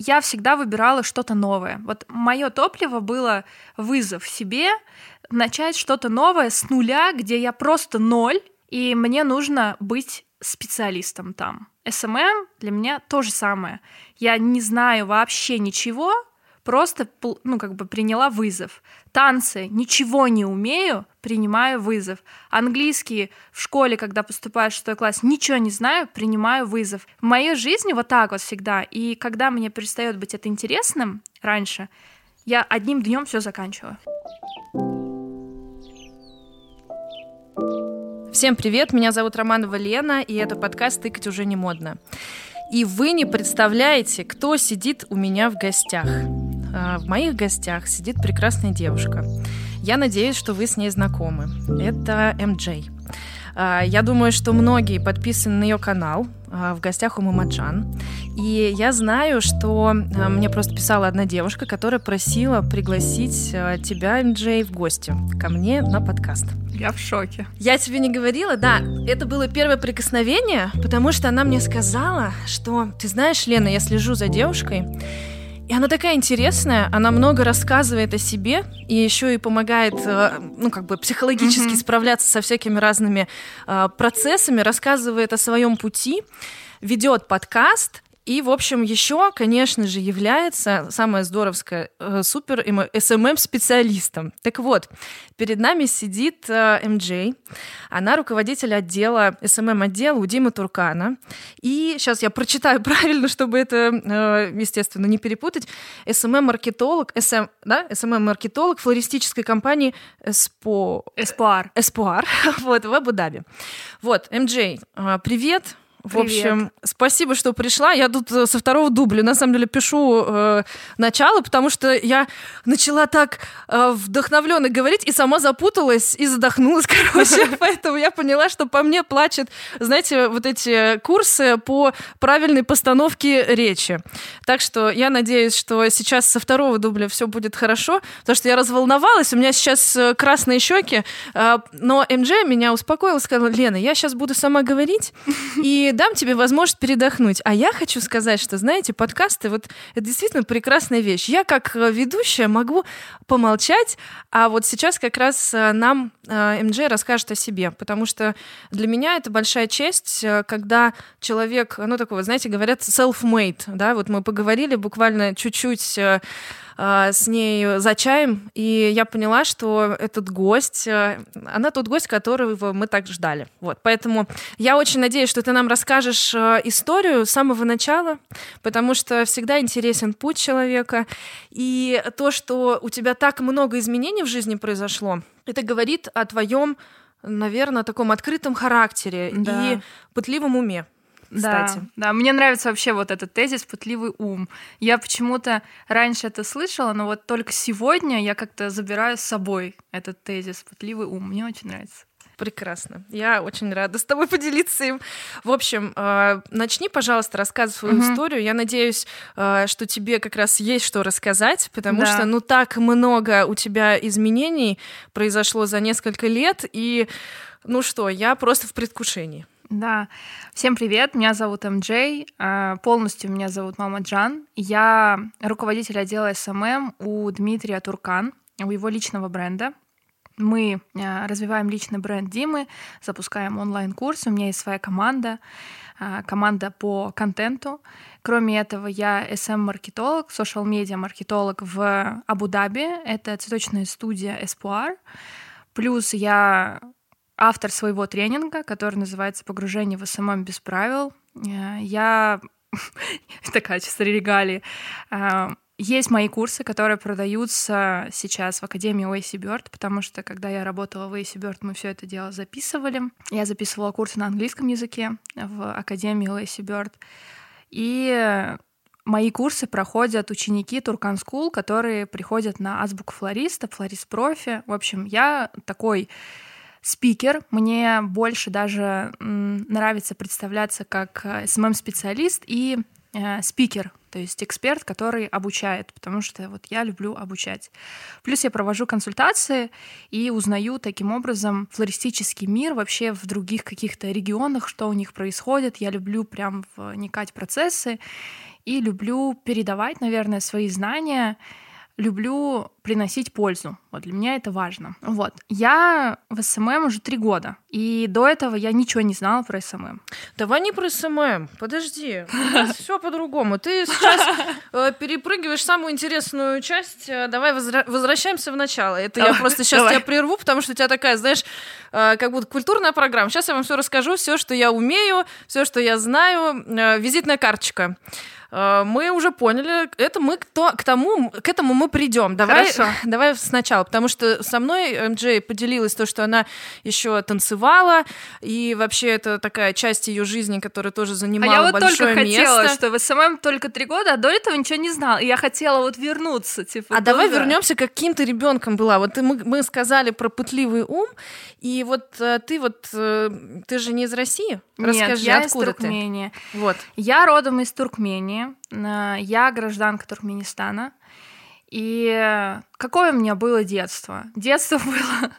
я всегда выбирала что-то новое. Вот мое топливо было вызов себе, начать что-то новое с нуля, где я просто ноль, и мне нужно быть специалистом там. SMM для меня то же самое. Я не знаю вообще ничего, просто ну, как бы приняла вызов. Танцы, ничего не умею, принимаю вызов. Английский в школе, когда поступаю в шестой класс, ничего не знаю, принимаю вызов. В моей жизни вот так вот всегда. И когда мне перестает быть это интересным раньше, я одним днем все заканчиваю. Всем привет, меня зовут Романова Лена, и это подкаст «Тыкать уже не модно». И вы не представляете, кто сидит у меня в гостях. А, в моих гостях сидит прекрасная девушка. Я надеюсь, что вы с ней знакомы. Это МД. А, я думаю, что многие подписаны на ее канал. А, в гостях у Мамаджан. И я знаю, что мне просто писала одна девушка, которая просила пригласить тебя, МД, в гости ко мне на подкаст. Я в шоке. Я тебе не говорила, да, это было первое прикосновение, потому что она мне сказала, что, ты знаешь, Лена, я слежу за девушкой, и она такая интересная, она много рассказывает о себе и еще и помогает, э, ну, как бы психологически mm-hmm. справляться со всякими разными э, процессами, рассказывает о своем пути, ведет подкаст, и, в общем, еще, конечно же, является самое здоровское э, супер SMM-специалистом. Так вот, перед нами сидит э, MJ. Она руководитель отдела, SMM-отдела у Димы Туркана. И сейчас я прочитаю правильно, чтобы это, э, естественно, не перепутать. SMM-маркетолог, SMM, да? SMM-маркетолог флористической компании Эспо... Эспуар. Эспуар, вот, в Абу-Даби. Вот, МД, привет. В Привет. общем, спасибо, что пришла. Я тут э, со второго дубля, на самом деле, пишу э, начало, потому что я начала так э, вдохновленно говорить и сама запуталась и задохнулась, короче. Поэтому я поняла, что по мне плачет, знаете, вот эти курсы по правильной постановке речи. Так что я надеюсь, что сейчас со второго дубля все будет хорошо, потому что я разволновалась, у меня сейчас э, красные щеки, э, но МД меня успокоила, сказала, Лена, я сейчас буду сама говорить, и дам тебе возможность передохнуть. А я хочу сказать, что, знаете, подкасты, вот это действительно прекрасная вещь. Я как э, ведущая могу помолчать, а вот сейчас как раз э, нам э, МД расскажет о себе, потому что для меня это большая честь, когда человек, ну такого, знаете, говорят self-made, да, вот мы поговорили буквально чуть-чуть с ней за чаем, и я поняла, что этот гость, э, она тот гость, которого мы так ждали. Вот, поэтому я очень надеюсь, что ты нам расскажешь э, историю с самого начала, потому что всегда интересен путь человека, и то, что у тебя так много изменений в жизни произошло, это говорит о твоем наверное, таком открытом характере да. и пытливом уме кстати. Да, да, мне нравится вообще вот этот тезис «пытливый ум». Я почему-то раньше это слышала, но вот только сегодня я как-то забираю с собой этот тезис «пытливый ум». Мне очень нравится. Прекрасно. Я очень рада с тобой поделиться им. В общем, э, начни, пожалуйста, рассказывать свою угу. историю. Я надеюсь, э, что тебе как раз есть что рассказать, потому да. что ну так много у тебя изменений произошло за несколько лет, и ну что, я просто в предвкушении. Да. Всем привет, меня зовут MJ, а, полностью меня зовут Мама Джан. Я руководитель отдела SMM у Дмитрия Туркан, у его личного бренда. Мы а, развиваем личный бренд Димы, запускаем онлайн-курс, у меня есть своя команда, а, команда по контенту. Кроме этого, я SMM-маркетолог, social media-маркетолог в Абу-Даби, это цветочная студия Espoir. Плюс я автор своего тренинга, который называется «Погружение в СММ без правил». Э, я такая чисто регалии. Э, есть мои курсы, которые продаются сейчас в Академии Lacy Bird, потому что когда я работала в Lacy Bird, мы все это дело записывали. Я записывала курсы на английском языке в Академии Lacy Bird. И мои курсы проходят ученики Turkan School, которые приходят на азбуку флориста, флорист профи. В общем, я такой спикер. Мне больше даже нравится представляться как э, СММ-специалист и э, спикер, то есть эксперт, который обучает, потому что вот я люблю обучать. Плюс я провожу консультации и узнаю таким образом флористический мир вообще в других каких-то регионах, что у них происходит. Я люблю прям вникать в процессы и люблю передавать, наверное, свои знания люблю приносить пользу. Вот для меня это важно. Вот. Я в СММ уже три года. И до этого я ничего не знала про СММ. Давай не про СММ. Подожди. Все по-другому. Ты сейчас э, перепрыгиваешь самую интересную часть. Э, давай возвращаемся в начало. Это я просто сейчас тебя прерву, потому что у тебя такая, знаешь, э, как будто культурная программа. Сейчас я вам все расскажу, все, что я умею, все, что я знаю. Визитная карточка. Э, мы уже поняли, это мы кто, к тому, к этому мы придем. Давай, Хорошо. давай сначала, потому что со мной Эмджей поделилась то, что она еще танцевала, и вообще это такая часть ее жизни, которая тоже занимала а я вот большое только место. хотела, что в СММ только три года, а до этого ничего не знала, и я хотела вот вернуться, типа. А давай вернемся, каким ты ребенком была. Вот мы, мы сказали про пытливый ум, и вот э, ты вот э, ты же не из России? Расскажи, я откуда из Туркмении. Ты? Вот. Я родом из Туркмении. Я гражданка Туркменистана. И какое у меня было детство? Детство было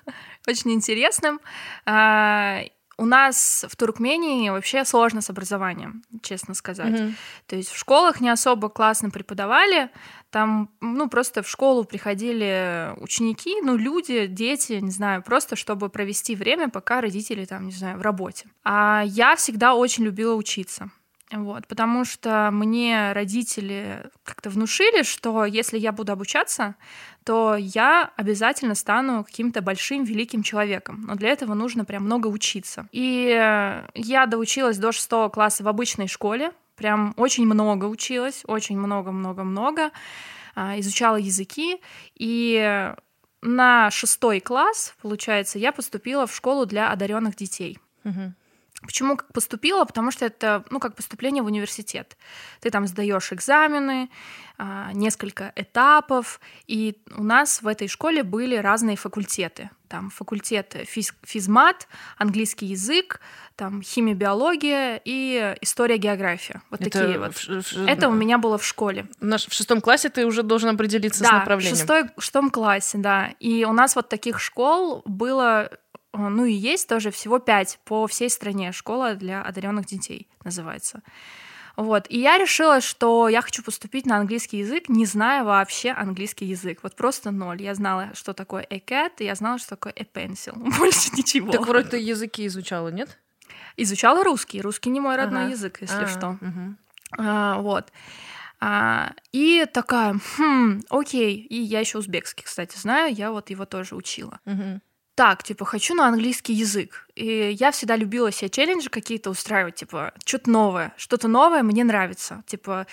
очень интересным. А, у нас в Туркмении вообще сложно с образованием, честно сказать. Mm-hmm. То есть в школах не особо классно преподавали, там, ну, просто в школу приходили ученики, ну, люди, дети, не знаю, просто чтобы провести время, пока родители там, не знаю, в работе. А я всегда очень любила учиться. Вот, потому что мне родители как-то внушили, что если я буду обучаться, то я обязательно стану каким-то большим, великим человеком. Но для этого нужно прям много учиться. И я доучилась до шестого класса в обычной школе, прям очень много училась, очень много-много-много, а, изучала языки, и на шестой класс, получается, я поступила в школу для одаренных детей. Угу. Почему как поступила? Потому что это, ну, как поступление в университет. Ты там сдаешь экзамены, а, несколько этапов, и у нас в этой школе были разные факультеты. Там факультет физ физмат, английский язык, там химия, биология и история, география. Вот это такие вот. В, в, это у меня было в школе. В шестом классе ты уже должен определиться да, с направлением. в шестой, шестом классе, да. И у нас вот таких школ было ну и есть тоже всего пять по всей стране. Школа для одаренных детей называется. Вот. И я решила, что я хочу поступить на английский язык, не зная вообще английский язык. Вот просто ноль. Я знала, что такое a cat, и я знала, что такое a pencil. Больше ничего. Так вроде ты языки изучала, нет? Изучала русский. Русский не мой родной ага. язык, если а, что. Угу. А, вот. А, и такая, хм, окей. И я еще узбекский, кстати, знаю. Я вот его тоже учила. Угу так, типа, хочу на английский язык. И я всегда любила себе челленджи какие-то устраивать, типа, что-то новое, что-то новое мне нравится. Типа,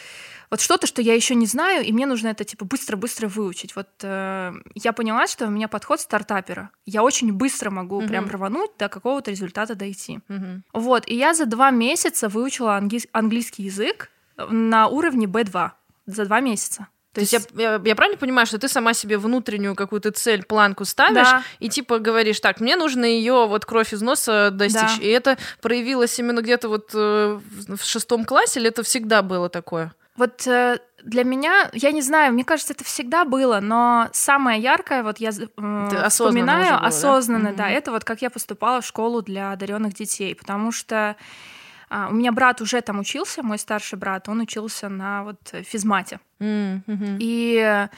вот что-то, что я еще не знаю, и мне нужно это, типа, быстро-быстро выучить. Вот э, я поняла, что у меня подход стартапера. Я очень быстро могу uh-huh. прям рвануть до какого-то результата дойти. Uh-huh. Вот, и я за два месяца выучила англи- английский язык на уровне B2 за два месяца. То есть, есть я, я, я правильно понимаю, что ты сама себе внутреннюю какую-то цель, планку ставишь да. и типа говоришь, так, мне нужно ее вот кровь из носа достичь. Да. И это проявилось именно где-то вот э, в шестом классе, или это всегда было такое? Вот э, для меня, я не знаю, мне кажется, это всегда было, но самое яркое, вот я э, вспоминаю было, осознанно, да? да, это вот как я поступала в школу для одаренных детей, потому что у меня брат уже там учился, мой старший брат, он учился на вот физмате. Mm-hmm. И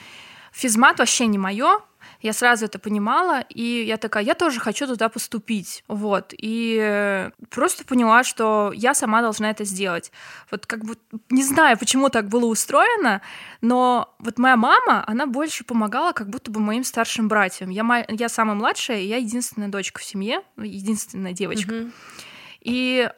физмат вообще не мое, я сразу это понимала, и я такая, я тоже хочу туда поступить, вот, и просто поняла, что я сама должна это сделать. Вот как бы, не знаю, почему так было устроено, но вот моя мама, она больше помогала как будто бы моим старшим братьям. Я, я самая младшая, и я единственная дочка в семье, единственная девочка. Mm-hmm. И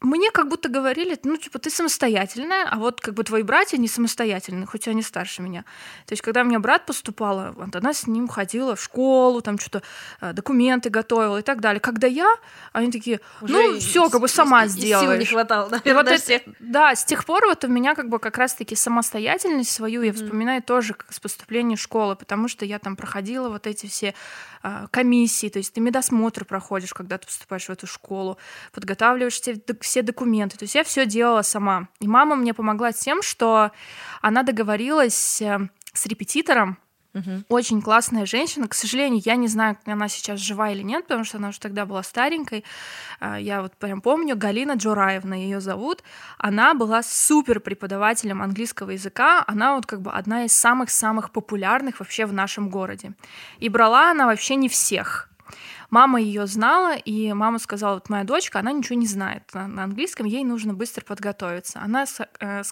мне как будто говорили, ну, типа, ты самостоятельная, а вот как бы твои братья не самостоятельные, хоть они старше меня. То есть, когда у меня брат поступала, вот она с ним ходила в школу, там что-то э, документы готовила и так далее. Когда я, они такие, Уже ну, все, как бы сама сделала. Сил не хватало, наверное, вот это, Да, с тех пор вот у меня как бы как раз-таки самостоятельность свою mm-hmm. я вспоминаю тоже как с поступления в школу, потому что я там проходила вот эти все э, комиссии, то есть ты медосмотр проходишь, когда ты поступаешь в эту школу, подготавливаешься все документы. То есть я все делала сама. И мама мне помогла тем, что она договорилась э, с репетитором, Угу. Очень классная женщина. К сожалению, я не знаю, она сейчас жива или нет, потому что она уже тогда была старенькой. А, я вот прям помню, Галина Джураевна ее зовут. Она была супер преподавателем английского языка. Она вот как бы одна из самых-самых популярных вообще в нашем городе. И брала она вообще не всех. Мама ее знала, и мама сказала, вот моя дочка, она ничего не знает на, английском, ей нужно быстро подготовиться. Она э,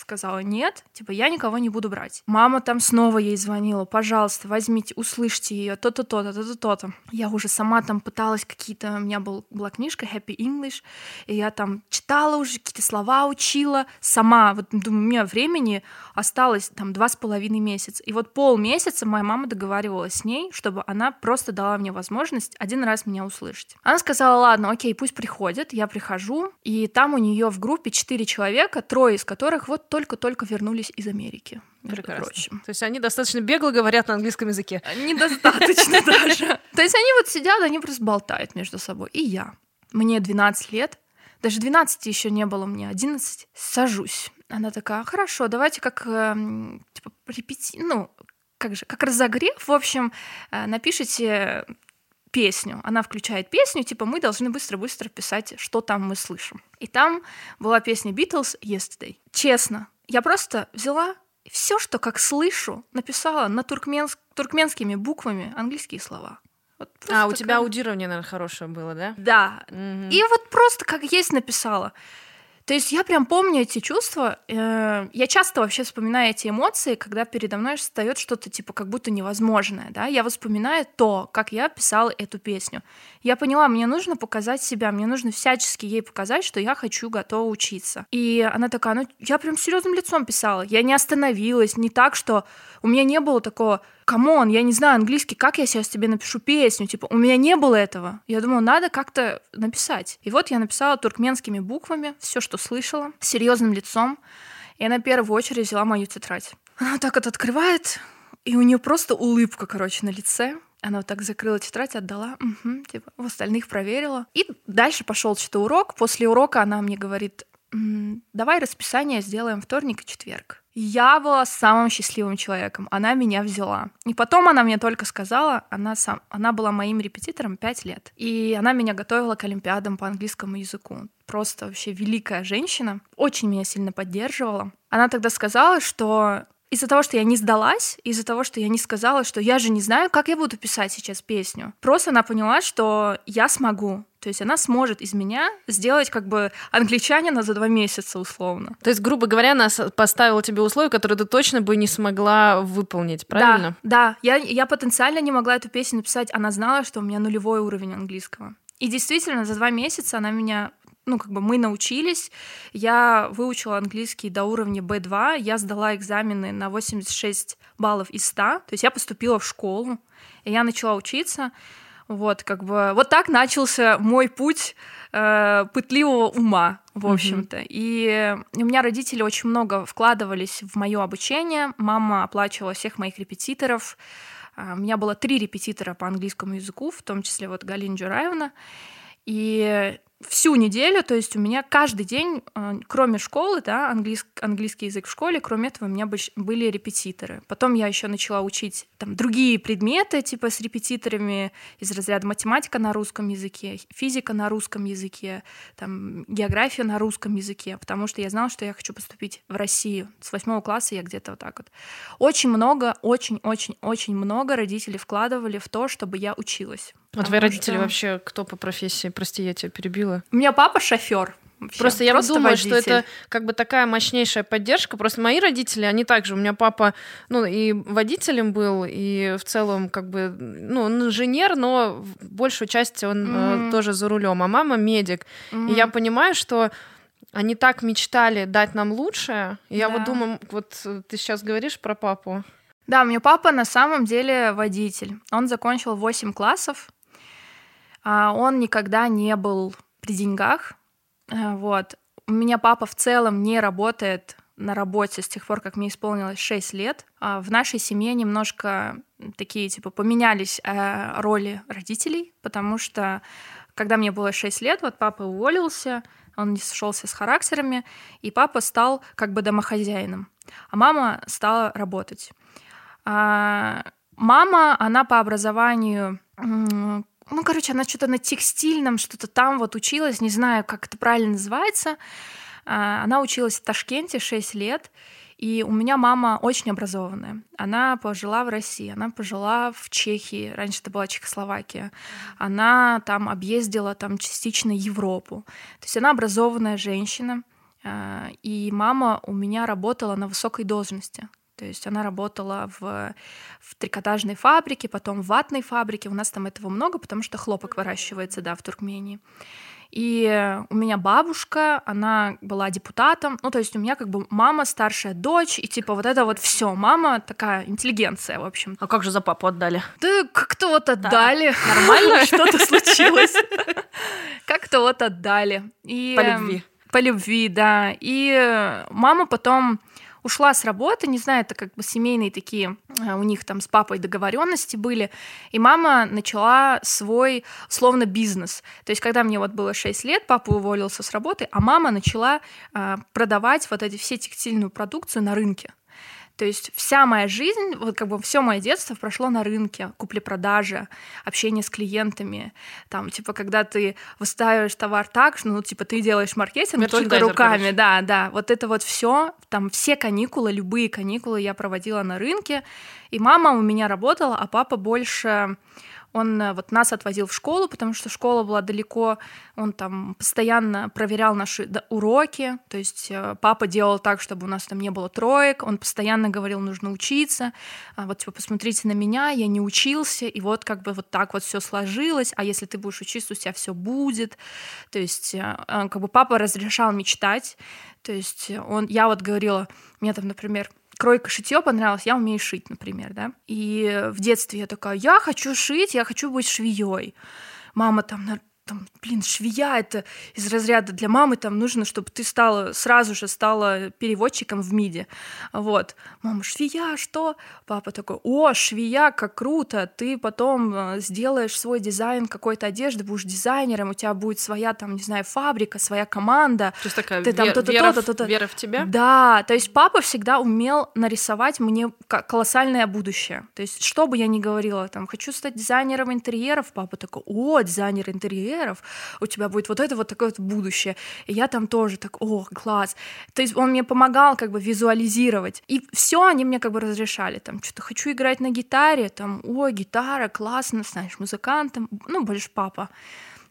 сказала нет, типа я никого не буду брать. Мама там снова ей звонила, пожалуйста, возьмите, услышьте ее, то-то, то-то, то-то, то-то. Я уже сама там пыталась какие-то, у меня был, была книжка Happy English, и я там читала уже, какие-то слова учила сама. Вот думаю, у меня времени осталось там два с половиной месяца. И вот полмесяца моя мама договаривалась с ней, чтобы она просто дала мне возможность один раз меня услышать. Она сказала, ладно, окей, пусть приходит, я прихожу, и там у нее в группе четыре человека, трое из которых вот только-только вернулись из Америки. Прекрасно. Прочим. То есть они достаточно бегло говорят на английском языке. Недостаточно даже. То есть они вот сидят, они просто болтают между собой. И я. Мне 12 лет, даже 12 еще не было мне, 11, сажусь. Она такая, хорошо, давайте как э, типа, репети... ну, как же, как разогрев, в общем, э, напишите песню. Она включает песню, типа мы должны быстро-быстро писать, что там мы слышим. И там была песня Beatles Yesterday. Честно, я просто взяла все, что как слышу, написала на туркменск, туркменскими буквами английские слова. Вот а, у тебя аудирование, наверное, хорошее было, да? Да. Mm-hmm. И вот просто как есть написала. То есть я прям помню эти чувства. Э, я часто вообще вспоминаю эти эмоции, когда передо мной встает что-то типа как будто невозможное. Да? Я вспоминаю то, как я писала эту песню. Я поняла, мне нужно показать себя, мне нужно всячески ей показать, что я хочу, готова учиться. И она такая, ну я прям серьезным лицом писала. Я не остановилась, не так, что у меня не было такого come on, я не знаю английский, как я сейчас тебе напишу песню? Типа, у меня не было этого. Я думала, надо как-то написать. И вот я написала туркменскими буквами все, что слышала, серьезным лицом. И она в первую очередь взяла мою тетрадь. Она вот так вот открывает, и у нее просто улыбка, короче, на лице. Она вот так закрыла тетрадь, отдала, угу, типа, в остальных проверила. И дальше пошел что-то урок. После урока она мне говорит, давай расписание сделаем вторник и четверг. Я была самым счастливым человеком. Она меня взяла. И потом она мне только сказала, она, сам, она была моим репетитором пять лет. И она меня готовила к олимпиадам по английскому языку. Просто вообще великая женщина. Очень меня сильно поддерживала. Она тогда сказала, что из-за того, что я не сдалась, из-за того, что я не сказала, что я же не знаю, как я буду писать сейчас песню. Просто она поняла, что я смогу. То есть она сможет из меня сделать как бы англичанина за два месяца условно. То есть, грубо говоря, она поставила тебе условия, которые ты точно бы не смогла выполнить, правильно? Да, да. Я, я потенциально не могла эту песню написать. Она знала, что у меня нулевой уровень английского. И действительно, за два месяца она меня ну, как бы мы научились. Я выучила английский до уровня B2, я сдала экзамены на 86 баллов из 100, то есть я поступила в школу, и я начала учиться. Вот, как бы, вот так начался мой путь э, пытливого ума, в общем-то. Mm-hmm. И у меня родители очень много вкладывались в мое обучение. Мама оплачивала всех моих репетиторов. А, у меня было три репетитора по английскому языку, в том числе вот Галина Джураевна. И всю неделю, то есть у меня каждый день, э, кроме школы, да, английский, английский язык в школе, кроме этого у меня были репетиторы. Потом я еще начала учить там другие предметы, типа с репетиторами из разряда математика на русском языке, физика на русском языке, там география на русском языке, потому что я знала, что я хочу поступить в Россию. С восьмого класса я где-то вот так вот. Очень много, очень-очень-очень много родителей вкладывали в то, чтобы я училась. А твои родители что... вообще кто по профессии? Прости, я тебя перебила. У меня папа шофер. Вообще. Просто я Просто думаю, водитель. что это как бы такая мощнейшая поддержка. Просто мои родители, они также. У меня папа, ну, и водителем был, и в целом, как бы, ну, он инженер, но большую часть он mm-hmm. э, тоже за рулем. А мама медик. Mm-hmm. И я понимаю, что они так мечтали дать нам лучшее. И да. я вот думаю, вот ты сейчас говоришь про папу. Да, у меня папа на самом деле водитель. Он закончил 8 классов, он никогда не был при деньгах. Э, вот. У меня папа в целом не работает на работе с тех пор, как мне исполнилось 6 лет. А в нашей семье немножко такие, типа, поменялись э, роли родителей, потому что когда мне было 6 лет, вот папа уволился, он не сошелся с характерами, и папа стал как бы домохозяином, а мама стала работать. А мама, она по образованию ну, короче, она что-то на текстильном, что-то там вот училась, не знаю, как это правильно называется. А, она училась в Ташкенте 6 лет, и у меня мама очень образованная. Она пожила в России, она пожила в Чехии, раньше это была Чехословакия. Она там объездила там частично Европу. То есть она образованная женщина, а, и мама у меня работала на высокой должности. То есть она работала в, в трикотажной фабрике, потом в ватной фабрике. У нас там этого много, потому что хлопок выращивается, да, в Туркмении. И у меня бабушка, она была депутатом, ну, то есть у меня как бы мама, старшая дочь, и типа вот это вот все, мама такая интеллигенция, в общем. А как же за папу отдали? Да как-то вот отдали. Да. Нормально? Что-то случилось. Как-то вот отдали. По любви. По любви, да. И мама потом ушла с работы, не знаю, это как бы семейные такие, э, у них там с папой договоренности были, и мама начала свой, словно, бизнес. То есть, когда мне вот было 6 лет, папа уволился с работы, а мама начала э, продавать вот эти все текстильную продукцию на рынке. То есть вся моя жизнь, вот как бы все мое детство прошло на рынке, купли-продажи, общение с клиентами. Там, типа, когда ты выставишь товар так, что, ну, типа, ты делаешь маркетинг только руками. Короче. Да, да. Вот это вот все, там все каникулы, любые каникулы я проводила на рынке. И мама у меня работала, а папа больше он э, вот нас отвозил в школу, потому что школа была далеко. Он там постоянно проверял наши уроки. То есть э, папа делал так, чтобы у нас там не было троек. Он постоянно говорил, нужно учиться. А вот типа посмотрите на меня, я не учился, и вот как бы вот так вот все сложилось. А если ты будешь учиться, у тебя все будет. То есть э, как бы папа разрешал мечтать. То есть он, я вот говорила, мне там, например, кройка шитье понравилось, я умею шить, например, да. И в детстве я такая, я хочу шить, я хочу быть швеей. Мама там там, блин, швея это из разряда для мамы там нужно, чтобы ты стала сразу же стала переводчиком в МИДе. Вот. Мама, швея, что? Папа такой, о, швея, как круто, ты потом э, сделаешь свой дизайн какой-то одежды, будешь дизайнером, у тебя будет своя там, не знаю, фабрика, своя команда. То есть такая ты, там, вер, то-то, вера, то-то, то-то. вера в тебя? Да, то есть папа всегда умел нарисовать мне колоссальное будущее. То есть что бы я ни говорила, там, хочу стать дизайнером интерьеров, папа такой, о, дизайнер интерьеров, интерьеров, у тебя будет вот это вот такое вот будущее. И я там тоже так, о, класс. То есть он мне помогал как бы визуализировать. И все они мне как бы разрешали. Там что-то хочу играть на гитаре, там, о, гитара, классно, знаешь, музыкантом, ну, больше папа.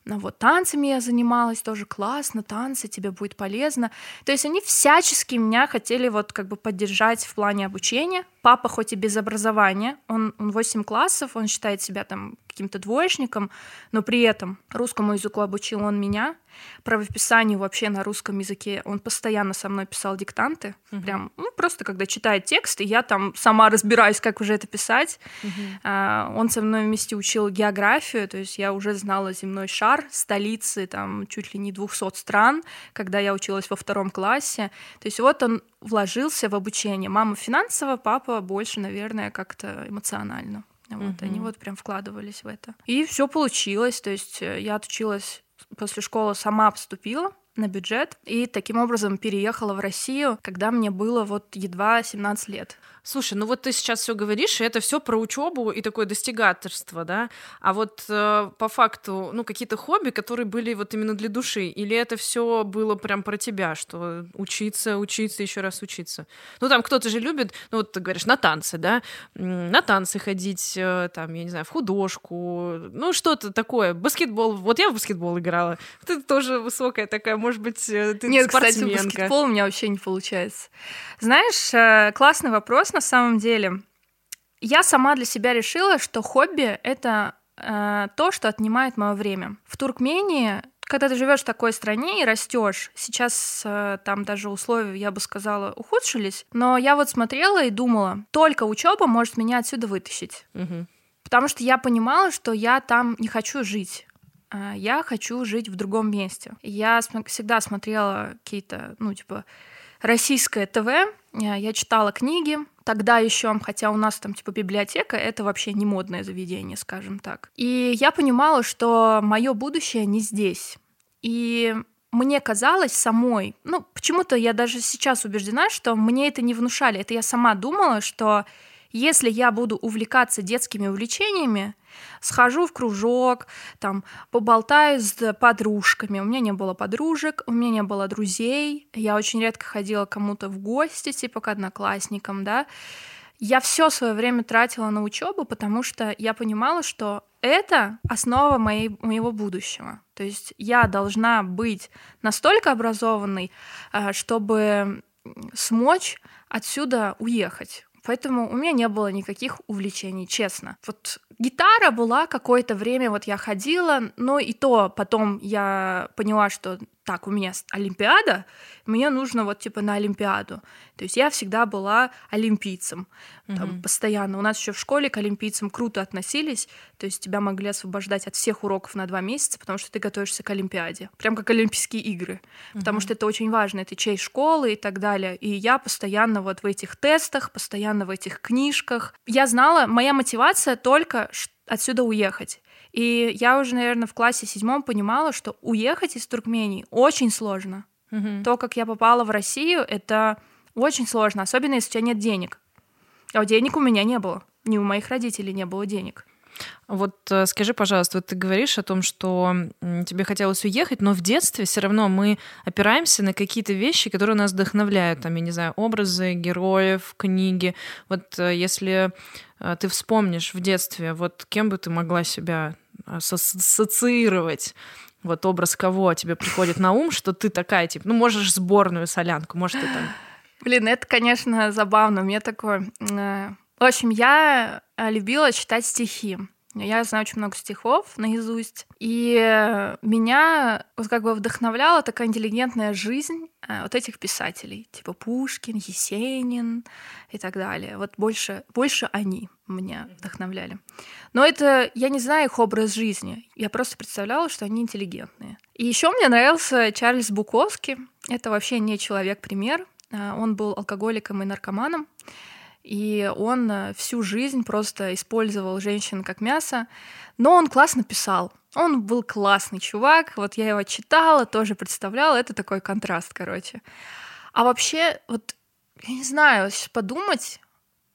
Ну, вот танцами я занималась, тоже классно, танцы, тебе будет полезно. То есть они всячески меня хотели вот как бы поддержать в плане обучения. Папа хоть и без образования, он, он 8 классов, он считает себя там каким-то двоечником, но при этом русскому языку обучил он меня, правописанию вообще на русском языке он постоянно со мной писал диктанты, угу. прям, ну, просто когда читает текст, и я там сама разбираюсь, как уже это писать. Угу. А, он со мной вместе учил географию, то есть я уже знала земной шар, столицы там чуть ли не 200 стран, когда я училась во втором классе. То есть вот он вложился в обучение. Мама финансово, папа больше, наверное, как-то эмоционально. Вот, mm они вот прям вкладывались в это. И все получилось. То есть э, я отучилась после школы, сама поступила на бюджет и таким образом переехала в Россию, когда мне было вот едва 17 лет. Слушай, ну вот ты сейчас все говоришь, и это все про учебу и такое достигаторство, да? А вот э, по факту, ну, какие-то хобби, которые были вот именно для души, или это все было прям про тебя, что учиться, учиться, еще раз учиться? Ну, там кто-то же любит, ну, вот ты говоришь, на танцы, да? На танцы ходить, э, там, я не знаю, в художку, ну, что-то такое. Баскетбол, вот я в баскетбол играла. Ты тоже высокая такая, может быть, э, ты Нет, спортсменка. кстати, баскетбол у меня вообще не получается. Знаешь, э, классный вопрос на самом деле. Я сама для себя решила, что хобби — это э, то, что отнимает мое время. В Туркмении когда ты живешь в такой стране и растешь, сейчас э, там даже условия, я бы сказала, ухудшились, но я вот смотрела и думала, только учеба может меня отсюда вытащить. Угу. Потому что я понимала, что я там не хочу жить. А я хочу жить в другом месте. Я всегда смотрела какие-то, ну, типа, российское ТВ, э, я читала книги, тогда еще, хотя у нас там типа библиотека, это вообще не модное заведение, скажем так. И я понимала, что мое будущее не здесь. И мне казалось самой, ну, почему-то я даже сейчас убеждена, что мне это не внушали. Это я сама думала, что если я буду увлекаться детскими увлечениями, схожу в кружок, там, поболтаю с подружками. У меня не было подружек, у меня не было друзей. Я очень редко ходила кому-то в гости, типа к одноклассникам, да. Я все свое время тратила на учебу, потому что я понимала, что это основа моей, моего будущего. То есть я должна быть настолько образованной, э, чтобы смочь отсюда уехать. Поэтому у меня не было никаких увлечений, честно. Вот гитара была какое-то время, вот я ходила, но и то потом я поняла, что так, у меня Олимпиада, мне нужно вот типа на Олимпиаду. То есть я всегда была олимпийцем, там, mm постоянно. У нас еще в школе к олимпийцам круто относились, то есть тебя могли освобождать от всех уроков на два месяца, потому что ты готовишься к Олимпиаде, прям как Олимпийские игры, mm потому что это очень важно, это честь школы и так далее. И я постоянно вот в этих тестах, постоянно в этих книжках. Я знала, моя мотивация только отсюда уехать. И я уже, наверное, в классе седьмом понимала, что уехать из Туркмении очень сложно. Угу. То, как я попала в Россию, это очень сложно, особенно если у тебя нет денег. А денег у меня не было. Ни у моих родителей не было денег. Вот э, скажи, пожалуйста, вот ты говоришь о том, что тебе хотелось уехать, но в детстве все равно мы опираемся на какие-то вещи, которые нас вдохновляют, там, я не знаю, образы героев, книги. Вот э, если э, ты вспомнишь в детстве, вот кем бы ты могла себя ассоциировать? Вот образ кого тебе приходит на ум, что ты такая, типа, ну, можешь сборную солянку, может, ты там... Блин, это, конечно, забавно. Меня такое... В общем, я любила читать стихи. Я знаю очень много стихов наизусть. И меня вот как бы вдохновляла такая интеллигентная жизнь э, вот этих писателей, типа Пушкин, Есенин и так далее. Вот больше, больше они меня вдохновляли. Но это, я не знаю их образ жизни. Я просто представляла, что они интеллигентные. И еще мне нравился Чарльз Буковский. Это вообще не человек-пример. Э, он был алкоголиком и наркоманом и он э, всю жизнь просто использовал женщин как мясо, но он классно писал. Он был классный чувак, вот я его читала, тоже представляла, это такой контраст, короче. А вообще, вот, я не знаю, подумать,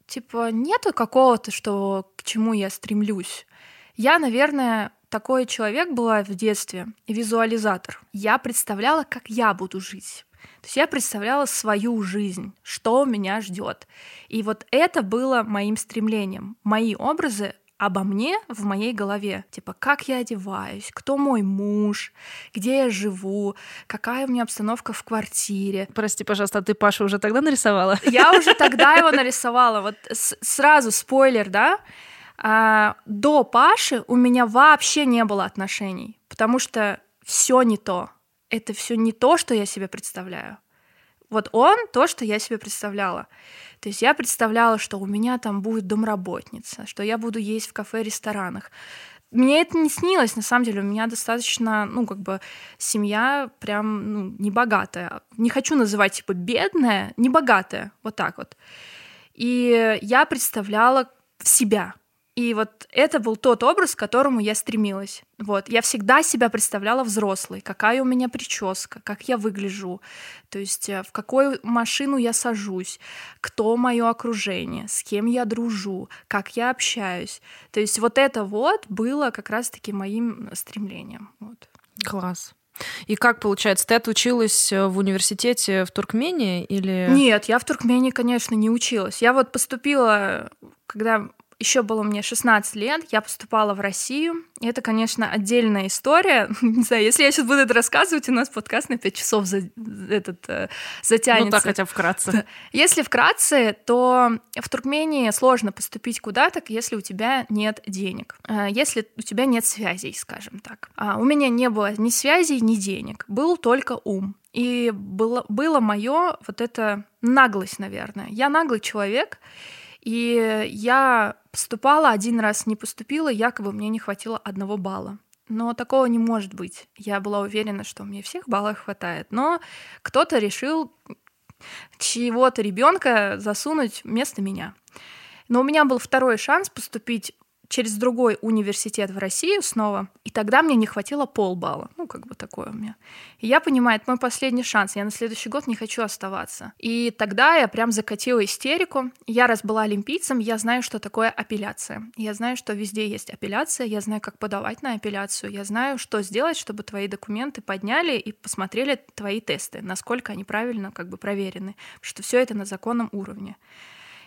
типа, нету какого-то, что к чему я стремлюсь. Я, наверное, такой человек была в детстве, визуализатор. Я представляла, как я буду жить. То есть я представляла свою жизнь, что меня ждет. И вот это было моим стремлением. Мои образы обо мне в моей голове. Типа, как я одеваюсь, кто мой муж, где я живу, какая у меня обстановка в квартире. Прости, пожалуйста, а ты Пашу уже тогда нарисовала? Я уже тогда его нарисовала. Вот сразу спойлер, да? А, до Паши у меня вообще не было отношений, потому что все не то это все не то, что я себе представляю. Вот он то, что я себе представляла. То есть я представляла, что у меня там будет домработница, что я буду есть в кафе-ресторанах. Мне это не снилось, на самом деле. У меня достаточно, ну, как бы, семья прям, ну, небогатая. Не хочу называть, типа, бедная, небогатая, вот так вот. И я представляла себя, и вот это был тот образ, к которому я стремилась. Вот. Я всегда себя представляла взрослой, какая у меня прическа, как я выгляжу, то есть э, в какую машину я сажусь, кто мое окружение, с кем я дружу, как я общаюсь. То есть вот это вот было как раз-таки моим стремлением. Вот. Класс. И как получается, ты отучилась э, в университете в Туркмении или... Нет, я в Туркмении, конечно, не училась. Я вот поступила, когда еще было мне 16 лет, я поступала в Россию. И это, конечно, отдельная история. Не знаю, если я сейчас буду это рассказывать, у нас подкаст на 5 часов за, этот, э, затянется. Ну так хотя бы вкратце. Если вкратце, то в Туркмении сложно поступить куда-то, если у тебя нет денег. Э, если у тебя нет связей, скажем так. А у меня не было ни связей, ни денег. Был только ум. И было, было мое вот это наглость, наверное. Я наглый человек, и я поступала, один раз не поступила, якобы мне не хватило одного балла. Но такого не может быть. Я была уверена, что мне всех баллов хватает. Но кто-то решил чего-то ребенка засунуть вместо меня. Но у меня был второй шанс поступить через другой университет в Россию снова, и тогда мне не хватило полбалла. Ну, как бы такое у меня. И я понимаю, это мой последний шанс, я на следующий год не хочу оставаться. И тогда я прям закатила истерику. Я раз была олимпийцем, я знаю, что такое апелляция. Я знаю, что везде есть апелляция, я знаю, как подавать на апелляцию, я знаю, что сделать, чтобы твои документы подняли и посмотрели твои тесты, насколько они правильно как бы проверены, что все это на законном уровне.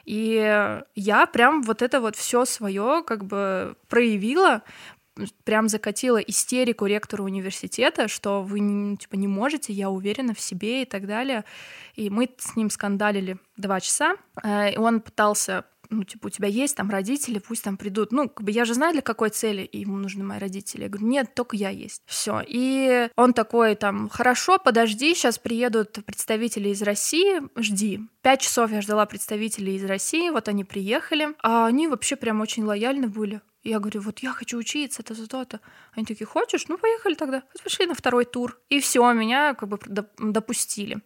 И я прям вот это вот все свое как бы проявила, прям закатила истерику ректору университета, что вы типа не можете, я уверена в себе и так далее. И мы с ним скандалили два часа. Э, и он пытался ну, типа, у тебя есть там родители, пусть там придут. Ну, как бы я же знаю, для какой цели ему нужны мои родители. Я говорю, нет, только я есть. Все. И он такой там, хорошо, подожди, сейчас приедут представители из России, жди. Пять часов я ждала представителей из России, вот они приехали, а они вообще прям очень лояльны были. Я говорю, вот я хочу учиться, это за то-то. Они такие, хочешь? Ну, поехали тогда. Пошли на второй тур. И все, меня как бы допустили.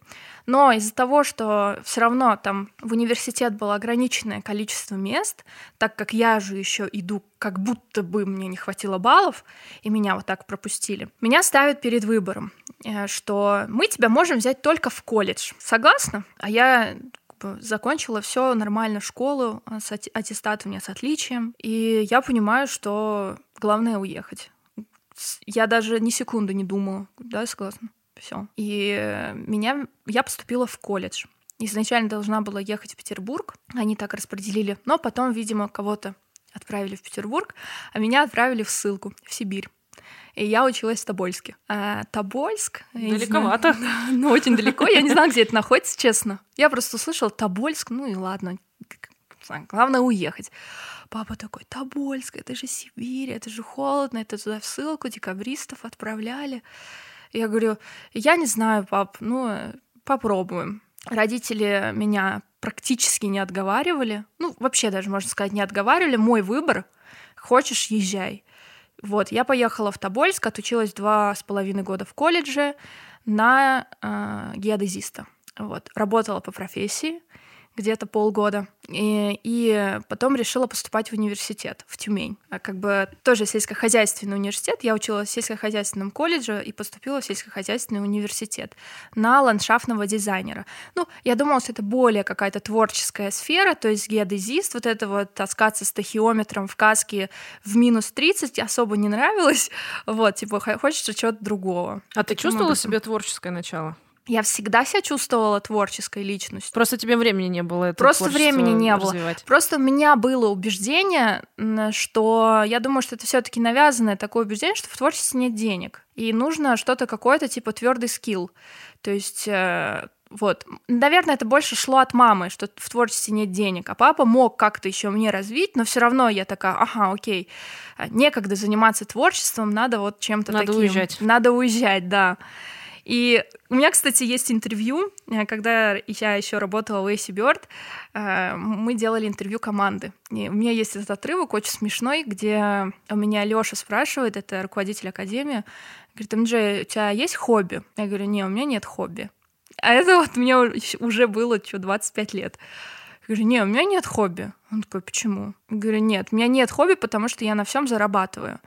Но из-за того, что все равно там в университет было ограниченное количество мест, так как я же еще иду, как будто бы мне не хватило баллов, и меня вот так пропустили, меня ставят перед выбором, э, что мы тебя можем взять только в колледж. Согласна? А я закончила все нормально школу, а, с аттестат у меня с отличием. И я понимаю, что главное уехать. Я даже ни секунды не думала, да, согласна. Все. И меня я поступила в колледж. Изначально должна была ехать в Петербург, они так распределили, но потом, видимо, кого-то отправили в Петербург, а меня отправили в ссылку в Сибирь и я училась в Тобольске. А, Тобольск... Далековато. Знаю, ну, очень далеко. Я не знала, где это находится, честно. Я просто услышала Тобольск, ну и ладно, главное уехать. Папа такой, Тобольск, это же Сибирь, это же холодно, это туда в ссылку декабристов отправляли. Я говорю, я не знаю, пап, ну, попробуем. Родители меня практически не отговаривали. Ну, вообще даже, можно сказать, не отговаривали. Мой выбор. Хочешь, езжай. Вот, я поехала в Тобольск, отучилась два с половиной года в колледже на э, геодезиста. Вот, работала по профессии где-то полгода. И, и потом решила поступать в университет, в Тюмень. А как бы тоже сельскохозяйственный университет. Я училась в сельскохозяйственном колледже и поступила в сельскохозяйственный университет на ландшафтного дизайнера. Ну, я думала, что это более какая-то творческая сфера, то есть геодезист, вот это вот таскаться с тахиометром в каске в минус 30 особо не нравилось. Вот, типа, хочется чего-то другого. А ты чувствовала себе творческое начало? Я всегда себя чувствовала творческой личностью. Просто тебе времени не было это Просто времени не развивать. было. Просто у меня было убеждение, что я думаю, что это все-таки навязанное такое убеждение, что в творчестве нет денег. И нужно что-то какое-то типа твердый скилл. То есть э, вот, наверное, это больше шло от мамы, что в творчестве нет денег, а папа мог как-то еще мне развить, но все равно я такая, ага, окей, некогда заниматься творчеством, надо вот чем-то надо таким. Надо уезжать. Надо уезжать, да. И у меня, кстати, есть интервью, э, когда я еще работала в AC Bird, э, мы делали интервью команды. И у меня есть этот отрывок очень смешной, где у меня Лёша спрашивает, это руководитель академии, говорит, МДЖ, у тебя есть хобби? Я говорю, не, у меня нет хобби. А это вот мне уже было что, 25 лет. Я говорю, не, у меня нет хобби. Он такой, почему? Я говорю, нет, у меня нет хобби, потому что я на всем зарабатываю.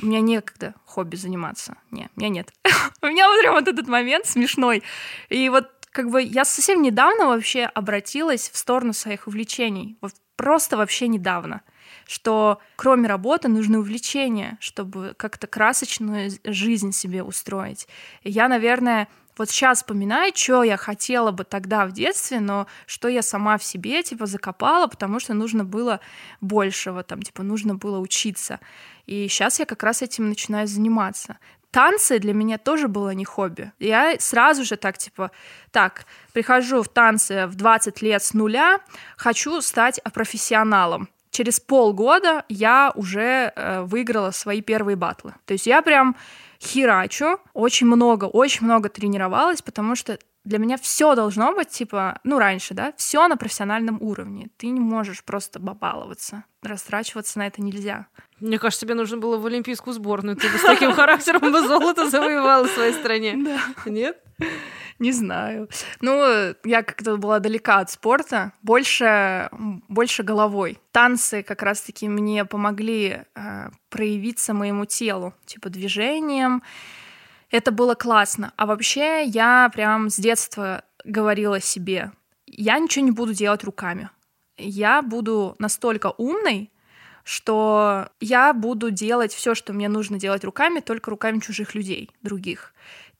У меня некогда хобби заниматься. Нет, у меня нет. У меня вот прям вот этот момент смешной. И вот как бы я совсем недавно вообще обратилась в сторону своих увлечений. Вот просто вообще недавно что кроме работы нужны увлечения, чтобы как-то красочную жизнь себе устроить. И я, наверное, вот сейчас вспоминаю, что я хотела бы тогда в детстве, но что я сама в себе, типа, закопала, потому что нужно было большего, там, типа, нужно было учиться. И сейчас я как раз этим начинаю заниматься. Танцы для меня тоже было не хобби. Я сразу же так, типа, так, прихожу в танцы в 20 лет с нуля, хочу стать профессионалом через полгода я уже э, выиграла свои первые батлы. То есть я прям херачу, очень много, очень много тренировалась, потому что для меня все должно быть, типа, ну, раньше, да, все на профессиональном уровне. Ты не можешь просто бабаловаться. Растрачиваться на это нельзя. Мне кажется, тебе нужно было в олимпийскую сборную. Ты бы с таким характером бы золото завоевала в своей стране. Да. Нет? Не знаю. Ну, я как-то была далека от спорта, больше, больше головой. Танцы как раз-таки мне помогли э, проявиться моему телу, типа движением. Это было классно. А вообще я прям с детства говорила себе, я ничего не буду делать руками. Я буду настолько умной, что я буду делать все, что мне нужно делать руками, только руками чужих людей, других.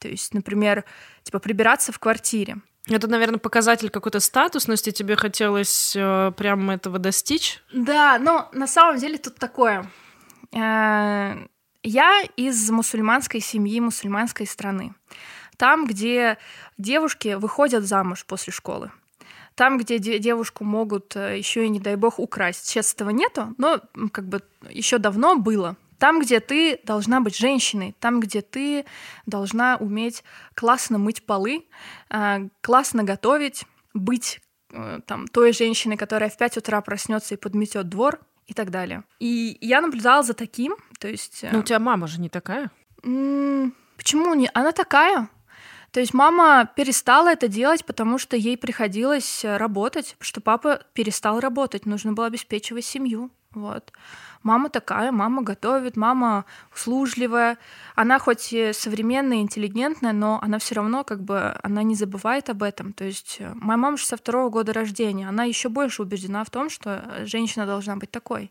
То есть, например, типа прибираться в квартире. Это, наверное, показатель какой-то статусности, тебе хотелось э, прямо этого достичь? Да, но на самом деле тут такое. Э, я из мусульманской семьи, мусульманской страны. Там, где девушки выходят замуж после школы. Там, где девушку могут э, еще и, не дай бог, украсть. Сейчас этого нету, но как бы еще давно было. Там, где ты должна быть женщиной, там, где ты должна уметь классно мыть полы, э, классно готовить, быть э, там той женщиной, которая в 5 утра проснется и подметет двор и так далее. И я наблюдала за таким, то есть... Ну, у тебя мама же не такая. Почему не? Она такая. То есть мама перестала это делать, потому что ей приходилось э, работать, что папа перестал работать, нужно было обеспечивать семью. Вот. Мама такая, мама готовит, мама услужливая. Она хоть и современная, интеллигентная, но она все равно как бы она не забывает об этом. То есть э, моя мама 62 года рождения, она еще больше убеждена в том, что э, женщина должна быть такой.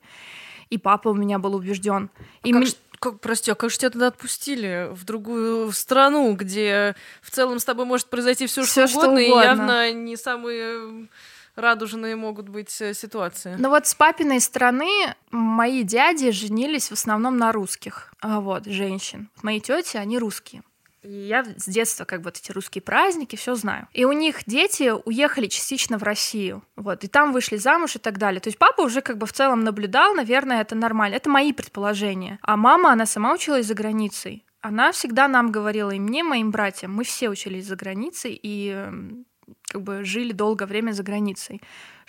И папа у меня был убежден. И как, как, прости, а как же тебя тогда отпустили в другую страну, где в целом с тобой может произойти все, что, что угодно, угодно, и явно не самые радужные могут быть э, ситуации. Ну вот с папиной стороны мои дяди женились в основном на русских, а вот, женщин. Мои тети, они русские. И я с детства как бы вот эти русские праздники все знаю. И у них дети уехали частично в Россию. Вот, и там вышли замуж и так далее. То есть папа уже как бы в целом наблюдал, наверное, это нормально. Это мои предположения. А мама, она сама училась за границей. Она всегда нам говорила, и мне, моим братьям, мы все учились за границей, и как бы жили долгое время за границей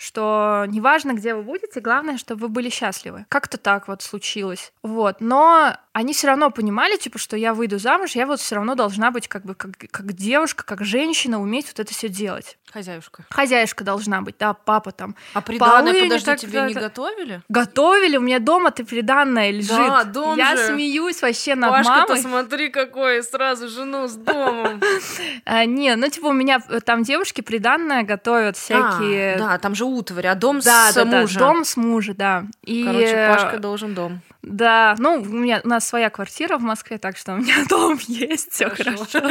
что неважно, где вы будете, главное, чтобы вы были счастливы. Как-то так вот случилось. Вот. Но они все равно понимали, типа, что я выйду замуж, я вот все равно должна быть как бы как, как девушка, как женщина, уметь вот это все делать. Хозяюшка. Хозяюшка должна быть, да, папа там. А приданное, подожди, так, тебе не готовили? Готовили, у меня дома ты приданное лежит. Да, дом Я же. смеюсь вообще над Пашка мамой. смотри какой, сразу жену с домом. а, не, ну типа у меня э, там девушки приданное готовят всякие... А, да, там же утварь, а дом да, с да, мужа. Да, дом с мужа, да. И... Короче, Пашка должен дом. Да, ну, у меня у нас своя квартира в Москве, так что у меня дом есть, все хорошо.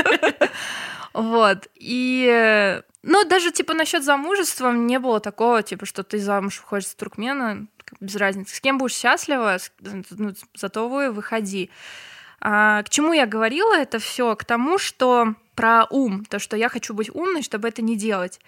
Вот. И ну, даже типа насчет замужества не было такого, типа, что ты замуж выходишь за туркмена, без разницы. С кем будешь счастлива, ну, зато вы выходи. А, к чему я говорила это все? К тому, что про ум, то, что я хочу быть умной, чтобы это не делать.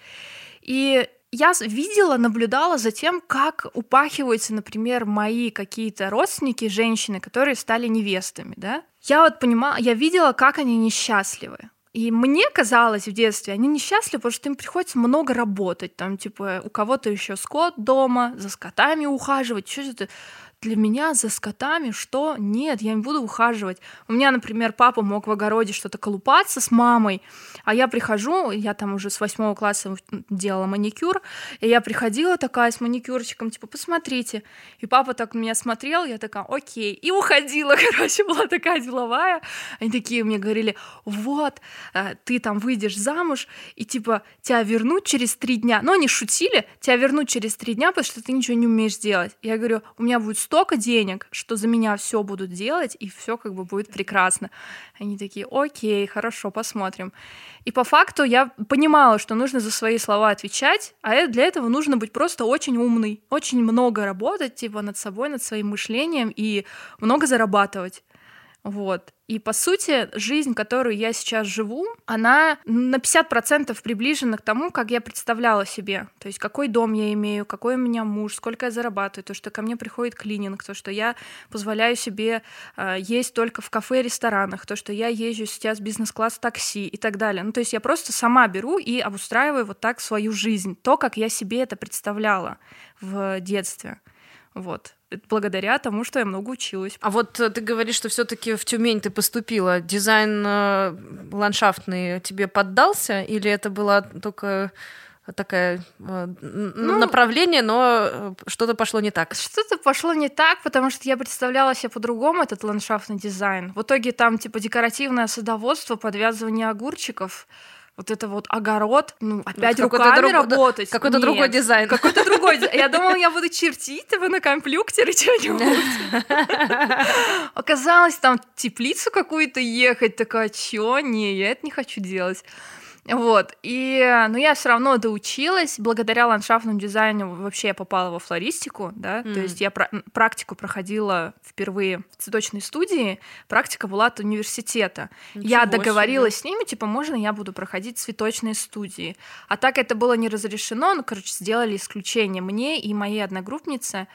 И я видела, наблюдала за тем, как упахиваются, например, мои какие-то родственники, женщины, которые стали невестами, да. Я вот понимала, я видела, как они несчастливы. И мне казалось в детстве, они несчастливы, потому что им приходится много работать. Там, типа, у кого-то еще скот дома, за скотами ухаживать, что-то для меня за скотами, что нет, я не буду ухаживать. У меня, например, папа мог в огороде что-то колупаться с мамой, а я прихожу, я там уже с восьмого класса делала маникюр, и я приходила такая с маникюрчиком, типа, посмотрите. И папа так на меня смотрел, я такая, окей. И уходила, короче, была такая деловая. Они такие мне говорили, вот, э, ты там выйдешь замуж, и типа тебя вернут через три дня. Но они шутили, тебя вернут через три дня, потому что ты ничего не умеешь делать. Я говорю, у меня будет столько денег, что за меня все будут делать, и все как бы будет прекрасно. Они такие, окей, хорошо, посмотрим. И по факту я понимала, что нужно за свои слова отвечать, а для этого нужно быть просто очень умный, очень много работать типа над собой, над своим мышлением и много зарабатывать. Вот. И, по сути, жизнь, которую я сейчас живу, она на 50% приближена к тому, как я представляла себе. То есть, какой дом я имею, какой у меня муж, сколько я зарабатываю, то, что ко мне приходит клининг, то, что я позволяю себе э, есть только в кафе и ресторанах, то, что я езжу сейчас бизнес-класс такси и так далее. Ну, то есть, я просто сама беру и обустраиваю вот так свою жизнь, то, как я себе это представляла в детстве. Вот. Благодаря тому, что я много училась. А вот э, ты говоришь, что все-таки в Тюмень ты поступила. Дизайн э, ландшафтный тебе поддался, или это была только такое э, ну, направление, но что-то пошло не так. Что-то пошло не так, потому что я представляла себе по-другому этот ландшафтный дизайн. В итоге там типа декоративное садоводство, подвязывание огурчиков вот это вот огород, ну, опять ну, руками друг, работать. Какой-то другой дизайн. Какой-то другой дизайн. Я думала, я буду чертить его на компьютере что-нибудь. Оказалось, там теплицу какую-то ехать, такая, чё? Не, я это не хочу делать. Вот. И, ну, я все равно доучилась. Благодаря ландшафтному дизайну вообще я попала во флористику, да. Mm. То есть я пр- практику проходила впервые в цветочной студии. Практика была от университета. Ничего я договорилась себе. с ними, типа, можно я буду проходить цветочные студии. А так это было не разрешено, ну, короче, сделали исключение мне и моей одногруппнице.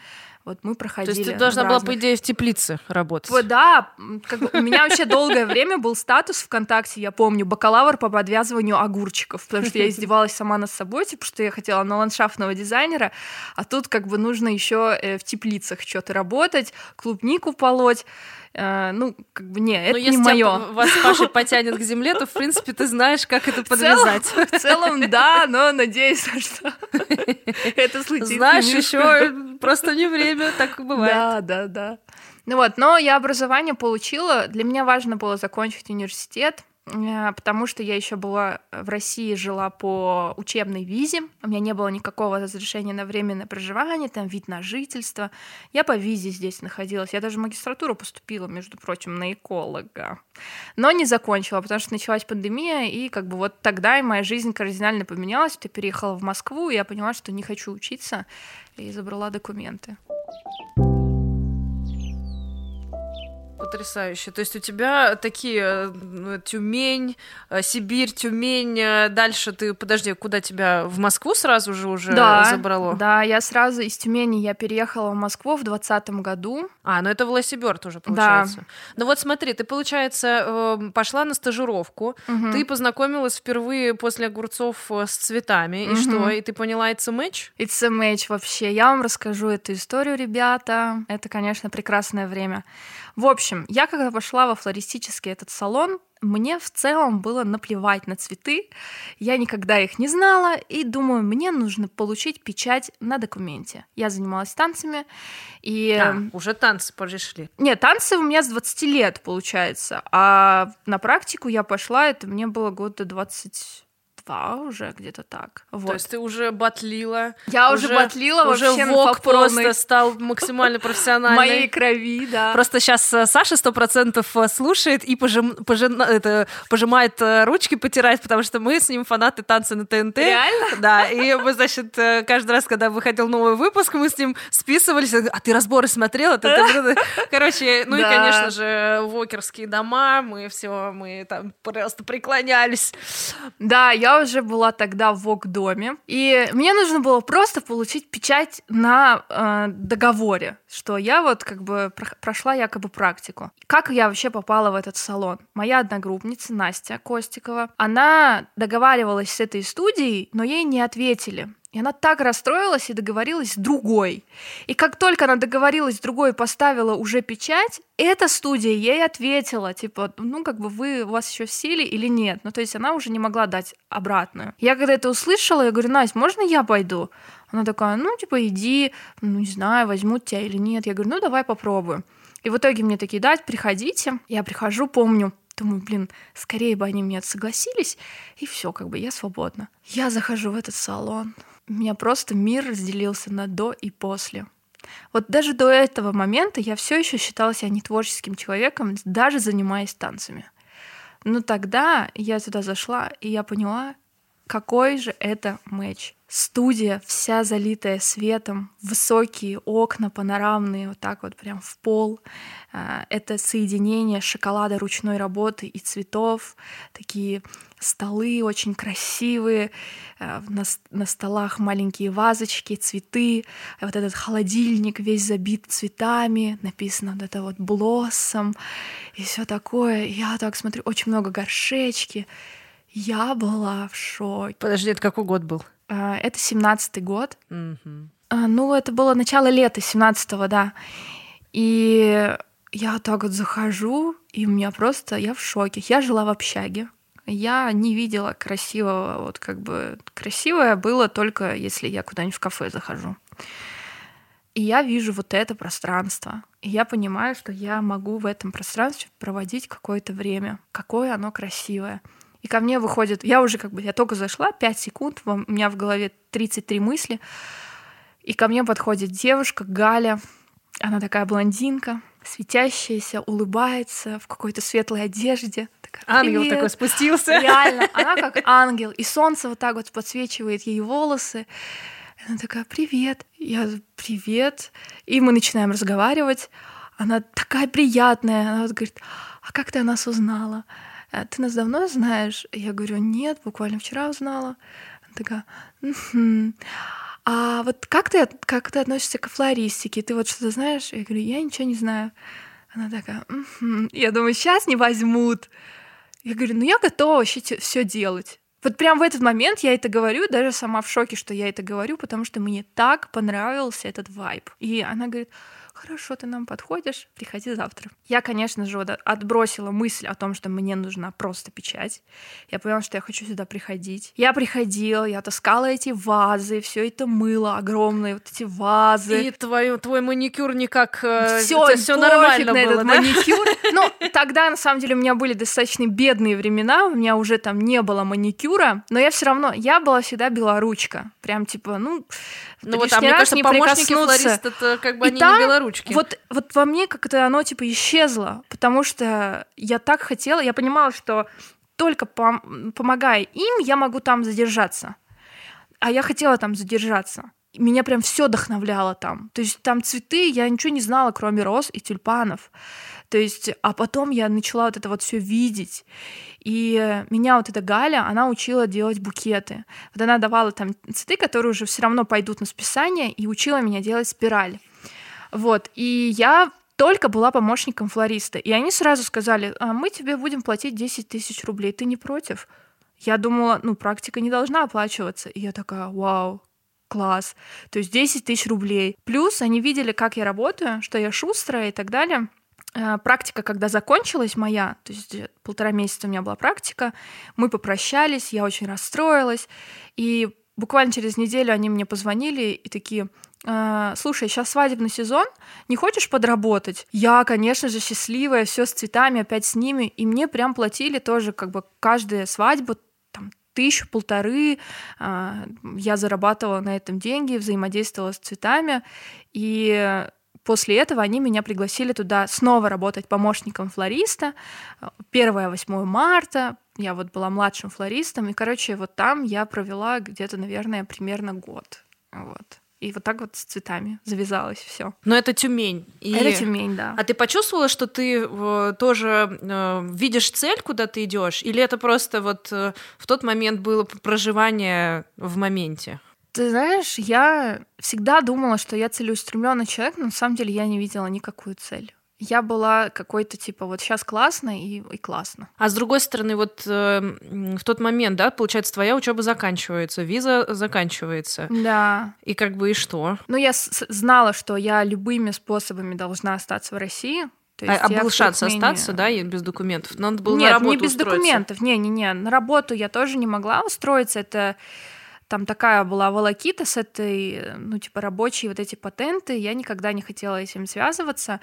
Вот мы проходили. То есть ты должна разных... была, по идее, в теплице работать. Вот, да, как бы у меня вообще долгое время был статус ВКонтакте, я помню, бакалавр по подвязыванию огурчиков, потому что я издевалась сама над собой, типа, что я хотела на ландшафтного дизайнера, а тут как бы нужно еще э, в теплицах что-то работать, клубнику полоть. Э, ну, как бы, не, это Но не мое. вас Паша потянет к земле, то, в принципе, ты знаешь, как это подвязать. В целом, в целом да, но надеюсь, что это случится. Знаешь, еще просто не время, так бывает. Да, да, да. Ну вот, но я образование получила. Для меня важно было закончить университет. Э, потому что я еще была в России, жила по учебной визе, у меня не было никакого разрешения на временное проживание, там вид на жительство. Я по визе здесь находилась. Я даже в магистратуру поступила, между прочим, на эколога. Но не закончила, потому что началась пандемия, и как бы вот тогда и моя жизнь кардинально поменялась. Я переехала в Москву, и я поняла, что не хочу учиться, и забрала документы. Потрясающе. То есть у тебя такие ну, Тюмень, э, Сибирь, Тюмень. Э, дальше ты, подожди, куда тебя? В Москву сразу же уже да, забрало? Да, я сразу из Тюмени я переехала в Москву в двадцатом году. А, ну это Власиберт уже получается. Да. Ну вот смотри, ты, получается, эм, пошла на стажировку, угу. ты познакомилась впервые после огурцов с цветами, угу. и что? И ты поняла it's a match? It's a match вообще. Я вам расскажу эту историю, ребята. Это, конечно, прекрасное время. В общем, я когда пошла во флористический этот салон, мне в целом было наплевать на цветы. Я никогда их не знала и думаю, мне нужно получить печать на документе. Я занималась танцами и... А, уже танцы пришли. Нет, танцы у меня с 20 лет, получается. А на практику я пошла, это мне было года 20 два уже где-то так. Вот. То есть ты уже батлила. Я уже, уже батлила уже вообще вок просто стал максимально профессиональный. Моей крови, да. Просто сейчас э, Саша сто процентов э, слушает и пожим, пожим, это, пожимает э, ручки, потирает, потому что мы с ним фанаты танца на ТНТ. Реально? Да, и мы, значит, каждый раз, когда выходил новый выпуск, мы с ним списывались. А ты разборы смотрела? Короче, ну и, конечно же, вокерские дома, мы все, мы там просто преклонялись. Да, я уже была тогда в ВОК-доме, и мне нужно было просто получить печать на э, договоре, что я вот как бы прошла якобы практику. Как я вообще попала в этот салон? Моя одногруппница Настя Костикова, она договаривалась с этой студией, но ей не ответили. И она так расстроилась и договорилась с другой. И как только она договорилась с другой и поставила уже печать, эта студия ей ответила, типа, ну, как бы вы, у вас еще в силе или нет. Ну, то есть она уже не могла дать обратную. Я когда это услышала, я говорю, Настя, можно я пойду? Она такая, ну, типа, иди, ну, не знаю, возьмут тебя или нет. Я говорю, ну, давай попробуем. И в итоге мне такие, дать, приходите. Я прихожу, помню, думаю, блин, скорее бы они мне согласились, и все, как бы я свободна. Я захожу в этот салон, у меня просто мир разделился на до и после. Вот даже до этого момента я все еще считала себя не творческим человеком, даже занимаясь танцами. Но тогда я туда зашла, и я поняла, какой же это матч. Студия вся залитая светом, высокие окна панорамные, вот так вот прям в пол. А, это соединение шоколада ручной работы и цветов, такие столы очень красивые, а, на, на столах маленькие вазочки, цветы, вот этот холодильник весь забит цветами, написано вот это вот блоссом и все такое. Я так смотрю, очень много горшечки, я была в шоке. Подожди, это какой год был? А, это семнадцатый год. А, ну, это было начало лета, 17-го, да. И я так вот захожу, и у меня просто, я в шоке. Я жила в общаге. Я не видела красивого, вот как бы красивое было только если я куда-нибудь в кафе захожу. И я вижу вот это пространство. И я понимаю, что я могу в этом пространстве проводить какое-то время. Какое оно красивое. И ко мне выходит, я уже как бы, я только зашла, 5 секунд, у меня в голове 33 мысли, и ко мне подходит девушка, Галя, она такая блондинка, светящаяся, улыбается в какой-то светлой одежде. Такая, ангел такой спустился. Реально, она как ангел. И солнце вот так вот подсвечивает ей волосы. Она такая, привет. Я, привет. И мы начинаем разговаривать. Она такая приятная. Она вот говорит, а как ты о нас узнала? «А ты нас давно знаешь? Я говорю, нет, буквально вчера узнала. Она такая, угу. А вот как ты, как ты относишься к флористике? Ты вот что-то знаешь? Я говорю, я ничего не знаю. Она такая, угу. я думаю, сейчас не возьмут. Я говорю, ну я готова вообще все делать. Вот прям в этот момент я это говорю, даже сама в шоке, что я это говорю, потому что мне так понравился этот вайб. И она говорит, хорошо, ты нам подходишь, приходи завтра. Я, конечно же, отбросила мысль о том, что мне нужна просто печать. Я поняла, что я хочу сюда приходить. Я приходила, я таскала эти вазы, все это мыло, огромные вот эти вазы. И твой, твой маникюр никак... Все, все нормально на было, этот да? маникюр. Ну, тогда, на самом деле, у меня были достаточно бедные времена, у меня уже там не было маникюра, но я все равно, я была всегда белоручка. Прям типа, ну, ну вот, а мне кажется, помощники флорист, это как бы и они там, не белоручки. Вот, вот во мне как-то оно типа исчезло, потому что я так хотела, я понимала, что только пом- помогая им, я могу там задержаться. А я хотела там задержаться. Меня прям все вдохновляло там. То есть там цветы, я ничего не знала, кроме роз и тюльпанов. То есть, а потом я начала вот это вот все видеть. И меня вот эта Галя, она учила делать букеты. Вот она давала там цветы, которые уже все равно пойдут на списание, и учила меня делать спираль. Вот, и я только была помощником флориста. И они сразу сказали, а мы тебе будем платить 10 тысяч рублей, ты не против? Я думала, ну, практика не должна оплачиваться. И я такая, вау, класс. То есть 10 тысяч рублей. Плюс они видели, как я работаю, что я шустрая и так далее. Э, практика, когда закончилась моя, то есть полтора месяца у меня была практика, мы попрощались, я очень расстроилась, и буквально через неделю они мне позвонили и такие, «Э, слушай, сейчас свадебный сезон, не хочешь подработать? Я, конечно же, счастливая, все с цветами, опять с ними, и мне прям платили тоже как бы каждая свадьба там, тысячу, полторы, я зарабатывала на этом деньги, взаимодействовала с цветами, и После этого они меня пригласили туда снова работать помощником флориста. 1-8 марта я вот была младшим флористом, и, короче, вот там я провела где-то, наверное, примерно год. Вот. И вот так вот с цветами завязалось все. Но это Тюмень. И... Это Тюмень, да. А ты почувствовала, что ты э, тоже э, видишь цель, куда ты идешь, или это просто вот э, в тот момент было проживание в моменте? Ты знаешь, я всегда думала, что я целеустремленный человек, но на самом деле я не видела никакую цель. Я была какой-то типа вот сейчас классно и, и классно. А с другой стороны, вот э, в тот момент, да, получается, твоя учеба заканчивается, виза заканчивается. Да. И как бы и что? Ну, я знала, что я любыми способами должна остаться в России, то а, есть а, а был шанс менее... остаться, да, без документов? Надо было Нет, на работу не без устроиться. документов, не-не-не. На работу я тоже не могла устроиться. Это там такая была волокита с этой, ну, типа, рабочие вот эти патенты, я никогда не хотела этим связываться.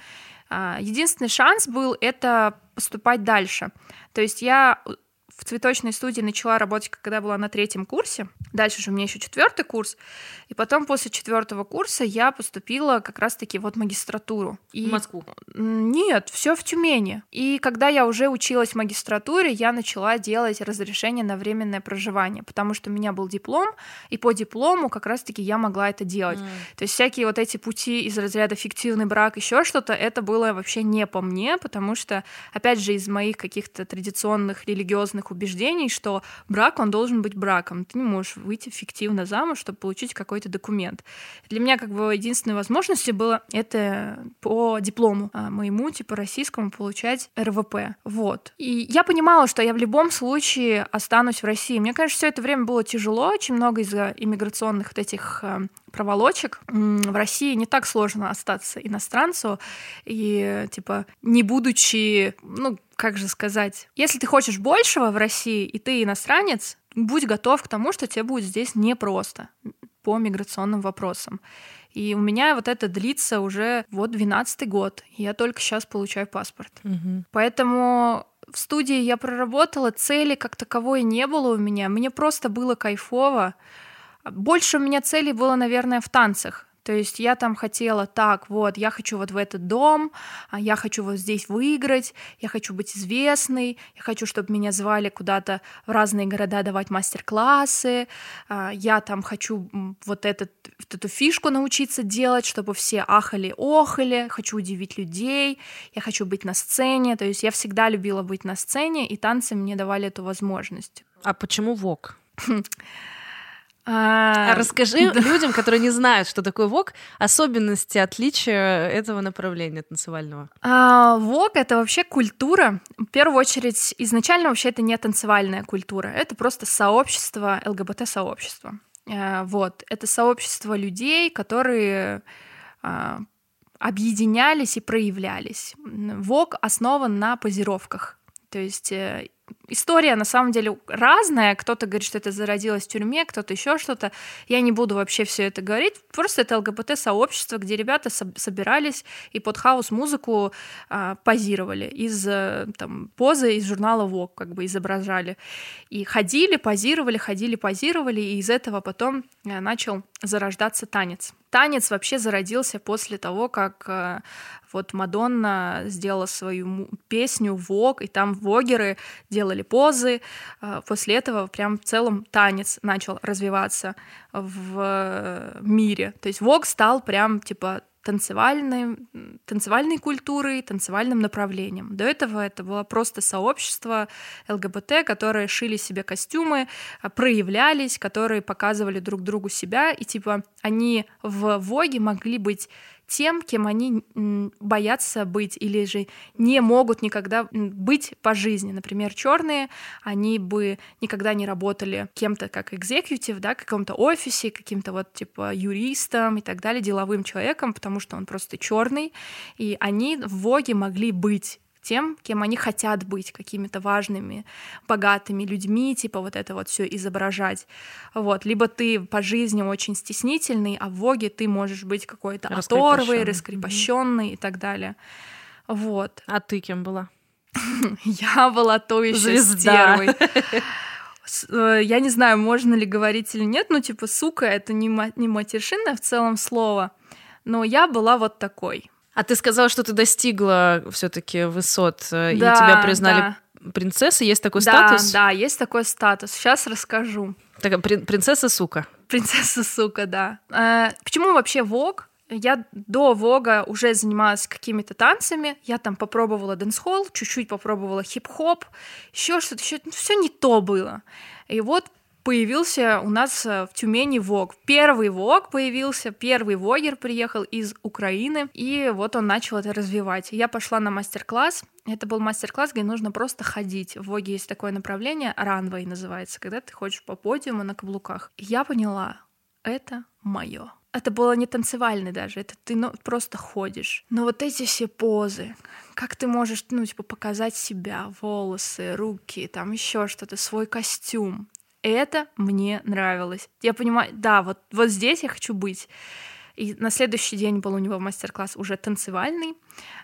А, единственный шанс был это поступать дальше. То есть я в цветочной студии начала работать, когда была на третьем курсе. Дальше же у меня еще четвертый курс. И потом после четвертого курса я поступила как раз-таки вот в магистратуру. И... В Москву? Нет, все в Тюмени. И когда я уже училась в магистратуре, я начала делать разрешение на временное проживание, потому что у меня был диплом, и по диплому как раз-таки я могла это делать. Mm. То есть всякие вот эти пути из разряда фиктивный брак, еще что-то, это было вообще не по мне, потому что, опять же, из моих каких-то традиционных религиозных таких убеждений, что брак, он должен быть браком. Ты не можешь выйти фиктивно замуж, чтобы получить какой-то документ. Для меня как бы единственной возможностью было это по диплому а, моему, типа российскому, получать РВП. Вот. И я понимала, что я в любом случае останусь в России. Мне, конечно, все это время было тяжело, очень много из-за иммиграционных вот этих а, проволочек. В России не так сложно остаться иностранцу и, типа, не будучи, ну, как же сказать, если ты хочешь большего в России, и ты иностранец, будь готов к тому, что тебе будет здесь непросто по миграционным вопросам. И у меня вот это длится уже вот 12 год. И я только сейчас получаю паспорт. Угу. Поэтому в студии я проработала, цели как таковой не было у меня. Мне просто было кайфово. Больше у меня целей было, наверное, в танцах. То есть я там хотела так, вот, я хочу вот в этот дом, а я хочу вот здесь выиграть, я хочу быть известной, я хочу, чтобы меня звали куда-то в разные города давать мастер-классы, а, я там хочу вот, этот, вот эту фишку научиться делать, чтобы все ахали-охали, хочу удивить людей, я хочу быть на сцене, то есть я всегда любила быть на сцене, и танцы мне давали эту возможность. А почему ВОК? А, Расскажи людям, которые не знают, что такое ВОК, особенности, отличия этого направления танцевального. А, ВОК — это вообще культура. В первую очередь, изначально вообще это не танцевальная культура, это просто сообщество, ЛГБТ-сообщество. А, вот, это сообщество людей, которые а, объединялись и проявлялись. ВОК основан на позировках. То есть э, история на самом деле разная. Кто-то говорит, что это зародилось в тюрьме, кто-то еще что-то. Я не буду вообще все это говорить. Просто это ЛГБТ-сообщество, где ребята собирались и под хаос-музыку а, позировали из э, там, позы из журнала Vogue, как бы изображали. И ходили, позировали, ходили, позировали, и из этого потом э, начал зарождаться танец. Танец вообще зародился после того, как э, вот Мадонна сделала свою песню «Вог», и там вогеры делали позы. Э, после этого прям в целом танец начал развиваться в мире. То есть «Вог» стал прям типа танцевальной, танцевальной культурой, танцевальным направлением. До этого это было просто сообщество ЛГБТ, которые шили себе костюмы, а, проявлялись, которые показывали друг другу себя, и типа они в Воге могли быть тем, кем они боятся быть или же не могут никогда быть по жизни. Например, черные, они бы никогда не работали кем-то как экзекутив, да, в каком-то офисе, каким-то вот типа юристом и так далее, деловым человеком, потому что он просто черный, и они в Воге могли быть тем, кем они хотят быть, какими-то важными, богатыми людьми, типа вот это вот все изображать. Вот. Либо ты по жизни очень стеснительный, а в Воге ты можешь быть какой-то оторвый, раскрепощенный mm-hmm. и так далее. Вот. А ты кем была? Я была то еще стервой. Э, я не знаю, можно ли говорить или нет, но типа сука это не, не матершинное в целом слово, но я была вот такой. А ты сказала, что ты достигла все-таки высот, э, да, и тебя признали да. принцессой. Есть такой да, статус? Да, есть такой статус. Сейчас расскажу. Так, принцесса сука. Принцесса сука, да. Э, почему вообще Вог? Я до Вога уже занималась какими-то танцами. Я там попробовала дэнс-холл, чуть-чуть попробовала хип-хоп, еще что-то, еще все не то было. И вот появился у нас э, в Тюмени ВОГ. Первый ВОГ появился, первый ВОГер приехал из Украины, и вот он начал это развивать. Я пошла на мастер-класс, это был мастер-класс, где нужно просто ходить. В Воге есть такое направление, runway называется, когда ты ходишь по подиуму на каблуках. Я поняла, это мое. Это было не танцевальный даже, это ты ну, просто ходишь. Но вот эти все позы, как ты можешь, ну, типа, показать себя, волосы, руки, там еще что-то, свой костюм это мне нравилось. Я понимаю, да, вот, вот здесь я хочу быть. И на следующий день был у него мастер-класс уже танцевальный.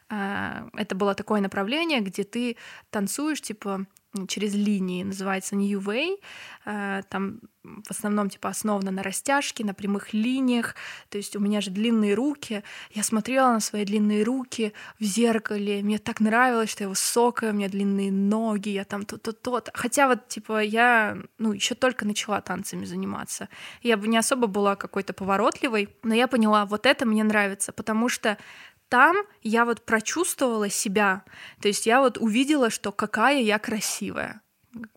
А, это было такое направление, где ты танцуешь, типа, через линии, называется New Way. Э, там в основном типа основано на растяжке, на прямых линиях. То есть у меня же длинные руки. Я смотрела на свои длинные руки в зеркале. Мне так нравилось, что я высокая, у меня длинные ноги, я там то-то-то. Хотя вот типа я ну, еще только начала танцами заниматься. Я бы не особо была какой-то поворотливой, но я поняла, вот это мне нравится, потому что там я вот прочувствовала себя, то есть я вот увидела, что какая я красивая.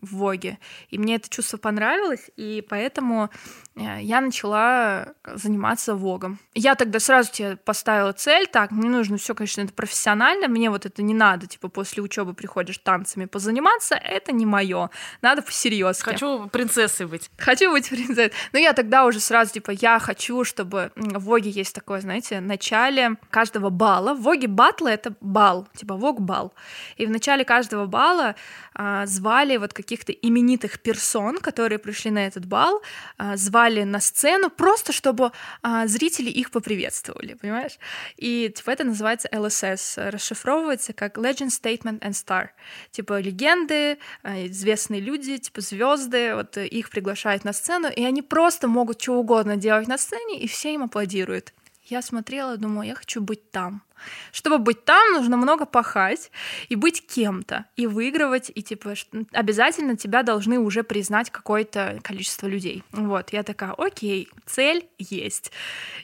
В Воге. И мне это чувство понравилось, и поэтому э, я начала заниматься Вогом. Я тогда сразу тебе поставила цель, так, мне нужно все, конечно, это профессионально, мне вот это не надо, типа после учебы приходишь танцами позаниматься, это не мое, надо посерьезно. Хочу принцессой быть. Хочу быть принцессой. Но я тогда уже сразу, типа, я хочу, чтобы в Воге есть такое, знаете, в начале каждого бала. В Воге батлы — это бал, типа Вог-бал. И в начале каждого бала а, звали вот каких-то именитых персон, которые пришли на этот бал, а, звали на сцену просто, чтобы а, зрители их поприветствовали, понимаешь? И типа это называется LSS, расшифровывается как Legend, Statement and Star. Типа легенды, известные люди, типа звезды, вот их приглашают на сцену, и они просто могут что угодно делать на сцене, и все им аплодируют. Я смотрела, думаю, я хочу быть там. Чтобы быть там, нужно много пахать и быть кем-то, и выигрывать, и типа обязательно тебя должны уже признать какое-то количество людей. Вот, я такая, окей, цель есть.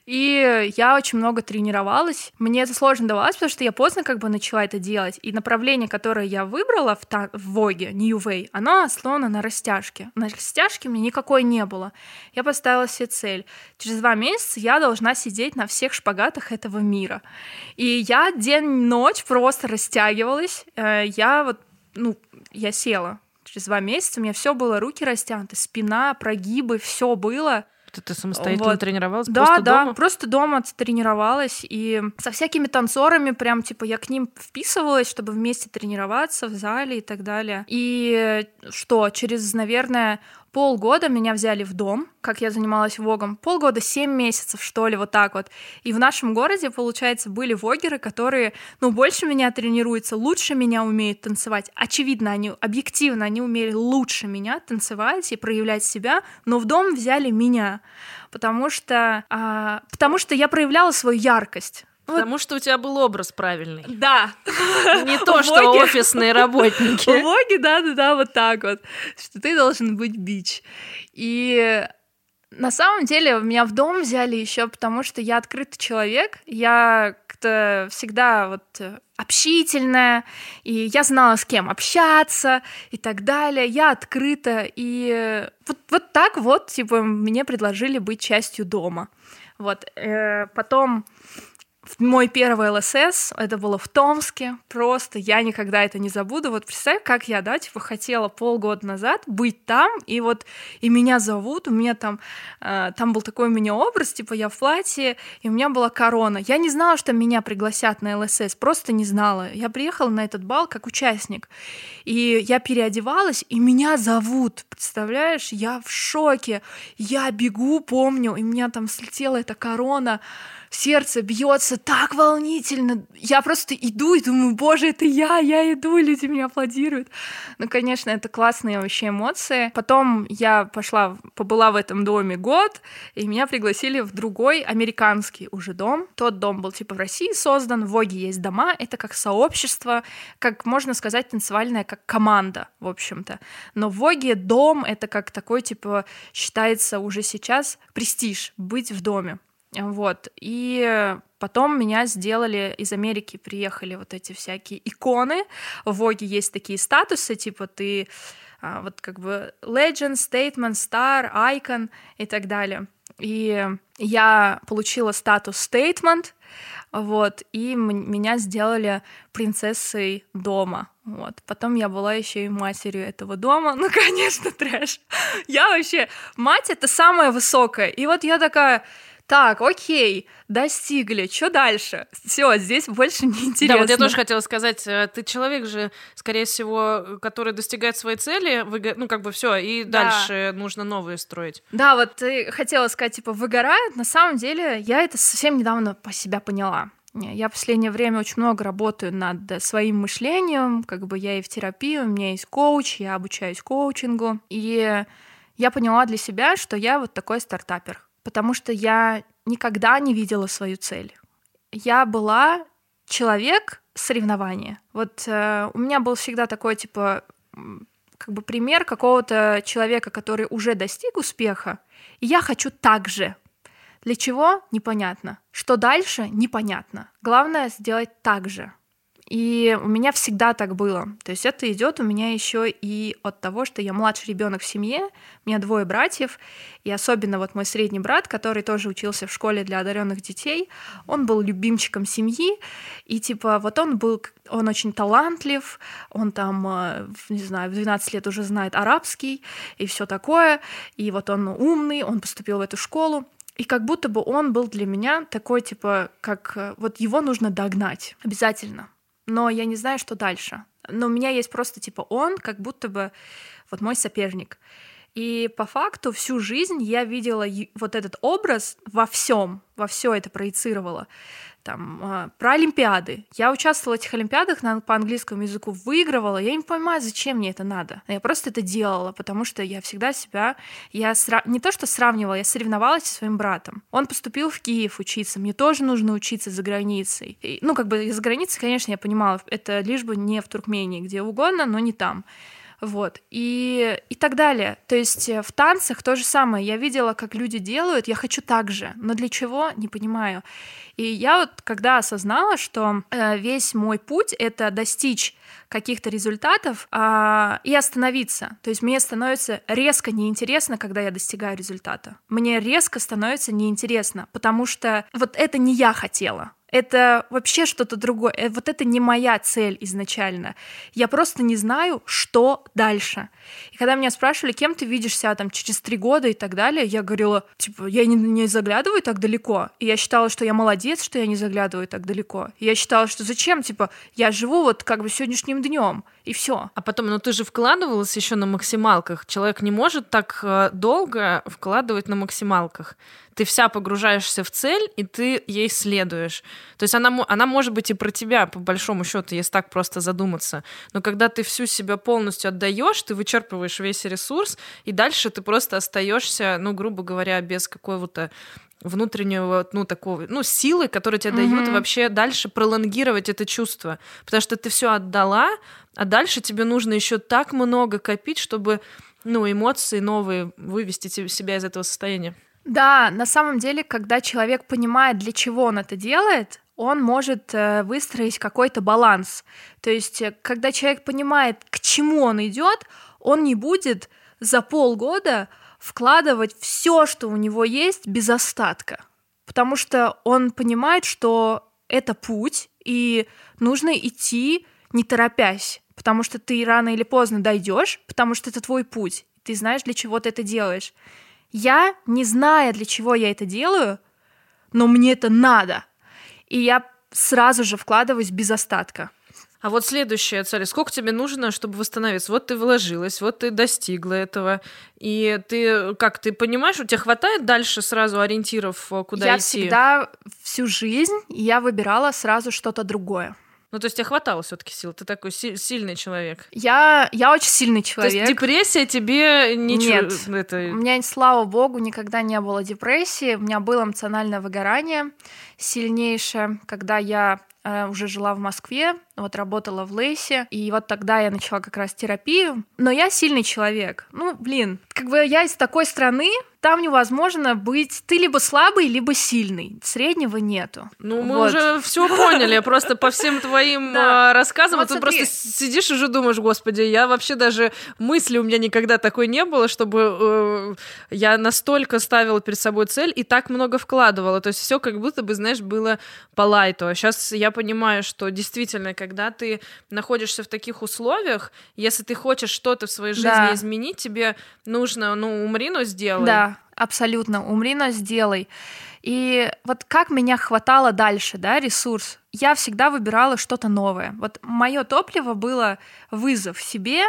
И я очень много тренировалась. Мне это сложно давалось, потому что я поздно как бы начала это делать. И направление, которое я выбрала в, та- в Воге, New Way, оно основано на растяжке. На растяжке меня никакой не было. Я поставила себе цель. Через два месяца я должна сидеть на всех шпагатах этого мира. И я день-ночь просто растягивалась. Э, я вот, ну, я села. Через два месяца у меня все было, руки растянуты, спина, прогибы, все было. Ты, ты самостоятельно вот. тренировалась? Да, просто да, дома? просто дома тренировалась. И со всякими танцорами прям, типа, я к ним вписывалась, чтобы вместе тренироваться в зале и так далее. И что, через, наверное, полгода меня взяли в дом, как я занималась вогом, полгода, семь месяцев, что ли, вот так вот. И в нашем городе, получается, были вогеры, которые, ну, больше меня тренируются, лучше меня умеют танцевать. Очевидно, они, объективно, они умели лучше меня танцевать и проявлять себя, но в дом взяли меня, потому что, а, потому что я проявляла свою яркость. Потому что у тебя был образ правильный. Да. Не то, что офисные работники. Воге, да-да-да, вот так вот. Что ты должен быть бич. И на самом деле меня в дом взяли еще потому, что я открытый человек, я как-то всегда вот общительная, и я знала, с кем общаться и так далее. Я открыта, и вот, вот так вот, типа, мне предложили быть частью дома. Вот. Э, потом мой первый ЛСС, это было в Томске, просто я никогда это не забуду. Вот представь, как я, да, типа хотела полгода назад быть там, и вот и меня зовут, у меня там, э, там был такой у меня образ, типа я в платье, и у меня была корона. Я не знала, что меня пригласят на ЛСС, просто не знала. Я приехала на этот бал как участник, и я переодевалась, и меня зовут, представляешь? Я в шоке, я бегу, помню, и у меня там слетела эта корона, сердце бьется так волнительно. Я просто иду и думаю, боже, это я, я иду, и люди меня аплодируют. Ну, конечно, это классные вообще эмоции. Потом я пошла, побыла в этом доме год, и меня пригласили в другой американский уже дом. Тот дом был типа в России создан, в Воге есть дома, это как сообщество, как можно сказать, танцевальная как команда, в общем-то. Но в Воге дом — это как такой, типа, считается уже сейчас престиж, быть в доме. Вот. И потом меня сделали из Америки, приехали вот эти всякие иконы. В Воге есть такие статусы, типа ты а, вот как бы legend, statement, star, icon и так далее. И я получила статус statement, вот, и меня сделали принцессой дома. Вот. Потом я была еще и матерью этого дома. Ну, конечно, трэш. Я вообще... Мать — это самая высокая. И вот я такая так, окей, достигли, что дальше? Все, здесь больше не интересно. Да, вот я тоже хотела сказать, э, ты человек же, скорее всего, который достигает своей цели, ну как бы все, и да. дальше нужно новые строить. Да, вот ты хотела сказать, типа, выгорает, на самом деле я это совсем недавно по себя поняла. Я в последнее время очень много работаю над своим мышлением, как бы я и в терапии, у меня есть коуч, я обучаюсь коучингу, и я поняла для себя, что я вот такой стартапер потому что я никогда не видела свою цель. Я была человек соревнования. Вот э, у меня был всегда такой, типа, как бы пример какого-то человека, который уже достиг успеха, и я хочу так же. Для чего? Непонятно. Что дальше? Непонятно. Главное сделать так же. И у меня всегда так было. То есть это идет у меня еще и от того, что я младший ребенок в семье, у меня двое братьев, и особенно вот мой средний брат, который тоже учился в школе для одаренных детей, он был любимчиком семьи, и типа вот он был, он очень талантлив, он там, э, не знаю, в 12 лет уже знает арабский и все такое, и вот он умный, он поступил в эту школу, и как будто бы он был для меня такой, типа, как э, вот его нужно догнать обязательно. Но я не знаю, что дальше. Но у меня есть просто, типа, он как будто бы вот мой соперник. И по факту всю жизнь я видела вот этот образ во всем, во все это проецировала там, а, про Олимпиады. Я участвовала в этих Олимпиадах на, по английскому языку, выигрывала. Я не понимаю, зачем мне это надо. Я просто это делала, потому что я всегда себя... Я сра... не то что сравнивала, я соревновалась со своим братом. Он поступил в Киев учиться, мне тоже нужно учиться за границей. И, ну, как бы за границей, конечно, я понимала, это лишь бы не в Туркмении, где угодно, но не там. Вот. И, и так далее. То есть э, в танцах то же самое. Я видела, как люди делают, я хочу так же. Но для чего, не понимаю. И я вот когда осознала, что э, весь мой путь — это достичь каких-то результатов а, и остановиться. То есть мне становится резко неинтересно, когда я достигаю результата. Мне резко становится неинтересно, потому что вот это не я хотела это вообще что-то другое. Э, вот это не моя цель изначально. Я просто не знаю, что дальше. И когда меня спрашивали, кем ты видишь себя там через три года и так далее, я говорила, типа, я не, не заглядываю так далеко. И я считала, что я молодец, что я не заглядываю так далеко. И я считала, что зачем, типа, я живу вот как бы сегодняшним днем и все. А потом, ну ты же вкладывалась еще на максималках. Человек не может так э, долго вкладывать на максималках ты вся погружаешься в цель, и ты ей следуешь. То есть она, она может быть и про тебя, по большому счету, если так просто задуматься. Но когда ты всю себя полностью отдаешь, ты вычерпываешь весь ресурс, и дальше ты просто остаешься, ну, грубо говоря, без какого-то внутреннего, ну, такого, ну, силы, которые тебе mm-hmm. дают вообще дальше пролонгировать это чувство. Потому что ты все отдала, а дальше тебе нужно еще так много копить, чтобы, ну, эмоции новые вывести себя из этого состояния. Да, на самом деле, когда человек понимает, для чего он это делает, он может э, выстроить какой-то баланс. То есть, э, когда человек понимает, к чему он идет, он не будет за полгода вкладывать все, что у него есть, без остатка. Потому что он понимает, что это путь, и нужно идти не торопясь, потому что ты рано или поздно дойдешь, потому что это твой путь. Ты знаешь, для чего ты это делаешь. Я, не зная, для чего я это делаю, но мне это надо. И я сразу же вкладываюсь без остатка. А вот следующая цель. Сколько тебе нужно, чтобы восстановиться? Вот ты вложилась, вот ты достигла этого. И ты, как ты понимаешь, у тебя хватает дальше сразу ориентиров, э, куда я идти? Я всегда всю жизнь я выбирала сразу что-то другое. Ну, то есть тебе хватало все-таки сил. Ты такой си- сильный человек. Я, я очень сильный человек. То есть депрессия тебе ничего. Нет. Это... У меня, слава богу, никогда не было депрессии. У меня было эмоциональное выгорание сильнейшее, когда я э, уже жила в Москве, вот работала в Лейсе, и вот тогда я начала как раз терапию. Но я сильный человек. Ну, блин, как бы я из такой страны, там невозможно быть... Ты либо слабый, либо сильный. Среднего нету. Ну, мы вот. уже все поняли. Просто по всем твоим. А, рассказам вот ты просто сидишь и уже думаешь, господи, я вообще даже мысли у меня никогда такой не было, чтобы э, я настолько ставила перед собой цель и так много вкладывала. То есть все как будто бы, знаешь, было по лайту. А сейчас я понимаю, что действительно, когда ты находишься в таких условиях, если ты хочешь что-то в своей жизни да. изменить, тебе нужно, ну, умри, но сделай. Да, абсолютно. Умри, но сделай. И вот как меня хватало дальше, да, ресурс, я всегда выбирала что-то новое. Вот мое топливо было вызов себе,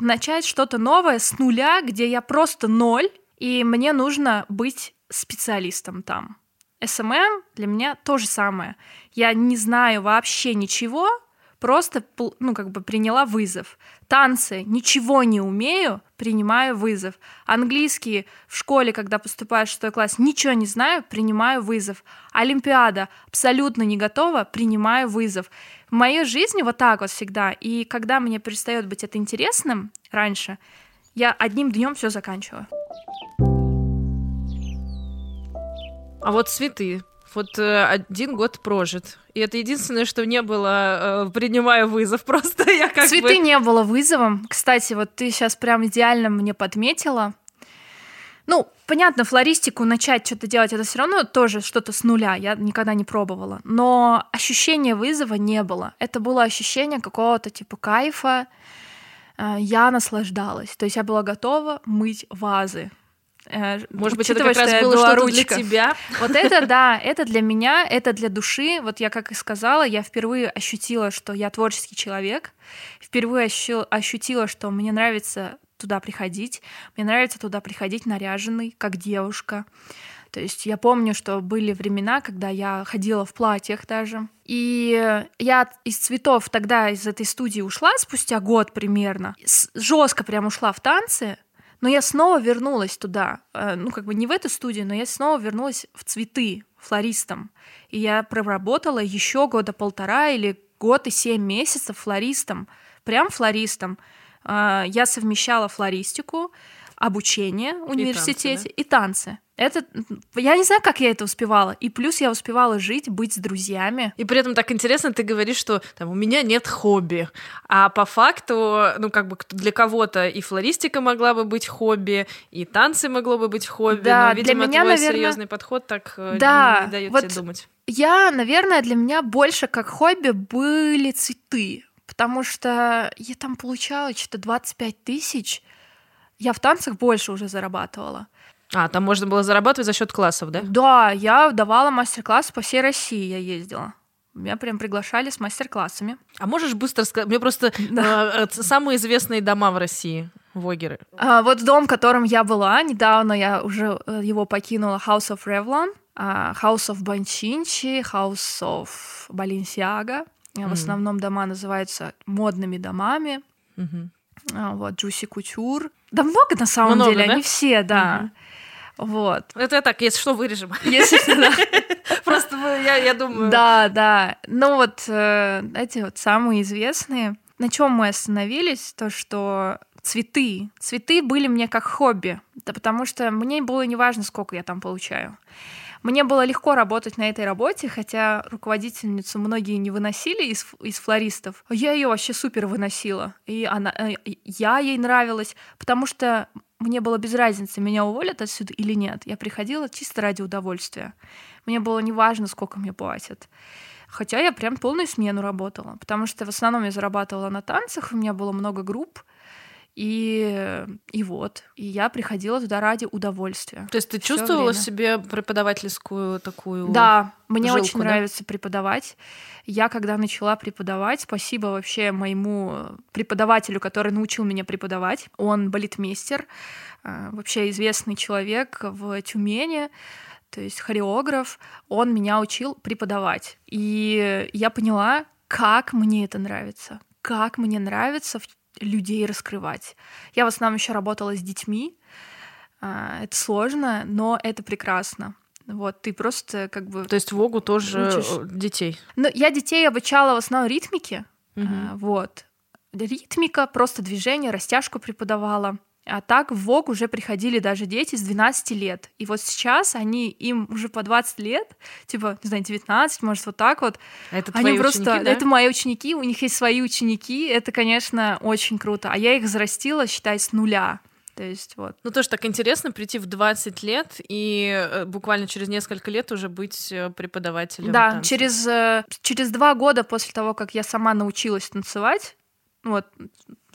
начать что-то новое с нуля, где я просто ноль, и мне нужно быть специалистом там. СММ для меня то же самое. Я не знаю вообще ничего, просто, ну, как бы приняла вызов. Танцы, ничего не умею, принимаю вызов. Английский в школе, когда поступаю в шестой класс, ничего не знаю, принимаю вызов. Олимпиада, абсолютно не готова, принимаю вызов. В моей жизни вот так вот всегда. И когда мне перестает быть это интересным раньше, я одним днем все заканчиваю. А вот цветы Вот э, один год прожит. И это единственное, что не было, э, принимая вызов. Просто я как Цветы бы... не было вызовом. Кстати, вот ты сейчас прям идеально мне подметила. Ну, понятно, флористику начать что-то делать, это все равно тоже что-то с нуля. Я никогда не пробовала. Но ощущения вызова не было. Это было ощущение какого-то типа кайфа. Э, я наслаждалась. То есть я была готова мыть вазы. Э, Может быть, это как раз было что-то для тебя? Вот это, да, это для меня, это для души. Вот я, как и сказала, я впервые ощутила, что я творческий человек. Впервые ощутила, что мне нравится туда приходить. Мне нравится туда приходить наряженный, как девушка. То есть я помню, что были времена, когда я ходила в платьях даже. И я из цветов тогда из этой студии ушла спустя год примерно. Жестко прям ушла в танцы. Но я снова вернулась туда. Э, ну, как бы не в эту студию, но я снова вернулась в цветы флористом. И я проработала еще года полтора или год и семь месяцев флористом. Прям флористом. А, я совмещала флористику, обучение в университете и танцы. И танцы. Это, я не знаю, как я это успевала. И плюс я успевала жить, быть с друзьями. И при этом так интересно, ты говоришь, что там у меня нет хобби. А по факту, ну, как бы для кого-то и флористика могла бы быть хобби, и танцы могло бы быть хобби. Да, но, видимо, для меня, твой наверное... серьезный подход так э, да, не дает вот тебе думать. Я, наверное, для меня больше как хобби были цветы потому что я там получала что-то 25 тысяч. Я в танцах больше уже зарабатывала. А, там можно было зарабатывать за счет классов, да? Да, я давала мастер-классы по всей России, я ездила. Меня прям приглашали с мастер-классами. А можешь быстро сказать? Мне просто да. э, самые известные дома в России, вогеры. А, вот дом, в котором я была, недавно я уже э, его покинула, House of Revlon, uh, House of Банчинчи, House of Balenciaga. Mm-hmm. В основном дома называются модными домами. Mm-hmm. Вот, Juicy Couture. Да много на самом много, деле, да? они все, да. Mm-hmm. Вот. Это так, если что, вырежем. Если что, да. Просто я, я думаю... Да, да. Ну вот э, эти вот самые известные. На чем мы остановились? То, что цветы. Цветы были мне как хобби. Да потому что мне было неважно, сколько я там получаю. Мне было легко работать на этой работе, хотя руководительницу многие не выносили из, из флористов. Я ее вообще супер выносила. И она, э, я ей нравилась, потому что мне было без разницы, меня уволят отсюда или нет. Я приходила чисто ради удовольствия. Мне было неважно, сколько мне платят. Хотя я прям полную смену работала, потому что в основном я зарабатывала на танцах, у меня было много групп, и, и вот. И я приходила туда ради удовольствия. То есть ты чувствовала время. себе преподавательскую такую Да, мне жилку, очень да? нравится преподавать. Я когда начала преподавать, спасибо вообще моему преподавателю, который научил меня преподавать. Он балетмейстер, а, вообще известный человек в Тюмени то есть хореограф, он меня учил преподавать. И я поняла, как мне это нравится, как мне нравится людей раскрывать. Я в основном еще работала с детьми. А, это сложно, но это прекрасно. Вот, ты просто как бы... То есть Вогу тоже учишь. Э, детей? Ну, я детей обучала в основном ритмике. Угу. Вот. Ритмика, просто движение, растяжку преподавала. А так в ВОК уже приходили даже дети с 12 лет. И вот сейчас они, им уже по 20 лет, типа, не знаю, 19, может, вот так вот. Это они твои просто, ученики, да? Это мои ученики, у них есть свои ученики, это, конечно, очень круто. А я их взрастила, считай, с нуля. То есть вот. Ну тоже так интересно прийти в 20 лет и э, буквально через несколько лет уже быть э, преподавателем. Да, танца. через, э, через два года после того, как я сама научилась танцевать, вот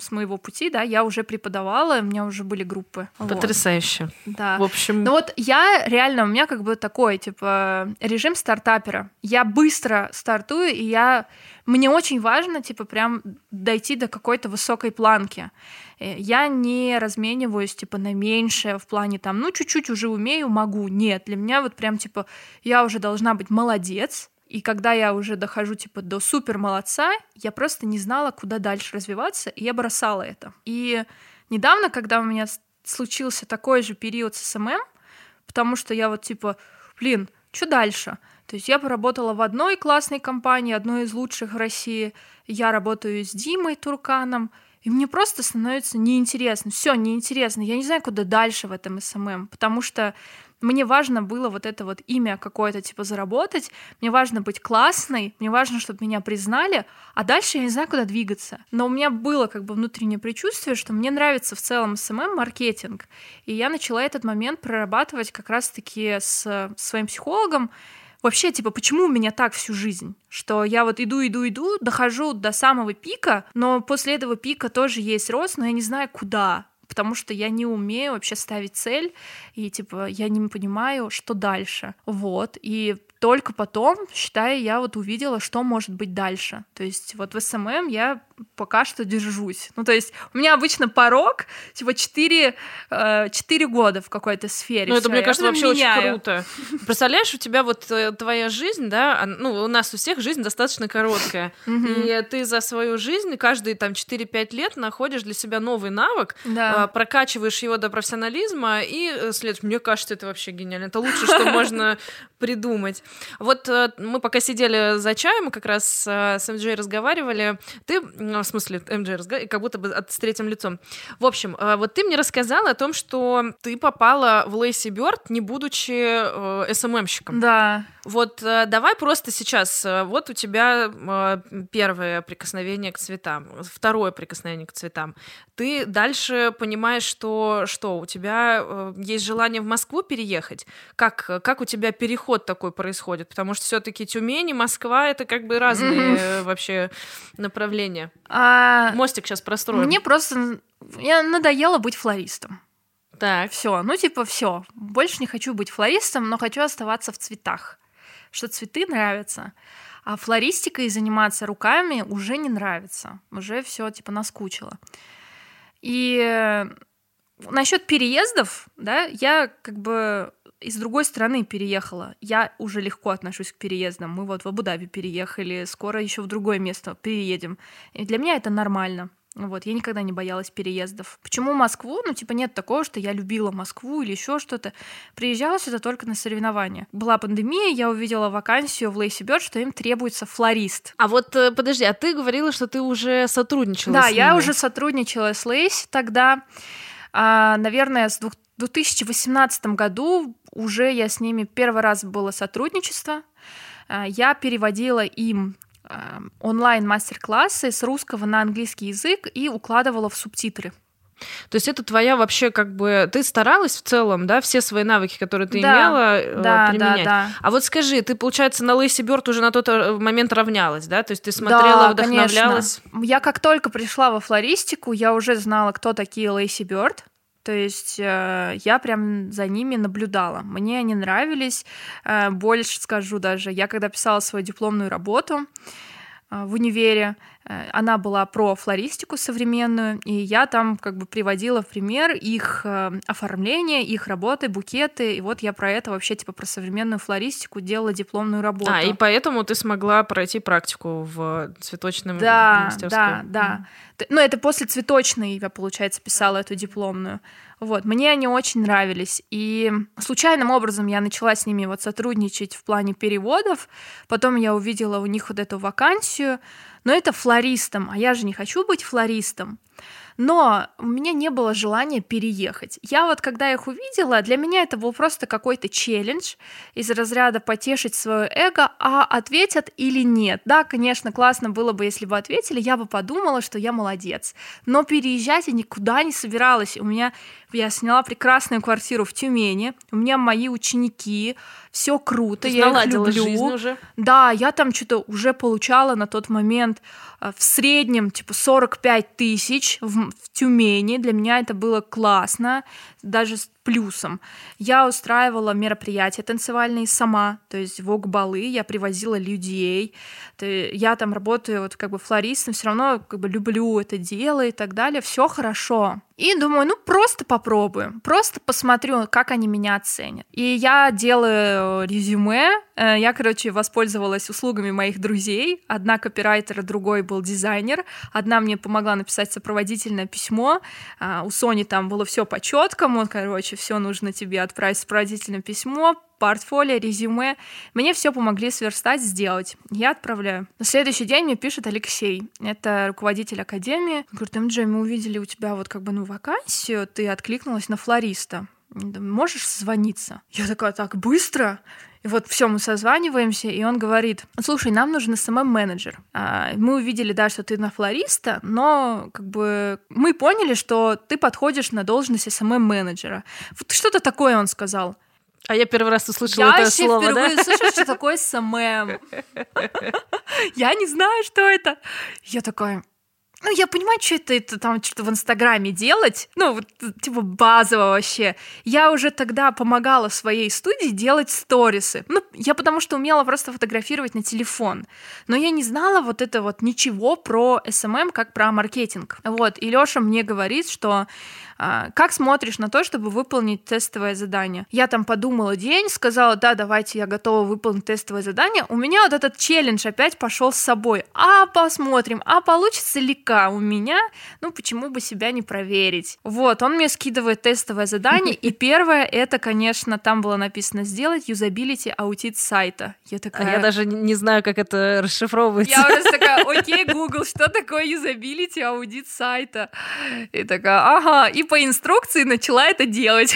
с моего пути, да, я уже преподавала, у меня уже были группы. Потрясающе. Вот. Да. В общем... Ну вот я реально, у меня как бы такой, типа, режим стартапера. Я быстро стартую, и я... Мне очень важно, типа, прям дойти до какой-то высокой планки. Э, я не размениваюсь, типа, на меньшее в плане там, ну, чуть-чуть уже умею, могу. Нет, для меня вот прям, типа, я уже должна быть молодец, и когда я уже дохожу типа до супер молодца, я просто не знала, куда дальше развиваться, и я бросала это. И недавно, когда у меня случился такой же период с СММ, потому что я вот типа, блин, что дальше? То есть я поработала в одной классной компании, одной из лучших в России. Я работаю с Димой Турканом, и мне просто становится неинтересно. Все неинтересно. Я не знаю, куда дальше в этом СММ, потому что мне важно было вот это вот имя какое-то, типа, заработать, мне важно быть классной, мне важно, чтобы меня признали, а дальше я не знаю, куда двигаться. Но у меня было как бы внутреннее предчувствие, что мне нравится в целом СММ-маркетинг, и я начала этот момент прорабатывать как раз-таки с своим психологом, вообще, типа, почему у меня так всю жизнь? Что я вот иду, иду, иду, дохожу до самого пика, но после этого пика тоже есть рост, но я не знаю, куда потому что я не умею вообще ставить цель, и, типа, я не понимаю, что дальше. Вот, и только потом, считаю, я вот увидела, что может быть дальше. То есть вот в СММ я пока что держусь. Ну, то есть у меня обычно порог, типа, 4, 4 э, года в какой-то сфере. Ну, это, мне кажется, вообще меняю. очень круто. Представляешь, у тебя вот э, твоя жизнь, да, ну, у нас у всех жизнь достаточно короткая, и ты за свою жизнь каждые там 4-5 лет находишь для себя новый навык, да. прокачиваешь его до профессионализма, и э, следуешь. Мне кажется, это вообще гениально. Это лучше, что можно придумать. Вот мы пока сидели за чаем, как раз с МДЖ разговаривали, ты в смысле, МДРС, как будто бы от, с третьим лицом. В общем, э, вот ты мне рассказала о том, что ты попала в Лейси Бёрд, не будучи э, СММщиком. Да. Вот э, давай просто сейчас, э, вот у тебя э, первое прикосновение к цветам, второе прикосновение к цветам. Ты дальше понимаешь, что, что у тебя есть желание в Москву переехать? Как, как у тебя переход такой происходит? Потому что все-таки Тюмень и Москва это как бы разные вообще направления. А... Мостик сейчас простроим. Мне просто я надоело быть флористом. Так. Все, ну типа все. Больше не хочу быть флористом, но хочу оставаться в цветах. Что цветы нравятся. А флористикой заниматься руками уже не нравится. Уже все типа наскучило. И насчет переездов, да, я как бы из другой страны переехала. Я уже легко отношусь к переездам. Мы вот в Абу-Даби переехали, скоро еще в другое место переедем. И для меня это нормально. Вот, я никогда не боялась переездов. Почему Москву? Ну, типа, нет такого, что я любила Москву или еще что-то. Приезжала сюда только на соревнования. Была пандемия, я увидела вакансию в Лейси Бёрд, что им требуется флорист. А вот, э, подожди, а ты говорила, что ты уже сотрудничала да, с ними? Да, я уже сотрудничала с Лейси тогда. А, наверное, с 2018 году уже я с ними первый раз было сотрудничество. А, я переводила им а, онлайн-мастер-классы с русского на английский язык и укладывала в субтитры. То есть это твоя вообще как бы... Ты старалась в целом, да, все свои навыки, которые ты да, имела, э, да, применять? Да, да. А вот скажи, ты, получается, на Лейси Бёрд уже на тот э, момент равнялась, да? То есть ты смотрела, да, вдохновлялась? Конечно. Я как только пришла во флористику, я уже знала, кто такие Лейси Бёрд. То есть э, я прям за ними наблюдала. Мне они нравились. Э, больше скажу даже, я когда писала свою дипломную работу в универе, Э, она была про флористику современную, и я там как бы приводила в пример их э, оформление, их работы, букеты, и вот я про это вообще типа про современную флористику делала дипломную работу. А, и поэтому ты смогла пройти практику в цветочном да, министерстве. Да, да, да. Ну, это после цветочной я, получается, писала эту дипломную. Вот, мне они очень нравились. И случайным образом я начала с ними вот сотрудничать в плане переводов. Потом я увидела у них вот эту вакансию но это флористом, а я же не хочу быть флористом. Но у меня не было желания переехать. Я вот, когда их увидела, для меня это был просто какой-то челлендж из разряда потешить свое эго, а ответят или нет. Да, конечно, классно было бы, если бы ответили, я бы подумала, что я молодец. Но переезжать я никуда не собиралась. У меня я сняла прекрасную квартиру в Тюмени, у меня мои ученики, все круто, я их люблю. Уже. Да, я там что-то уже получала на тот момент э, в среднем типа 45 тысяч в, в Тюмени. Для меня это было классно, даже с плюсом. Я устраивала мероприятия танцевальные сама, то есть вок-балы, я привозила людей, я там работаю вот как бы флористом, все равно как бы люблю это дело и так далее, все хорошо. И думаю, ну просто попробую, просто посмотрю, как они меня оценят. И я делаю резюме, я, короче, воспользовалась услугами моих друзей. Одна копирайтер, другой был дизайнер. Одна мне помогла написать сопроводительное письмо. А, у Сони там было все по четкому, короче, все нужно тебе отправить сопроводительное письмо, портфолио, резюме. Мне все помогли сверстать, сделать. Я отправляю. На следующий день мне пишет Алексей. Это руководитель академии. Он говорит, Эмджей, мы увидели у тебя вот как бы ну вакансию, ты откликнулась на флориста. можешь созвониться? Я такая, так, быстро? И вот все, мы созваниваемся, и он говорит, слушай, нам нужен СММ-менеджер. А, мы увидели, да, что ты на флориста, но как бы мы поняли, что ты подходишь на должность СММ-менеджера. Вот что-то такое он сказал. А я первый раз услышала я это слово, да? Я впервые слышала, что такое СММ. Я не знаю, что это. Я такая, ну, я понимаю, что это, это там что-то в Инстаграме делать, ну, вот, типа базово вообще. Я уже тогда помогала своей студии делать сторисы. Ну, я потому что умела просто фотографировать на телефон. Но я не знала вот это вот ничего про СММ, как про маркетинг. Вот, и Лёша мне говорит, что как смотришь на то, чтобы выполнить тестовое задание? Я там подумала день, сказала, да, давайте, я готова выполнить тестовое задание. У меня вот этот челлендж опять пошел с собой. А посмотрим, а получится ли как у меня? Ну, почему бы себя не проверить? Вот, он мне скидывает тестовое задание, и первое, это, конечно, там было написано сделать юзабилити аудит сайта. Я такая... А я даже не знаю, как это расшифровывается. Я просто такая, окей, Google, что такое юзабилити аудит сайта? И такая, ага, и по инструкции начала это делать.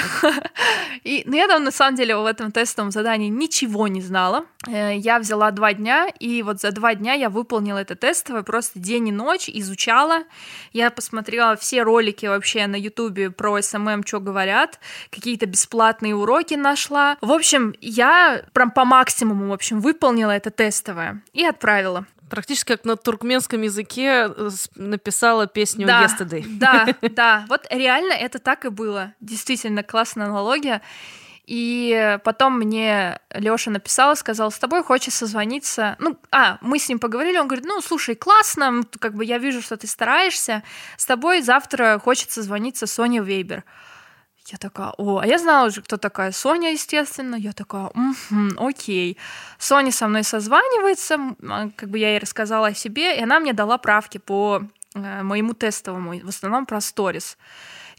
И, ну, я там, на самом деле, в этом тестовом задании ничего не знала. Э, я взяла два дня, и вот за два дня я выполнила это тестовое, просто день и ночь изучала. Я посмотрела все ролики вообще на ютубе про СММ, что говорят, какие-то бесплатные уроки нашла. В общем, я прям по максимуму, в общем, выполнила это тестовое и отправила. Практически как на туркменском языке э, написала песню да, Yesterday. Да, да, вот реально это так и было. Действительно классная аналогия. И потом мне Лёша написал, сказал, с тобой хочет созвониться. Ну, а, мы с ним поговорили, он говорит, ну, слушай, классно, как бы я вижу, что ты стараешься. С тобой завтра хочется созвониться Соня Вейбер. Я такая, о, а я знала уже, кто такая Соня, естественно. Я такая, угу, окей. Соня со мной созванивается, а, как бы я ей рассказала о себе, и она мне дала правки по э, моему тестовому, в основном про сторис.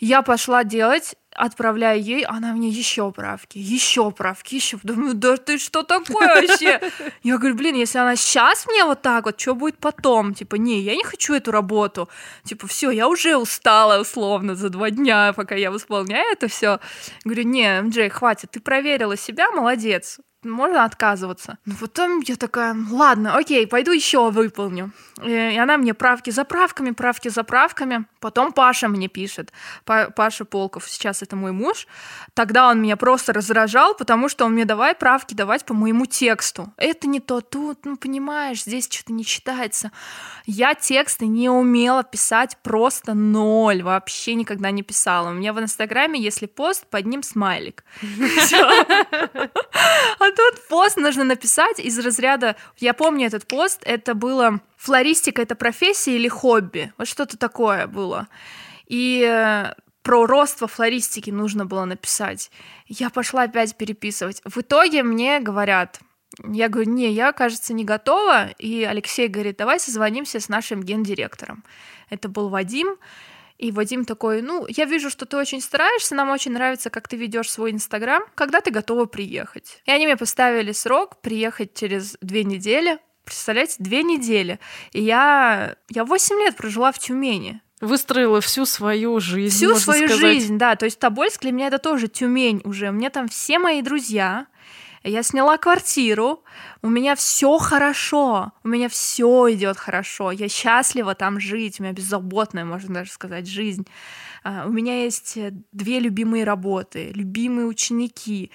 Я пошла делать, отправляю ей, она мне еще правки, еще правки, еще. Думаю, да ты что такое вообще? Я говорю, блин, если она сейчас мне вот так вот, что будет потом? Типа, не, я не хочу эту работу. Типа, все, я уже устала условно за два дня, пока я исполняю это все. Говорю, не, Джей, хватит, ты проверила себя, молодец можно отказываться. Но потом я такая, ладно, окей, пойду еще выполню. И она мне правки за правками, правки за правками. Потом Паша мне пишет. Паша Полков, сейчас это мой муж. Тогда он меня просто раздражал, потому что он мне давай правки давать по моему тексту. Это не то, тут, ну понимаешь, здесь что-то не читается. Я тексты не умела писать просто ноль, вообще никогда не писала. У меня в Инстаграме, если пост, под ним смайлик. А тут пост нужно написать из разряда... Я помню этот пост, это было... Флористика — это профессия или хобби? Вот что-то такое было. И э, про рост во флористике нужно было написать. Я пошла опять переписывать. В итоге мне говорят, я говорю, не, я, кажется, не готова. И Алексей говорит, давай созвонимся с нашим гендиректором. Это был Вадим. И Вадим такой, ну, я вижу, что ты очень стараешься, нам очень нравится, как ты ведешь свой Инстаграм, когда ты готова приехать. И они мне поставили срок приехать через две недели. Представляете, две недели. И я, я 8 лет прожила в Тюмени. Выстроила всю свою жизнь. Всю свою сказать. жизнь, да. То есть Тобольск для меня это тоже Тюмень уже. Меня там все мои друзья, я сняла квартиру, у меня все хорошо, у меня все идет хорошо, я счастлива там жить, у меня беззаботная, можно даже сказать, жизнь. А, у меня есть э, две любимые работы, любимые ученики.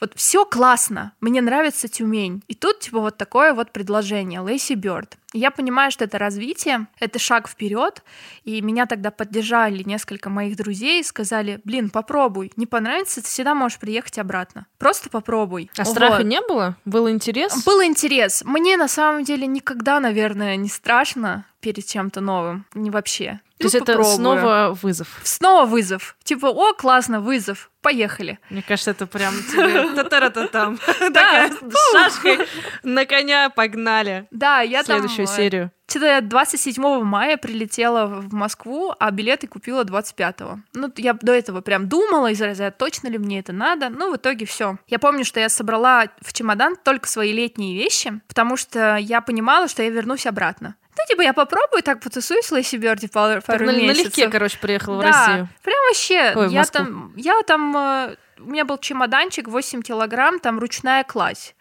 Вот все классно, мне нравится Тюмень. И тут типа вот такое вот предложение, Лейси Бёрд. Я понимаю, что это развитие, это шаг вперед, и меня тогда поддержали несколько моих друзей и сказали, блин, попробуй, не понравится, ты всегда можешь приехать обратно. Просто попробуй. А вот. страха не было? Был интерес? Был интерес. Мне на самом деле никогда, наверное, не страшно перед чем-то новым. Не вообще. То есть это снова вызов? Снова вызов. Типа, о, классно, вызов, поехали. Мне кажется, это прям тебе та-та-та-там. Да. С шашкой на коня погнали. Да, я там... Следующую серию. Что-то 27 мая прилетела в Москву, а билеты купила 25-го. Ну, я до этого прям думала, из разряда, точно ли мне это надо. Ну, в итоге все. Я помню, что я собрала в чемодан только свои летние вещи, потому что я понимала, что я вернусь обратно. Ну, типа, я попробую так потусуюсь в Лэйси Бёрди пару, пару на, месяцев. Налегке, короче, приехала да, в Россию. прям вообще. Ой, я, там, я там э, у меня был чемоданчик 8 килограмм, там ручная кладь.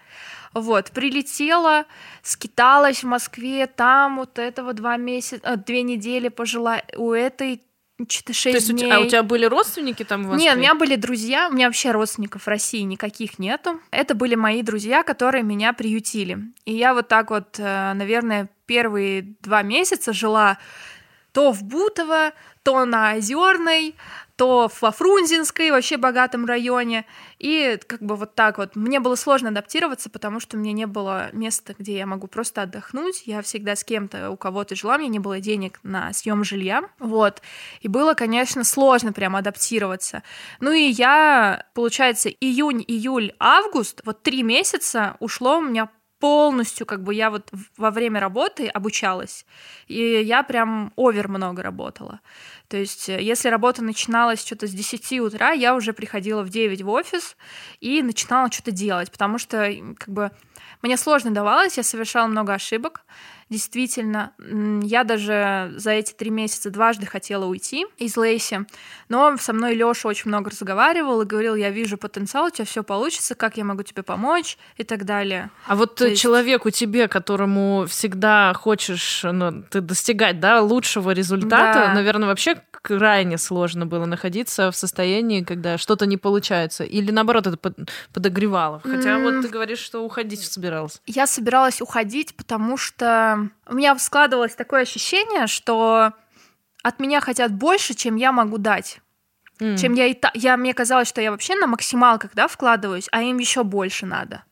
Вот, прилетела, скиталась в Москве, там вот этого два месяца, э, две недели пожила, у этой что-то шесть дней. а у тебя были родственники там в Москве? Нет, у меня были друзья, у меня вообще родственников в России никаких нету. Это были мои друзья, которые меня приютили. И я вот так вот, э, наверное, первые два месяца жила то в Бутово, то на Озерной, то во Фрунзенской, вообще богатом районе. И как бы вот так вот. Мне было сложно адаптироваться, потому что у меня не было места, где я могу просто отдохнуть. Я всегда с кем-то, у кого-то жила, мне не было денег на съем жилья. Вот. И было, конечно, сложно прям адаптироваться. Ну и я, получается, июнь, июль, август, вот три месяца ушло у меня полностью, как бы я вот во время работы обучалась, и я прям овер много работала. То есть, э, если работа начиналась что-то с 10 утра, я уже приходила в 9 в офис и начинала что-то делать, потому что как бы мне сложно давалось, я совершала много ошибок, действительно. Я даже за эти три месяца дважды хотела уйти из Лейси, но со мной Лёша очень много разговаривал и говорил, я вижу потенциал, у тебя все получится, как я могу тебе помочь и так далее. А вот То человеку есть... тебе, которому всегда хочешь ну, ты достигать да, лучшего результата, да. наверное, вообще крайне сложно было находиться в состоянии, когда что-то не получается. Или наоборот, это подогревало. Хотя mm. вот ты говоришь, что уходить собиралась. Я собиралась уходить, потому что у меня складывалось такое ощущение, что от меня хотят больше, чем я могу дать. Mm. Чем я и та... я мне казалось, что я вообще на максималках, да, вкладываюсь, а им еще больше надо.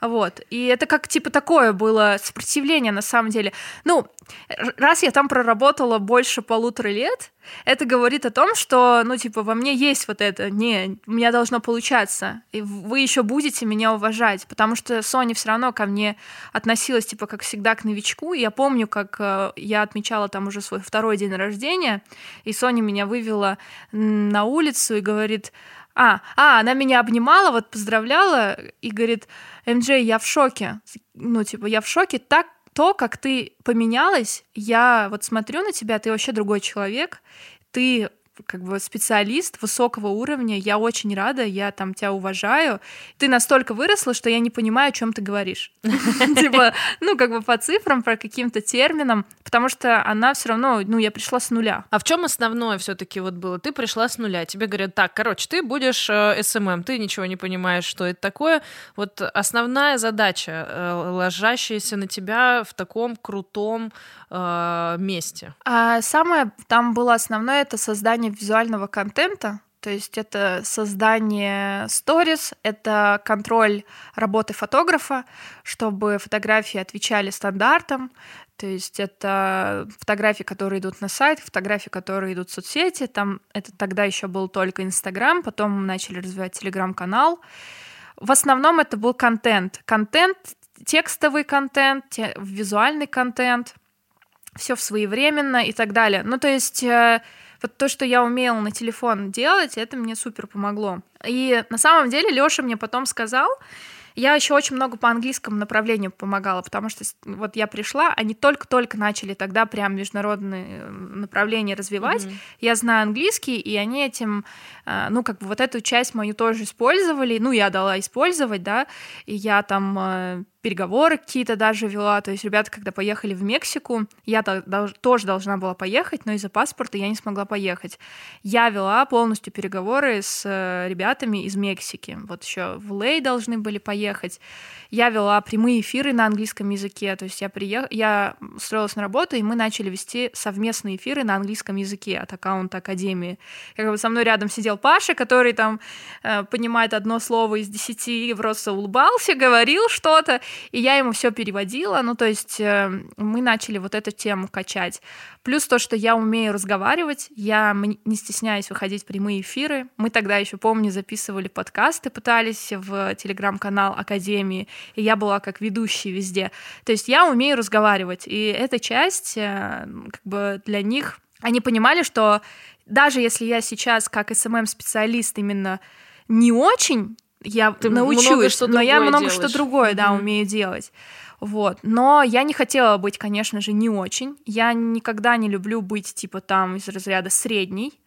Вот. И это как типа такое было сопротивление на самом деле. Ну, раз я там проработала больше полутора лет, это говорит о том, что, ну, типа, во мне есть вот это, не, у меня должно получаться, и вы еще будете меня уважать, потому что Соня все равно ко мне относилась, типа, как всегда, к новичку, и я помню, как э, я отмечала там уже свой второй день рождения, и Соня меня вывела на улицу и говорит, а, а, она меня обнимала, вот поздравляла и говорит, МД, я в шоке. Ну, типа, я в шоке. Так, то, как ты поменялась, я вот смотрю на тебя, ты вообще другой человек, ты как бы специалист высокого уровня, я очень рада, я там тебя уважаю. Ты настолько выросла, что я не понимаю, о чем ты говоришь. Типа, ну, как бы по цифрам, по каким-то терминам, потому что она все равно, ну, я пришла с нуля. А в чем основное все-таки вот было? Ты пришла с нуля, тебе говорят, так, короче, ты будешь э, СММ, ты ничего не понимаешь, что это такое. Вот основная задача, э, ложащаяся на тебя в таком крутом э, месте. А самое там было основное это создание визуального контента, то есть это создание сторис, это контроль работы фотографа, чтобы фотографии отвечали стандартам. То есть это фотографии, которые идут на сайт, фотографии, которые идут в соцсети. Там это тогда еще был только Инстаграм, потом мы начали развивать Телеграм-канал. В основном это был контент. Контент, текстовый контент, визуальный контент, все своевременно и так далее. Ну, то есть э, вот то, что я умела на телефон делать, это мне супер помогло. И на самом деле Лёша мне потом сказал, я еще очень много по английскому направлению помогала, потому что вот я пришла, они только-только начали тогда прям международные э, направления развивать. Mm-hmm. Я знаю английский, и они этим, э, ну, как бы вот эту часть мою тоже использовали. Ну, я дала использовать, да, и я там переговоры какие-то даже вела. То есть ребята, когда поехали в Мексику, я тоже должна была поехать, но из-за паспорта я не смогла поехать. Я вела полностью переговоры с э, ребятами из Мексики. Вот еще в Лей должны были поехать. Я вела прямые эфиры на английском языке. То есть я, приех... я устроилась на работу, и мы начали вести совместные эфиры на английском языке от аккаунта Академии. Как бы со мной рядом сидел Паша, который там э, понимает одно слово из десяти, просто улыбался, говорил что-то и я ему все переводила, ну, то есть э, мы начали вот эту тему качать. Плюс то, что я умею разговаривать, я не стесняюсь выходить в прямые эфиры. Мы тогда еще, помню, записывали подкасты, пытались в телеграм-канал Академии, и я была как ведущая везде. То есть я умею разговаривать, и эта часть э, как бы для них, они понимали, что даже если я сейчас как СММ-специалист именно не очень я Ты научусь, но я много делаешь. что другое, да, mm-hmm. умею делать. Вот. Но я не хотела быть, конечно же, не очень. Я никогда не люблю быть, типа, там, из разряда средней.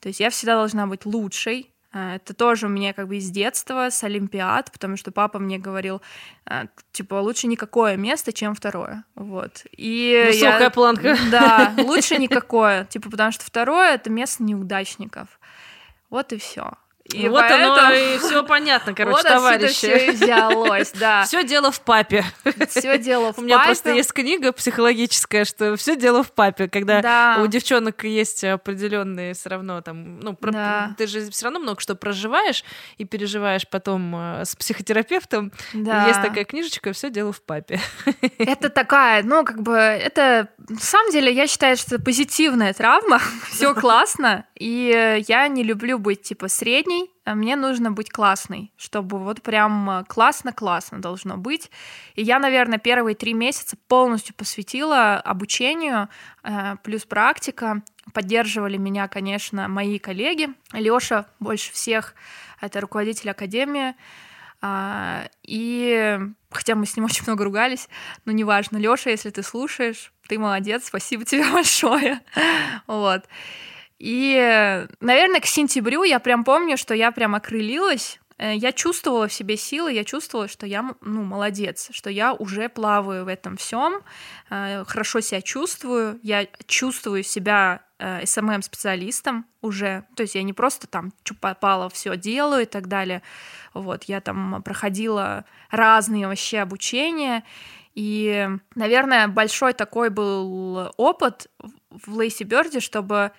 То есть я всегда должна быть лучшей. Э, это тоже у меня как бы из детства, с Олимпиад, потому что папа мне говорил, э, типа, лучше никакое место, чем второе. Вот. И Высокая я, планка. Да, лучше никакое. Типа, потому что второе — это место неудачников. Вот и все. И вот поэтому... оно и все понятно, короче, вот товарищи. все взялось, да. Все дело в папе. Все дело в папе. У меня просто есть книга психологическая, что все дело в папе, когда да. у девчонок есть определенные все равно там, ну, про... да. ты же все равно много что проживаешь и переживаешь потом э, с психотерапевтом. Да. Есть такая книжечка, все дело в папе. Это такая, ну, как бы, это на самом деле я считаю, что это позитивная травма, все классно, и я не люблю быть типа средней а мне нужно быть классной, чтобы вот прям классно-классно должно быть. И я, наверное, первые три месяца полностью посвятила обучению, э, плюс практика. Поддерживали меня, конечно, мои коллеги. Лёша больше всех, это руководитель академии. А, и хотя мы с ним очень много ругались, но неважно, Лёша, если ты слушаешь, ты молодец, спасибо тебе большое. Вот. И, наверное, к сентябрю я прям помню, что я прям окрылилась. Э, я чувствовала в себе силы, я чувствовала, что я, ну, молодец, что я уже плаваю в этом всем, э, хорошо себя чувствую, я чувствую себя э, уже, то есть я не просто там попала, все делаю и так далее, вот, я там проходила разные вообще обучения, и, наверное, большой такой был опыт в Лейси Бёрде, чтобы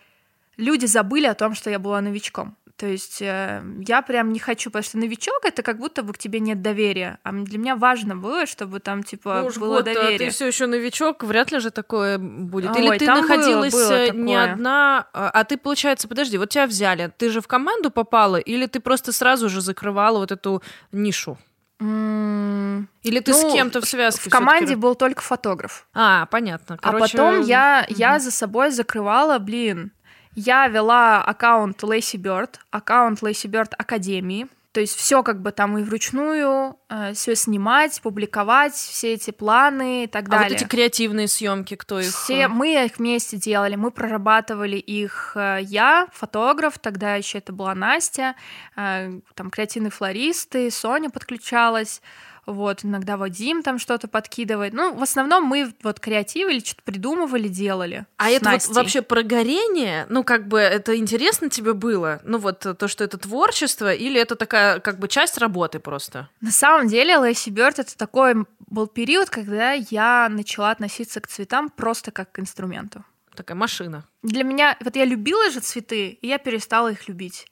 люди забыли о том, что я была новичком. То есть э, я прям не хочу, потому что новичок это как будто бы к тебе нет доверия. А для меня важно было, чтобы там типа ну, было год, доверие. А ты все еще новичок, вряд ли же такое будет. Ой, Или ты находилась было, было не одна, а, а ты, получается, подожди, вот тебя взяли, ты же в команду попала, или ты просто сразу же закрывала вот эту нишу? Или ты ну, с кем-то в связке? В команде был только фотограф. А, понятно. Короче... А потом я, угу. я за собой закрывала, блин, я вела аккаунт Лейси Бёрд, аккаунт Лейси Бёрд Академии. То есть все как бы там и вручную, э, все снимать, публиковать, все эти планы и так далее. А вот эти креативные съемки, кто их? Все э? мы их вместе делали, мы прорабатывали их. Э, я, фотограф, тогда еще это была Настя, э, там креативные флористы, Соня подключалась вот, иногда Вадим там что-то подкидывает. Ну, в основном мы вот креативили, что-то придумывали, делали. А это вот вообще про горение? Ну, как бы это интересно тебе было? Ну, вот то, что это творчество, или это такая, как бы, часть работы просто? На самом деле, Лэйси Бёрд — это такой был период, когда я начала относиться к цветам просто как к инструменту. Такая машина. Для меня... Вот я любила же цветы, и я перестала их любить.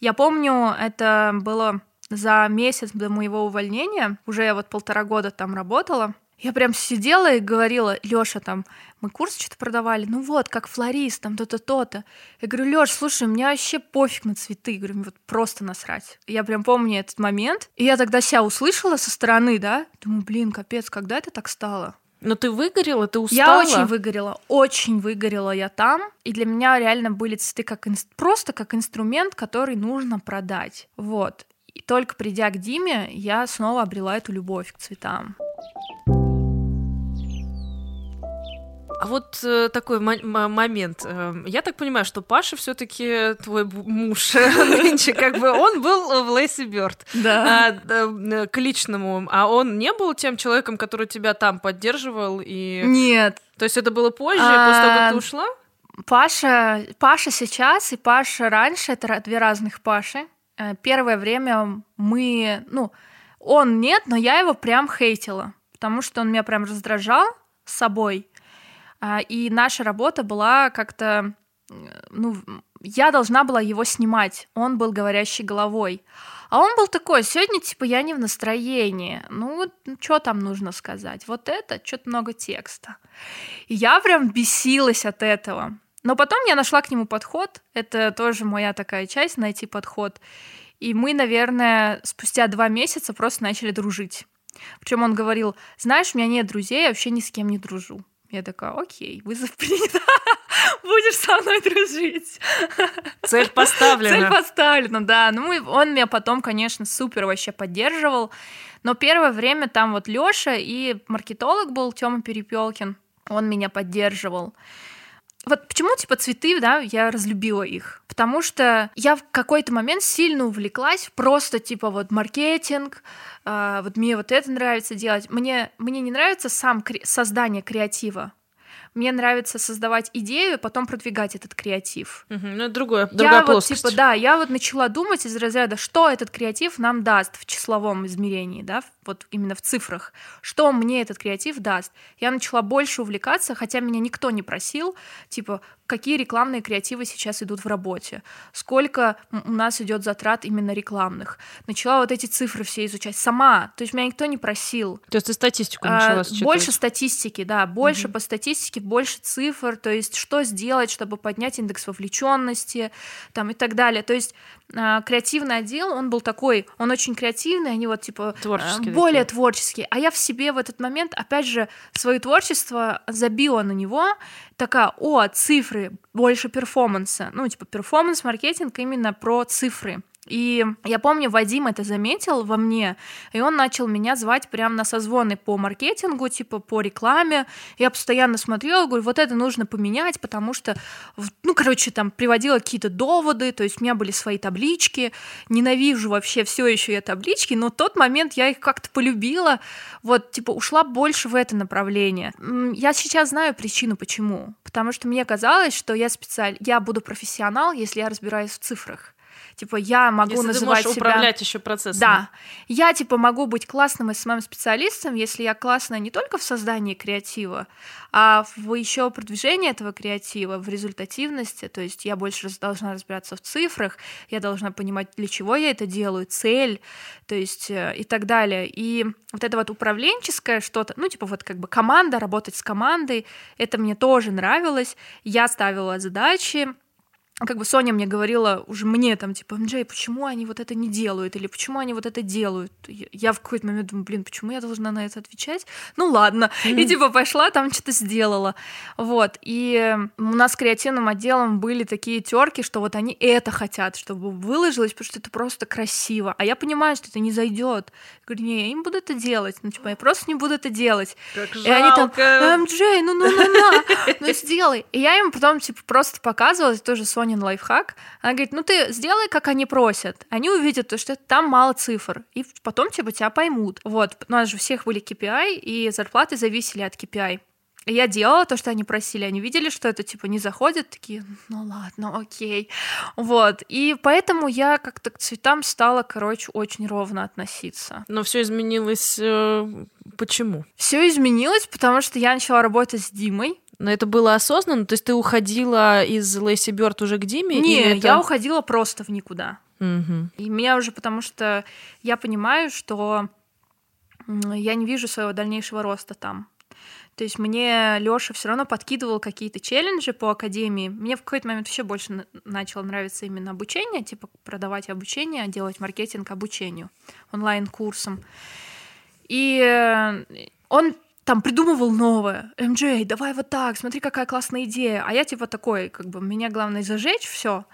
Я помню, это было за месяц до моего увольнения, уже я вот полтора года там работала, я прям сидела и говорила, Лёша, там, мы курс что-то продавали, ну вот, как флорист, там то-то, то-то. Я говорю, Лёш, слушай, меня вообще пофиг на цветы, я говорю, мне вот просто насрать. Я прям помню этот момент, и я тогда себя услышала со стороны, да, думаю, блин, капец, когда это так стало? Но ты выгорела, ты устала? Я очень выгорела, очень выгорела я там. И для меня реально были цветы как ин... просто как инструмент, который нужно продать. Вот. И только придя к Диме, я снова обрела эту любовь к цветам. А вот э, такой момент. Э, я так понимаю, что Паша все-таки твой муж нынче, как бы он был в Лейси Бёрд. Да. А, э, к личному. А он не был тем человеком, который тебя там поддерживал и. Нет. То есть это было позже, а... после того, как ты ушла? Паша, Паша сейчас и Паша раньше это две разных Паши. Э, первое время мы, ну, он нет, но я его прям хейтила, потому что он меня прям раздражал с собой. А, и наша работа была как-то, ну, я должна была его снимать. Он был говорящей головой. А он был такой, сегодня, типа, я не в настроении. Ну, ну, что там нужно сказать? Вот это, что-то много текста. И я прям бесилась от этого. Но потом я нашла к нему подход. Это тоже моя такая часть, найти подход. И мы, наверное, спустя два месяца просто начали дружить. Причем он говорил, знаешь, у меня нет друзей, я вообще ни с кем не дружу. Я такая, окей, вызов принят. Будешь со мной дружить. Цель поставлена. Цель поставлена, да. Ну, он меня потом, конечно, супер вообще поддерживал. Но первое время там вот Лёша и маркетолог был Тёма Перепелкин. Он меня поддерживал. Вот почему, типа, цветы, да, я разлюбила их? Потому что я в какой-то момент сильно увлеклась просто, типа, вот маркетинг, э, вот мне вот это нравится делать. Мне, мне не нравится сам кре- создание креатива. Мне нравится создавать идею, потом продвигать этот креатив. Угу, ну, это другое, другая я плоскость. вот, типа, да, я вот начала думать из разряда, что этот креатив нам даст в числовом измерении, да, вот именно в цифрах, что мне этот креатив даст. Я начала больше увлекаться, хотя меня никто не просил, типа, какие рекламные креативы сейчас идут в работе, сколько у нас идет затрат именно рекламных. Начала вот эти цифры все изучать сама, то есть меня никто не просил. То есть ты статистику начала а, Больше статистики, да, больше угу. по статистике, больше цифр, то есть что сделать, чтобы поднять индекс вовлеченности, там и так далее. То есть а, креативный отдел, он был такой, он очень креативный, они вот типа а, творческие более такие. творческие. А я в себе в этот момент, опять же, свое творчество забила на него, такая, о, цифры, больше перформанса. Ну, типа, перформанс-маркетинг именно про цифры. И я помню, Вадим это заметил во мне, и он начал меня звать прямо на созвоны по маркетингу, типа по рекламе. Я постоянно смотрела, говорю, вот это нужно поменять, потому что, ну, короче, там приводила какие-то доводы, то есть у меня были свои таблички, ненавижу вообще все еще я таблички, но в тот момент я их как-то полюбила, вот, типа, ушла больше в это направление. Я сейчас знаю причину, почему. Потому что мне казалось, что я специаль... я буду профессионал, если я разбираюсь в цифрах. Типа я могу если называть ты себя... управлять еще процессом. Да. Я типа могу быть классным SMM-специалистом, если я классная не только в создании креатива, а в еще продвижении этого креатива, в результативности. То есть я больше должна разбираться в цифрах, я должна понимать, для чего я это делаю, цель, то есть э, и так далее. И вот это вот управленческое что-то, ну типа вот как бы команда, работать с командой, это мне тоже нравилось. Я ставила задачи, как бы Соня мне говорила уже мне там, типа, Джей, почему они вот это не делают, или почему они вот это делают? Я в какой-то момент думаю, блин, почему я должна на это отвечать? Ну ладно, mm-hmm. и типа пошла, там что-то сделала. Вот, и у нас с креативным отделом были такие терки, что вот они это хотят, чтобы выложилось, потому что это просто красиво. А я понимаю, что это не зайдет. Говорю, не, я не буду это делать. Ну, типа, я просто не буду это делать. Как и они там, Джей, ну, ну, ну, ну, ну, сделай. И я им потом, типа, просто показывала, тоже Соня Сонин лайфхак. Она говорит, ну ты сделай, как они просят. Они увидят, то, что там мало цифр, и потом типа тебя поймут. Вот, у нас же у всех были KPI, и зарплаты зависели от KPI. И я делала то, что они просили. Они видели, что это типа не заходит, такие, ну ладно, окей. Вот. И поэтому я как-то к цветам стала, короче, очень ровно относиться. Но все изменилось. Э, почему? Все изменилось, потому что я начала работать с Димой. Но это было осознанно? То есть ты уходила из Лэйси Бёрд уже к Диме? Не, это... я уходила просто в никуда. Угу. И меня уже, потому что я понимаю, что я не вижу своего дальнейшего роста там. То есть мне Лёша все равно подкидывал какие-то челленджи по академии. Мне в какой-то момент вообще больше начало нравиться именно обучение, типа продавать обучение, делать маркетинг обучению, онлайн-курсом. И он там придумывал новое. МД, давай вот так, смотри, какая классная идея. А я типа такой, как бы, меня главное зажечь все,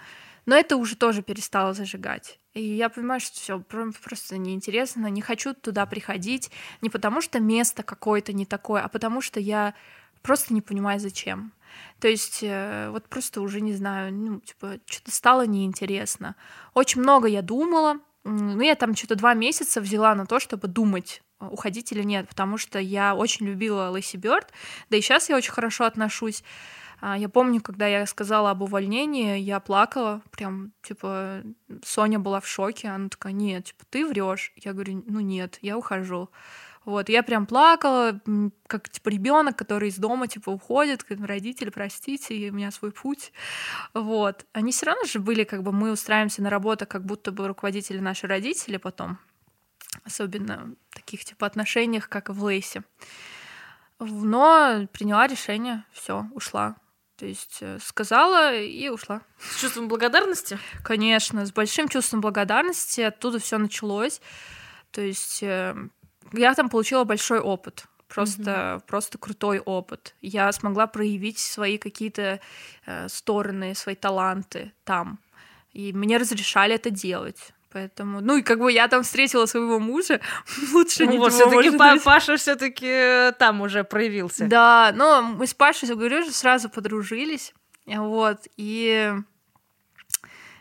но это уже тоже перестало зажигать. И я понимаю, что все просто неинтересно, не хочу туда приходить, не потому что место какое-то не такое, а потому что я просто не понимаю, зачем. То есть э, вот просто уже не знаю, ну, типа, что-то стало неинтересно. Очень много я думала, ну, я там что-то два месяца взяла на то, чтобы думать уходить или нет, потому что я очень любила Лэйси Бёрд, да и сейчас я очень хорошо отношусь. А, я помню, когда я сказала об увольнении, я плакала, прям, типа, Соня была в шоке, она такая, нет, типа, ты врешь. Я говорю, ну нет, я ухожу. Вот, я прям плакала, как, типа, ребенок, который из дома, типа, уходит, как родители, простите, у меня свой путь. Вот. Они все равно же были, как бы, мы устраиваемся на работу, как будто бы руководители наши родители потом особенно в таких типа отношениях, как в Лейсе. Но приняла решение, все, ушла. То есть э, сказала и ушла. С чувством благодарности? Конечно, с большим чувством благодарности. Оттуда все началось. То есть э, я там получила большой опыт. Просто, mm-hmm. просто крутой опыт. Я смогла проявить свои какие-то э, стороны, свои таланты там. И мне разрешали это делать. Поэтому, ну и как бы я там встретила своего мужа, лучше ну, не вот все-таки Паша все-таки там уже проявился. Да, но мы с Пашей, я говорю, сразу подружились, вот, и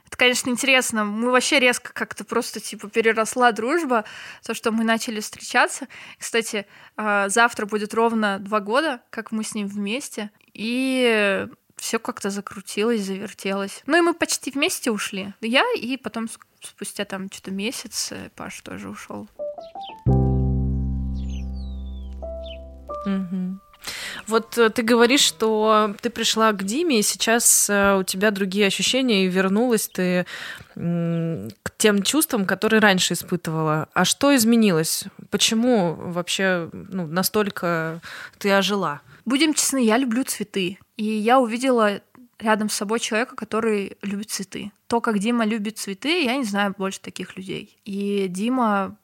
это, конечно, интересно. Мы вообще резко как-то просто, типа, переросла дружба, то, что мы начали встречаться. Кстати, а, завтра будет ровно два года, как мы с ним вместе. И все как-то закрутилось, завертелось. Ну и мы почти вместе ушли. Я и потом спустя там что-то месяц э, Паш тоже ушел. Угу. Вот э, ты говоришь, что ты пришла к Диме, и сейчас э, у тебя другие ощущения, и вернулась ты к тем чувствам, которые раньше испытывала. А что изменилось? Почему вообще ну, настолько ты ожила? Будем честны, я люблю цветы. И я увидела рядом с собой человека, который любит цветы. То, как Дима любит цветы, я не знаю больше таких людей. И Дима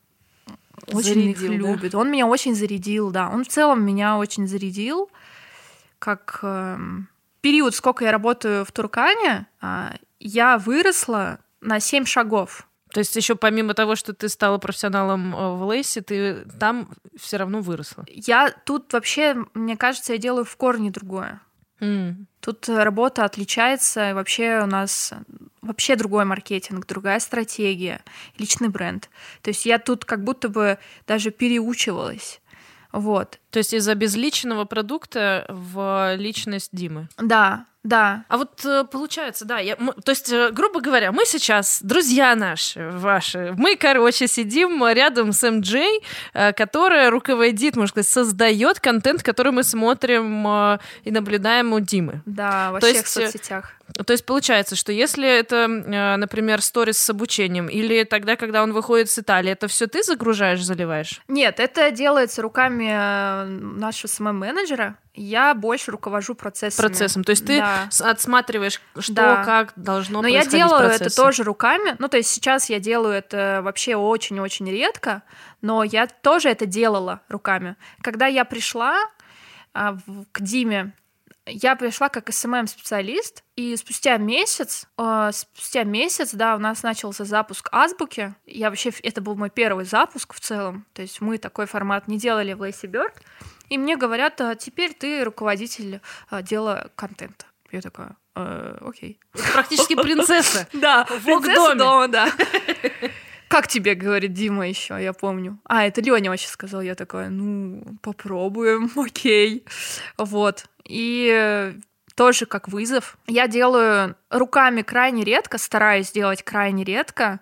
очень зарядил, их любит. Да? Он меня очень зарядил, да. Он в целом меня очень зарядил. Как э, период, сколько я работаю в Туркане, э, я выросла на 7 шагов. То есть еще помимо того, что ты стала профессионалом э, в Лейсе, ты там все равно выросла? Я тут вообще, мне кажется, я делаю в корне другое. Mm. Тут работа отличается, вообще у нас вообще другой маркетинг, другая стратегия, личный бренд. То есть я тут как будто бы даже переучивалась. Вот. То есть из-за безличного продукта в личность Димы. Да, да. А вот э, получается, да, я, то есть, э, грубо говоря, мы сейчас, друзья наши, ваши, мы, короче, сидим рядом с МД, э, которая руководит, можно сказать, создает контент, который мы смотрим и наблюдаем у Димы. Да, во то всех есть, соцсетях. То есть получается, что если это, например, сторис с обучением, или тогда, когда он выходит с Италии, это все ты загружаешь, заливаешь? Нет, это делается руками нашего СММ-менеджера, я больше руковожу процессом. Процессом. То есть ты да. отсматриваешь, что, да. как должно Но я делаю это тоже руками. Ну, то есть сейчас я делаю это вообще очень-очень редко, но я тоже это делала руками. Когда я пришла а, к Диме, я пришла как СММ-специалист, и спустя месяц, э, спустя месяц, да, у нас начался запуск азбуки. Я вообще, это был мой первый запуск в целом, то есть мы такой формат не делали в Lazy Bird. И мне говорят, а теперь ты руководитель отдела контента. Я такая, э, окей. Практически принцесса. Да, принцесса дома, да. Как тебе, говорит Дима еще, я помню. А, это Леня вообще сказал. Я такая, ну, попробуем, окей. Вот. И тоже как вызов. Я делаю руками крайне редко, стараюсь делать крайне редко,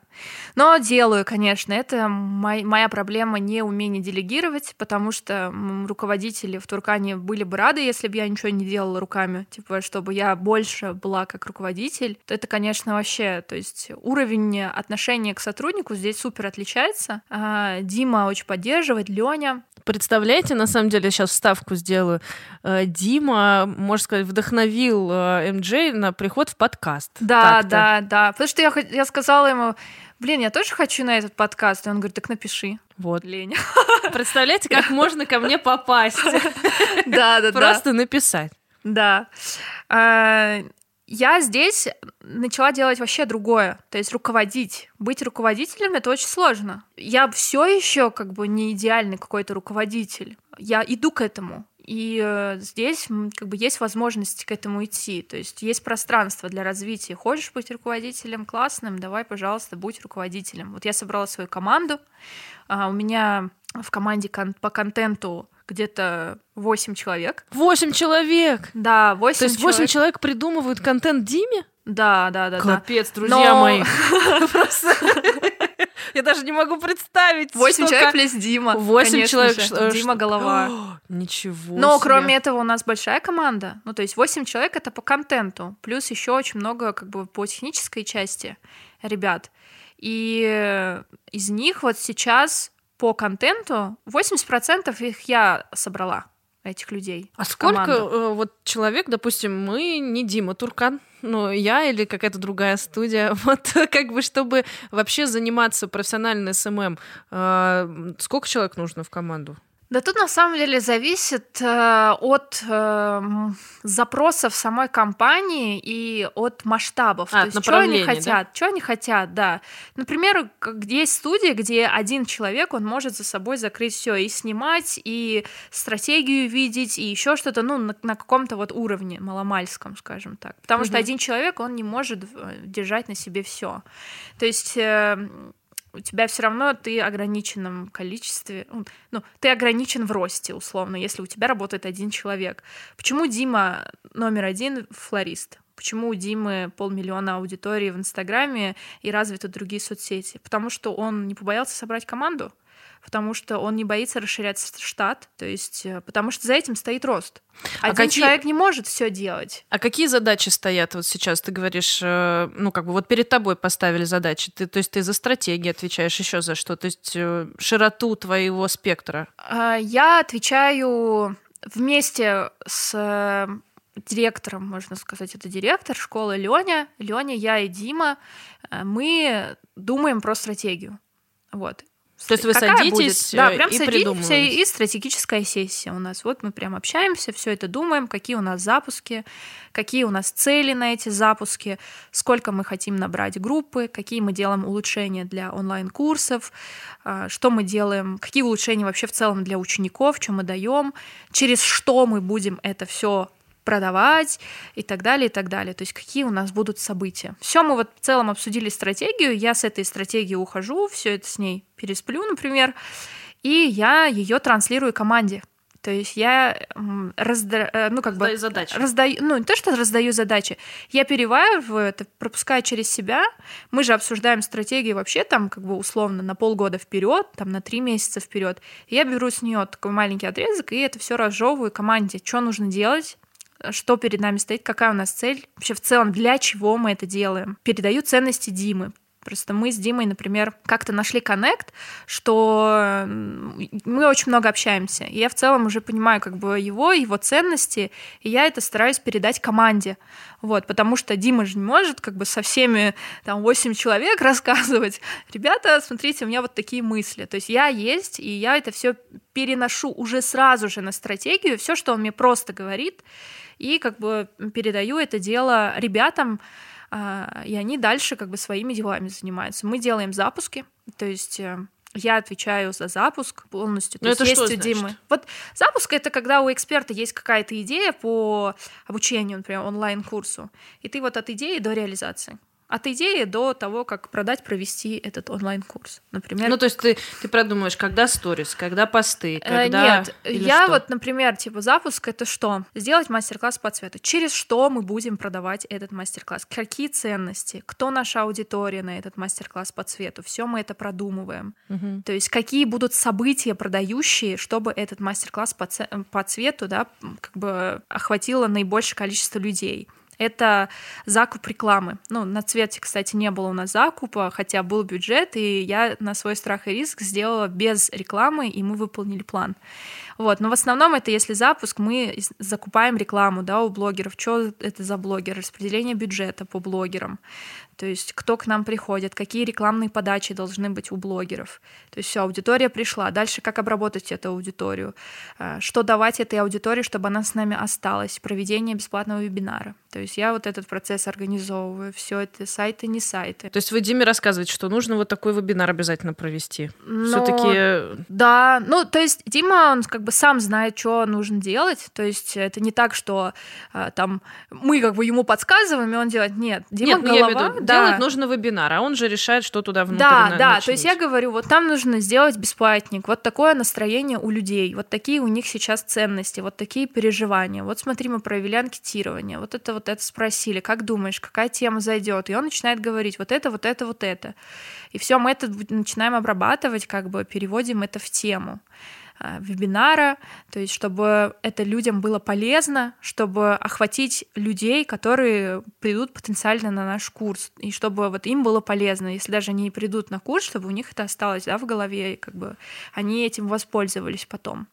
но делаю, конечно. Это мой, моя проблема не умение делегировать, потому что руководители в Туркане были бы рады, если бы я ничего не делала руками, типа, чтобы я больше была как руководитель. Это, конечно, вообще, то есть уровень отношения к сотруднику здесь супер отличается. А, Дима очень поддерживает, Леня представляете, на самом деле, сейчас вставку сделаю. Э, Дима, можно сказать, вдохновил э, МД на приход в подкаст. Да, да, да. Потому что я, я сказала ему, блин, я тоже хочу на этот подкаст. И он говорит, так напиши. Вот. Лень. Представляете, как можно ко мне попасть? Да, да, да. Просто написать. Да. Я здесь начала делать вообще другое, то есть руководить. Быть руководителем это очень сложно. Я все еще как бы не идеальный какой-то руководитель. Я иду к этому. И э, здесь как бы есть возможность к этому идти. То есть есть пространство для развития. Хочешь быть руководителем классным, давай, пожалуйста, будь руководителем. Вот я собрала свою команду. А, у меня в команде по контенту где-то 8 человек. 8 человек? Да, 8 То есть 8 человек, человек придумывают контент Диме? Да, да, да. Капец, да. друзья Но... мои. Я даже не могу представить. Восемь человек плюс Дима. Восемь человек. Же. Дима голова. Ничего. Но кроме этого у нас большая команда. Ну, то есть восемь человек это по контенту. Плюс еще очень много как бы по технической части ребят. И из них вот сейчас по контенту 80% их я собрала этих людей. А сколько э, вот человек, допустим, мы не Дима Туркан, ну, я или какая-то другая студия, вот как бы, чтобы вообще заниматься профессиональной СММ, э, сколько человек нужно в команду? Да тут на самом деле зависит э, от э, запросов самой компании и от масштабов. А, То есть, что они хотят, да? что они хотят, да. Например, есть студии, где один человек, он может за собой закрыть все и снимать, и стратегию видеть, и еще что-то, ну, на, на каком-то вот уровне маломальском, скажем так. Потому угу. что один человек, он не может э, держать на себе все. То есть э, у тебя все равно ты ограниченном количестве, ну, ты ограничен в росте, условно, если у тебя работает один человек. Почему Дима номер один флорист? Почему у Димы полмиллиона аудитории в Инстаграме и развиты другие соцсети? Потому что он не побоялся собрать команду, потому что он не боится расширять штат, то есть э, потому что за этим стоит рост. А Один какие... человек не может все делать. А какие задачи стоят вот сейчас? Ты говоришь, э, ну как бы вот перед тобой поставили задачи. Ты, то есть ты за стратегии отвечаешь еще за что? То есть э, широту твоего спектра? А, я отвечаю вместе с директором, можно сказать, это директор школы Леня. Леня, я и Дима, мы думаем про стратегию. Вот. То есть вы Какая садитесь будет? Да, прям и садимся, и стратегическая сессия у нас. Вот мы прям общаемся, все это думаем, какие у нас запуски, какие у нас цели на эти запуски, сколько мы хотим набрать группы, какие мы делаем улучшения для онлайн-курсов, а, что мы делаем, какие улучшения вообще в целом для учеников, что мы даем, через что мы будем это все продавать и так далее, и так далее. То есть какие у нас будут события. Все, мы вот в целом обсудили стратегию, я с этой стратегии ухожу, все это с ней пересплю, например, и я ее транслирую команде. То есть я разда... Э, ну, как раздаю бы задачи. раздаю, ну не то что раздаю задачи, я перевариваю это, пропускаю через себя. Мы же обсуждаем стратегии вообще там как бы условно на полгода вперед, там на три месяца вперед. Я беру с нее такой маленький отрезок и это все разжевываю команде, что нужно делать, что перед нами стоит, какая у нас цель, вообще в целом для чего мы это делаем. Передаю ценности Димы, Просто мы с Димой, например, как-то нашли коннект, что мы очень много общаемся. И я в целом уже понимаю как бы его, его ценности, и я это стараюсь передать команде. Вот, потому что Дима же не может как бы со всеми там 8 человек рассказывать, ребята, смотрите, у меня вот такие мысли. То есть я есть, и я это все переношу уже сразу же на стратегию, все, что он мне просто говорит, и как бы передаю это дело ребятам, и они дальше как бы своими делами занимаются. Мы делаем запуски, то есть э, я отвечаю за запуск полностью. Но ну, то это есть что есть у Димы. Вот запуск это когда у эксперта есть какая-то идея по обучению, например, онлайн-курсу, и ты вот от идеи до реализации от идеи до того, как продать, провести этот онлайн-курс, например. Ну, то есть ты, ты продумаешь, когда сторис, когда посты, э, когда... Нет, я что? вот, например, типа запуск — это что? Сделать мастер-класс по цвету. Через что мы будем продавать этот мастер-класс? Какие ценности? Кто наша аудитория на этот мастер-класс по цвету? Все мы это продумываем. Угу. То есть какие будут события продающие, чтобы этот мастер-класс по, по цвету, да, как бы охватило наибольшее количество людей это закуп рекламы. Ну, на цвете, кстати, не было у нас закупа, хотя был бюджет, и я на свой страх и риск сделала без рекламы, и мы выполнили план. Вот. Но в основном это если запуск, мы закупаем рекламу да, у блогеров. Что это за блогер? Распределение бюджета по блогерам. То есть кто к нам приходит, какие рекламные подачи должны быть у блогеров. То есть все, аудитория пришла. Дальше как обработать эту аудиторию? А, что давать этой аудитории, чтобы она с нами осталась? Проведение бесплатного вебинара. То есть я вот этот процесс организовываю. Все это сайты, не сайты. То есть вы Диме рассказываете, что нужно вот такой вебинар обязательно провести. Но... Все-таки. Да, ну то есть Дима, он как бы сам знает, что нужно делать. То есть это не так, что а, там мы как бы ему подсказываем, и он делает. Нет, Дима Нет, голова. Ну, да. делать нужно вебинар, а он же решает, что туда внутрь Да, на- да, начнуть. то есть я говорю, вот там нужно сделать бесплатник, вот такое настроение у людей, вот такие у них сейчас ценности, вот такие переживания. Вот смотри, мы провели анкетирование, вот это вот это спросили, как думаешь, какая тема зайдет? И он начинает говорить, вот это, вот это, вот это. И все, мы это начинаем обрабатывать, как бы переводим это в тему. Э, вебинара, то есть чтобы это людям было полезно, чтобы охватить людей, которые придут потенциально на наш курс, и чтобы вот им было полезно, если даже они придут на курс, чтобы у них это осталось да, в голове, и как бы они этим воспользовались потом.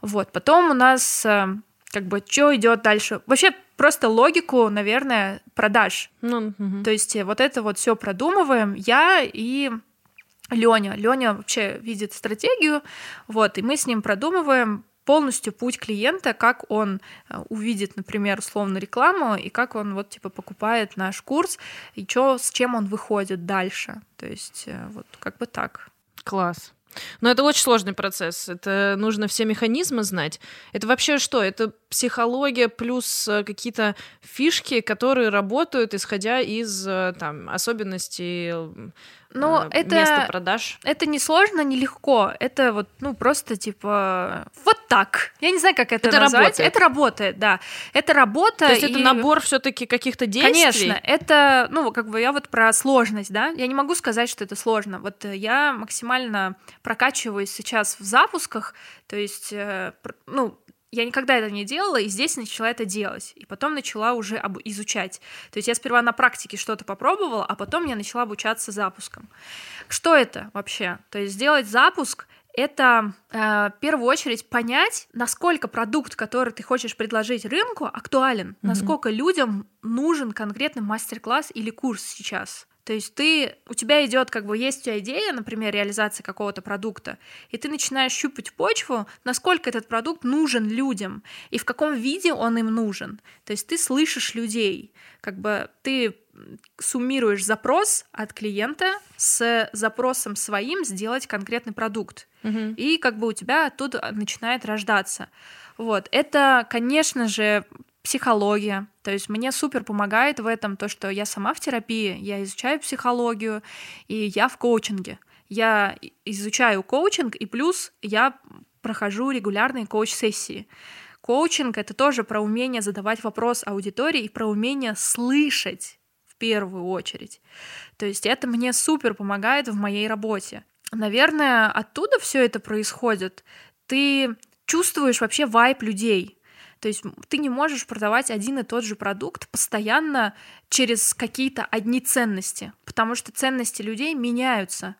Вот, потом у нас э, как бы что идет дальше? Вообще просто логику, наверное, продаж. Ну, угу. То есть вот это вот все продумываем я и Леня. Леня вообще видит стратегию, вот, и мы с ним продумываем полностью путь клиента, как он э, увидит, например, условно рекламу, и как он вот типа покупает наш курс, и чё, с чем он выходит дальше. То есть э, вот как бы так. Класс. Но это очень сложный процесс. Это нужно все механизмы знать. Это вообще что? Это психология плюс э, какие-то фишки, которые работают, исходя из там, особенностей ну, это, место продаж? Это не сложно, не легко. Это вот, ну, просто типа вот так. Я не знаю, как это, это назвать. Работает. Это работает, да. Это работа. То есть и... это набор все-таки каких-то действий? Конечно. Это, ну, как бы я вот про сложность, да. Я не могу сказать, что это сложно. Вот я максимально прокачиваюсь сейчас в запусках. То есть, э, ну, я никогда это не делала, и здесь начала это делать. И потом начала уже об... изучать. То есть я сперва на практике что-то попробовала, а потом я начала обучаться запуском. Что это вообще? То есть сделать запуск это э, в первую очередь понять, насколько продукт, который ты хочешь предложить рынку, актуален, mm-hmm. насколько людям нужен конкретный мастер-класс или курс сейчас. То есть ты, у тебя идет, как бы есть у тебя идея, например, реализации какого-то продукта, и ты начинаешь щупать почву, насколько этот продукт нужен людям и в каком виде он им нужен. То есть ты слышишь людей, как бы ты суммируешь запрос от клиента с запросом своим сделать конкретный продукт, угу. и как бы у тебя тут начинает рождаться. Вот это, конечно же, психология. То есть мне супер помогает в этом то, что я сама в терапии, я изучаю психологию, и я в коучинге. Я изучаю коучинг, и плюс я прохожу регулярные коуч-сессии. Коучинг — это тоже про умение задавать вопрос аудитории и про умение слышать в первую очередь. То есть это мне супер помогает в моей работе. Наверное, оттуда все это происходит. Ты чувствуешь вообще вайп людей. То есть ты не можешь продавать один и тот же продукт постоянно через какие-то одни ценности, потому что ценности людей меняются.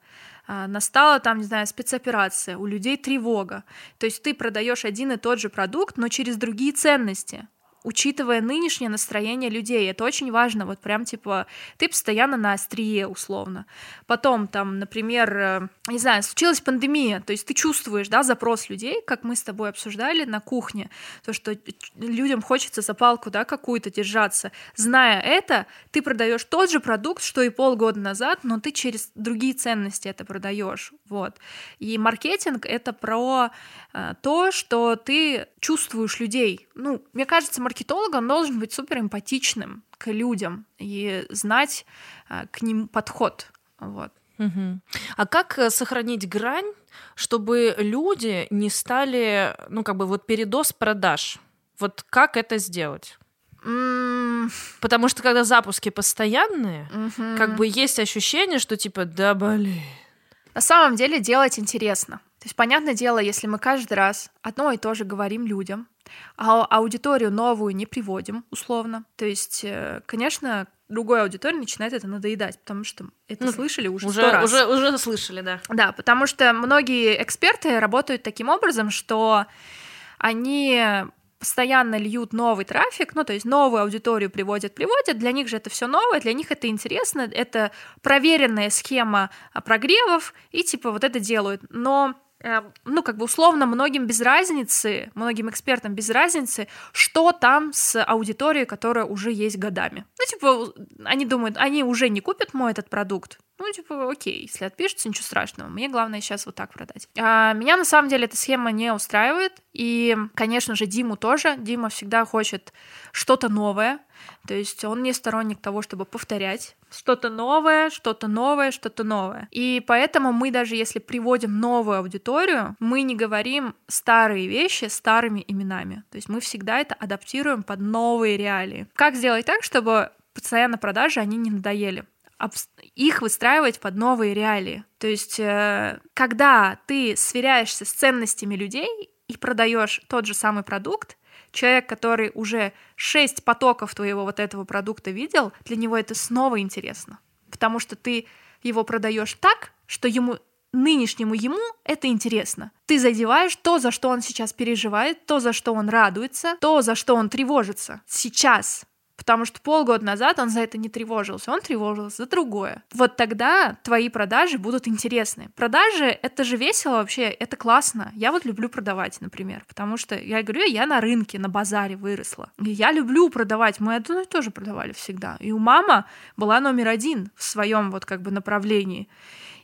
А, настала там, не знаю, спецоперация, у людей тревога. То есть ты продаешь один и тот же продукт, но через другие ценности учитывая нынешнее настроение людей. Это очень важно. Вот прям типа ты постоянно на острие условно. Потом там, например, э, не знаю, случилась пандемия, то есть ты чувствуешь, да, запрос людей, как мы с тобой обсуждали на кухне, то, что людям хочется за палку, да, какую-то держаться. Зная это, ты продаешь тот же продукт, что и полгода назад, но ты через другие ценности это продаешь. Вот. И маркетинг — это про э, то, что ты чувствуешь людей. Ну, мне кажется, маркетолог, он должен быть супер эмпатичным к людям и знать э, к ним подход. Вот. Угу. А как э, сохранить грань, чтобы люди не стали, ну, как бы вот передоз продаж? Вот как это сделать? Mm. Потому что когда запуски постоянные, mm-hmm. как бы есть ощущение, что типа, да блин. На самом деле делать интересно. То есть, понятное дело, если мы каждый раз одно и то же говорим людям, а аудиторию новую не приводим, условно, то есть, э, конечно, другой аудитории начинает это надоедать, потому что это ну, слышали уже сто раз. Уже, уже слышали, да. Да, потому что многие эксперты работают таким образом, что они постоянно льют новый трафик, ну, то есть новую аудиторию приводят, приводят, для них же это все новое, для них это интересно, это проверенная схема прогревов, и типа вот это делают. Но ну, как бы условно, многим без разницы, многим экспертам без разницы, что там с аудиторией, которая уже есть годами. Ну, типа, они думают, они уже не купят мой этот продукт, ну, типа, окей, если отпишется, ничего страшного. Мне главное сейчас вот так продать. А меня на самом деле эта схема не устраивает. И, конечно же, Диму тоже. Дима всегда хочет что-то новое. То есть он не сторонник того, чтобы повторять что-то новое, что-то новое, что-то новое. И поэтому мы даже если приводим новую аудиторию, мы не говорим старые вещи старыми именами. То есть мы всегда это адаптируем под новые реалии. Как сделать так, чтобы постоянно продажи, они не надоели? их выстраивать под новые реалии. То есть, э, когда ты сверяешься с ценностями людей и продаешь тот же самый продукт, человек, который уже шесть потоков твоего вот этого продукта видел, для него это снова интересно. Потому что ты его продаешь так, что ему нынешнему ему это интересно. Ты задеваешь то, за что он сейчас переживает, то, за что он радуется, то, за что он тревожится сейчас. Потому что полгода назад он за это не тревожился, он тревожился за другое. Вот тогда твои продажи будут интересны. Продажи — это же весело вообще, это классно. Я вот люблю продавать, например, потому что, я говорю, я на рынке, на базаре выросла. И я люблю продавать, мы это тоже продавали всегда. И у мама была номер один в своем вот как бы направлении.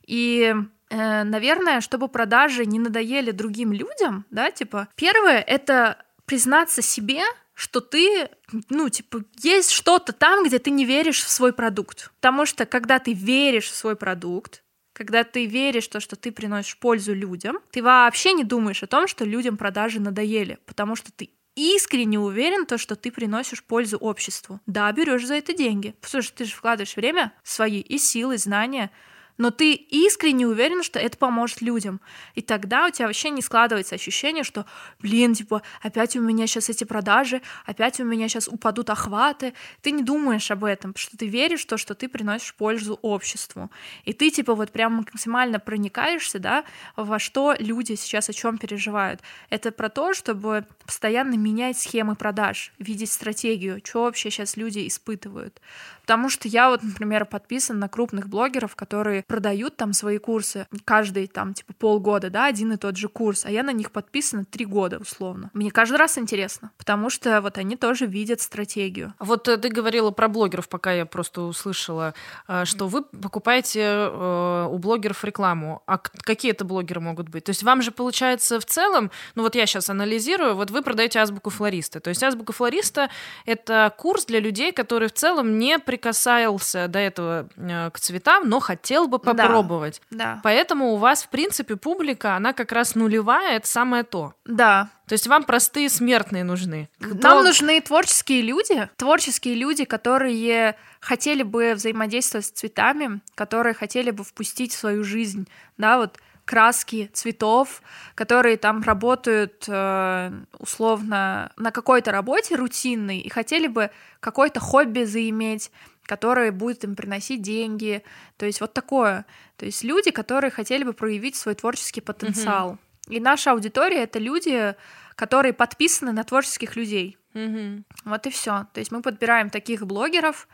И э, наверное, чтобы продажи не надоели другим людям, да, типа, первое — это признаться себе, что ты, ну, типа, есть что-то там, где ты не веришь в свой продукт. Потому что когда ты веришь в свой продукт, когда ты веришь в то, что ты приносишь пользу людям, ты вообще не думаешь о том, что людям продажи надоели, потому что ты искренне уверен, то, что ты приносишь пользу обществу. Да, берешь за это деньги. Слушай, ты же вкладываешь время свои и силы, знания но ты искренне уверен, что это поможет людям. И тогда у тебя вообще не складывается ощущение, что, блин, типа, опять у меня сейчас эти продажи, опять у меня сейчас упадут охваты. Ты не думаешь об этом, потому что ты веришь в то, что ты приносишь пользу обществу. И ты, типа, вот прям максимально проникаешься, да, во что люди сейчас о чем переживают. Это про то, чтобы постоянно менять схемы продаж, видеть стратегию, что вообще сейчас люди испытывают. Потому что я вот, например, подписан на крупных блогеров, которые продают там свои курсы каждый там типа полгода, да, один и тот же курс, а я на них подписана три года условно. Мне каждый раз интересно, потому что вот они тоже видят стратегию. Вот э, ты говорила про блогеров, пока я просто услышала, э, что вы покупаете э, у блогеров рекламу. А какие это блогеры могут быть? То есть вам же получается в целом, ну вот я сейчас анализирую, вот вы продаете азбуку флориста. То есть азбука флориста — это курс для людей, которые в целом не прикасался до этого к цветам, но хотел бы попробовать. Да, да. Поэтому у вас, в принципе, публика, она как раз нулевая, это самое то. Да. То есть вам простые смертные нужны. Нам Но... нужны творческие люди, творческие люди, которые хотели бы взаимодействовать с цветами, которые хотели бы впустить в свою жизнь, да, вот краски цветов, которые там работают э, условно на какой-то работе рутинной и хотели бы какое-то хобби заиметь, которое будет им приносить деньги. То есть вот такое. То есть люди, которые хотели бы проявить свой творческий потенциал. Mm-hmm. И наша аудитория это люди, которые подписаны на творческих людей. Mm-hmm. Вот и все. То есть мы подбираем таких блогеров.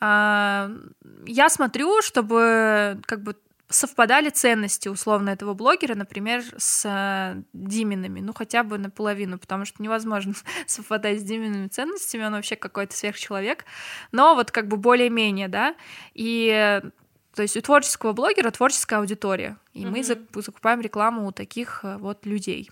А, я смотрю, чтобы как бы совпадали ценности условно этого блогера, например, с э, Диминами, ну хотя бы наполовину, потому что невозможно совпадать с Димиными ценностями, он вообще какой-то сверхчеловек, но вот как бы более-менее, да, и то есть у творческого блогера творческая аудитория, и mm-hmm. мы закупаем рекламу у таких э, вот людей.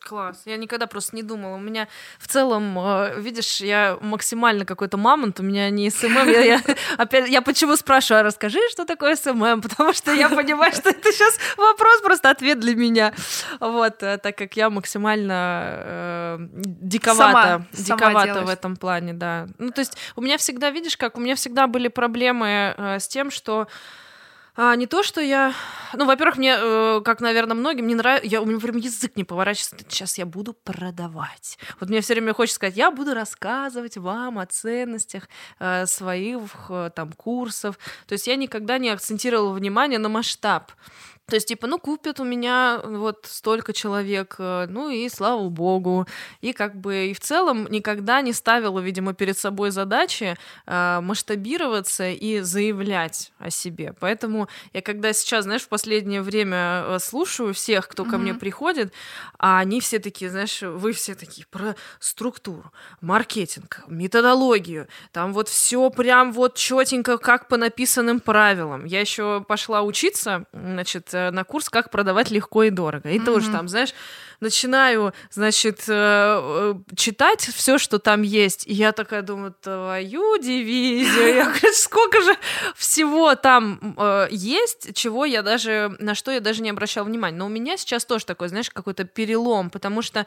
Класс. Я никогда просто не думала. У меня в целом, э, видишь, я максимально какой-то мамонт, у меня не СММ. Я, я, опять, я почему спрашиваю, а расскажи, что такое СММ, потому что я понимаю, что это сейчас вопрос, просто ответ для меня. Вот, э, так как я максимально э, диковата, сама, диковата сама в этом плане, да. Ну, то есть у меня всегда, видишь, как у меня всегда были проблемы э, с тем, что а, не то, что я... Ну, во-первых, мне, э, как, наверное, многим, не нравится... Я, у меня прям язык не поворачивается. Сейчас я буду продавать. Вот мне все время хочется сказать, я буду рассказывать вам о ценностях э, своих э, там курсов. То есть я никогда не акцентировала внимание на масштаб. То есть, типа, ну, купят у меня вот столько человек, э, ну и слава богу. И как бы и в целом никогда не ставила, видимо, перед собой задачи э, масштабироваться и заявлять о себе. Поэтому я когда сейчас, знаешь, в последнее время э, слушаю всех, кто ко mm-hmm. мне приходит, а они все такие, знаешь, вы все такие про структуру, маркетинг, методологию, там вот все прям вот четенько, как по написанным правилам. Я еще пошла учиться, значит, на курс «Как продавать легко и дорого». И mm-hmm. тоже там, знаешь, начинаю, значит, э, э, читать все, что там есть, и я такая думаю, твою дивизию, я говорю, сколько же всего там есть, чего я даже, на что я даже не обращала внимания. Но у меня сейчас тоже такой, знаешь, какой-то перелом, потому что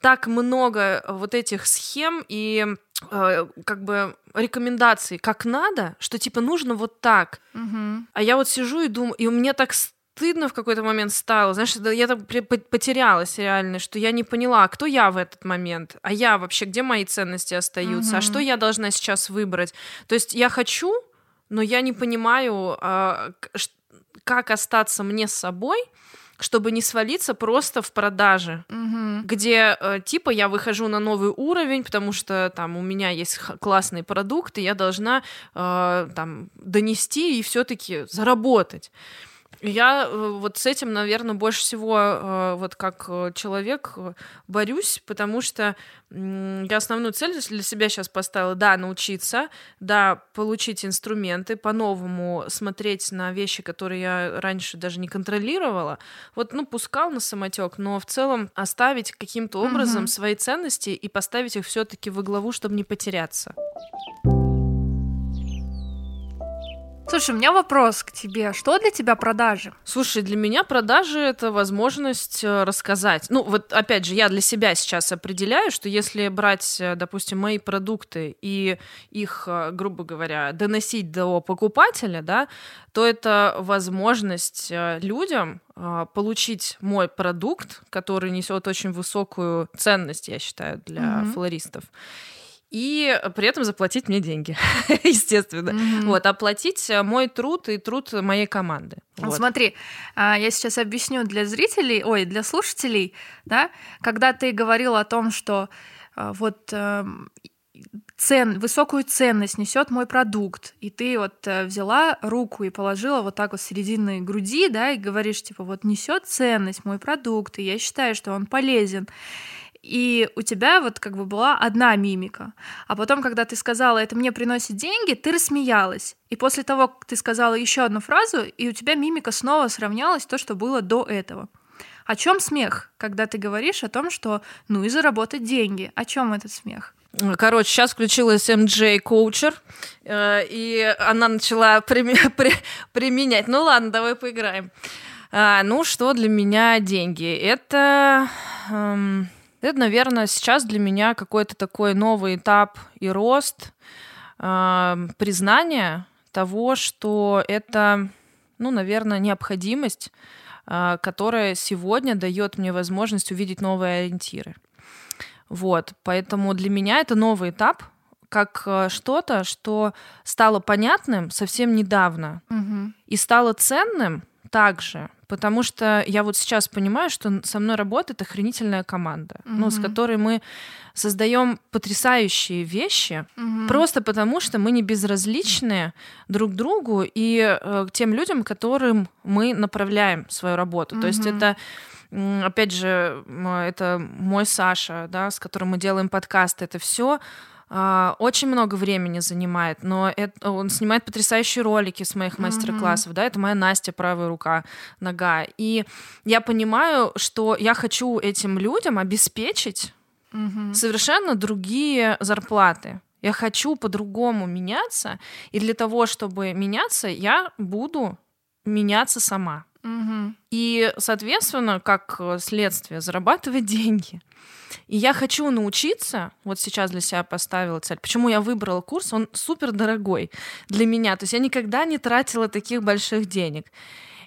так много вот этих схем и как бы рекомендаций, как надо, что типа нужно вот так. Угу. А я вот сижу и думаю, и у меня так стыдно в какой-то момент стало. Знаешь, я так потерялась реально, что я не поняла, а кто я в этот момент, а я вообще, где мои ценности остаются, угу. а что я должна сейчас выбрать. То есть я хочу, но я не понимаю, а, как остаться мне с собой, чтобы не свалиться просто в продаже, Мгм. где э, типа я выхожу на новый уровень, потому что там у меня есть классный продукт, и я должна э, там донести и все-таки заработать. Я э, вот с этим, наверное, больше всего э, вот как э, человек борюсь, потому что я основную цель для себя сейчас поставила, да, научиться, да, получить инструменты, по-новому смотреть на вещи, которые я раньше даже не контролировала. Вот, ну, пускал на самотек, но в целом оставить каким-то образом Мгм. свои ценности и поставить их все-таки во главу, чтобы не потеряться. Слушай, у меня вопрос к тебе. Что для тебя продажи? Слушай, для меня продажи это возможность э, рассказать. Ну, вот опять же, я для себя сейчас определяю, что если брать, э, допустим, мои продукты и их, э, грубо говоря, доносить до покупателя, да, то это возможность людям получить мой продукт, который несет очень высокую ценность, я считаю, для Мгм. флористов. И при этом заплатить мне деньги, естественно. Мгм. Вот, оплатить э, мой труд и труд моей команды. Вот. Смотри, а, я сейчас объясню для зрителей, ой, для слушателей, да, когда ты говорил о том, что а, вот эм, цен, высокую ценность несет мой продукт, и ты вот э, взяла руку и положила вот так вот середины груди, да, и говоришь, типа, вот несет ценность мой продукт, и я считаю, что он полезен. И у тебя вот как бы была одна мимика. А потом, когда ты сказала, это мне приносит деньги, ты рассмеялась. И после того, как ты сказала еще одну фразу, и у тебя мимика снова сравнялась то, что было до этого. О чем смех, когда ты говоришь о том, что ну и заработать деньги? О чем этот смех? Короче, сейчас включилась MJ коучер, э, и она начала применять. Ну ладно, давай поиграем. А, ну, что для меня деньги? Это, эм, это, наверное, сейчас для меня какой-то такой новый этап и рост, эм, признание того, что это, ну, наверное, необходимость, э, которая сегодня дает мне возможность увидеть новые ориентиры. Вот, поэтому для меня это новый этап, как э, что-то, что стало понятным совсем недавно Мгм. и стало ценным также, потому что я вот сейчас понимаю, что со мной работает охренительная команда, ну, с которой мы создаем потрясающие вещи, Мгм. просто потому что мы не безразличны друг другу и э, тем людям, которым мы направляем свою работу. То есть это опять же, это мой Саша, да, с которым мы делаем подкаст, это все очень много времени занимает, но это, он снимает потрясающие ролики с моих мастер-классов, да, это моя Настя, правая рука, нога. И я понимаю, что я хочу этим людям обеспечить Мгм. совершенно другие зарплаты. Я хочу по-другому меняться, и для того, чтобы меняться, я буду меняться сама. Мгм. И, соответственно, как э, следствие, зарабатывать деньги. И я хочу научиться, вот сейчас для себя поставила цель. Почему я выбрала курс? Он супер дорогой для меня. То есть я никогда не тратила таких больших денег.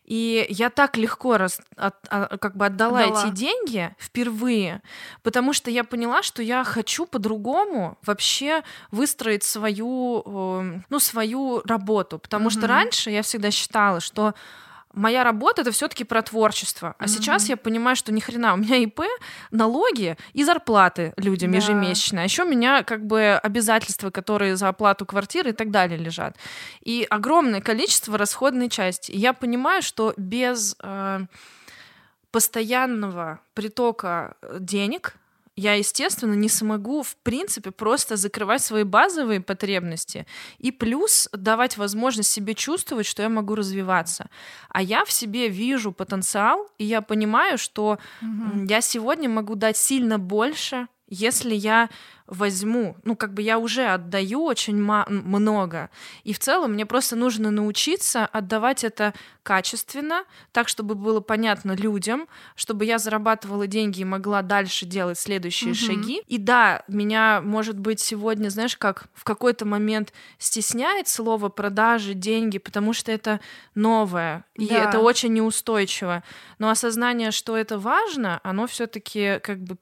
И я так легко раз, от- а, как бы отдала, Отдала. эти деньги впервые, потому что я поняла, что я хочу по-другому вообще выстроить свою, э, ну, свою работу. Потому что Мгм. раньше я всегда считала, что моя работа это все-таки про творчество. А сейчас я понимаю, что ни хрена, у меня ИП, налоги и зарплаты людям Да. ежемесячно. А еще у меня как бы обязательства, которые за оплату квартиры и так далее лежат. И огромное количество расходной части. И я понимаю, что без э, постоянного притока э, денег я, естественно, не смогу, в принципе, просто закрывать свои базовые потребности и плюс давать возможность себе чувствовать, что я могу развиваться. А я в себе вижу потенциал, и я понимаю, что м, я сегодня могу дать сильно больше, если я возьму, ну, как бы я уже отдаю очень много. И в целом мне просто нужно научиться отдавать это качественно, так, чтобы было понятно людям, чтобы я зарабатывала деньги и могла дальше делать следующие Мгм. шаги. И да, меня, может быть, сегодня, знаешь, как в какой-то момент стесняет слово продажи, деньги, потому что это новое, и Да. это очень неустойчиво. Но осознание, что это важно, оно все-таки как бы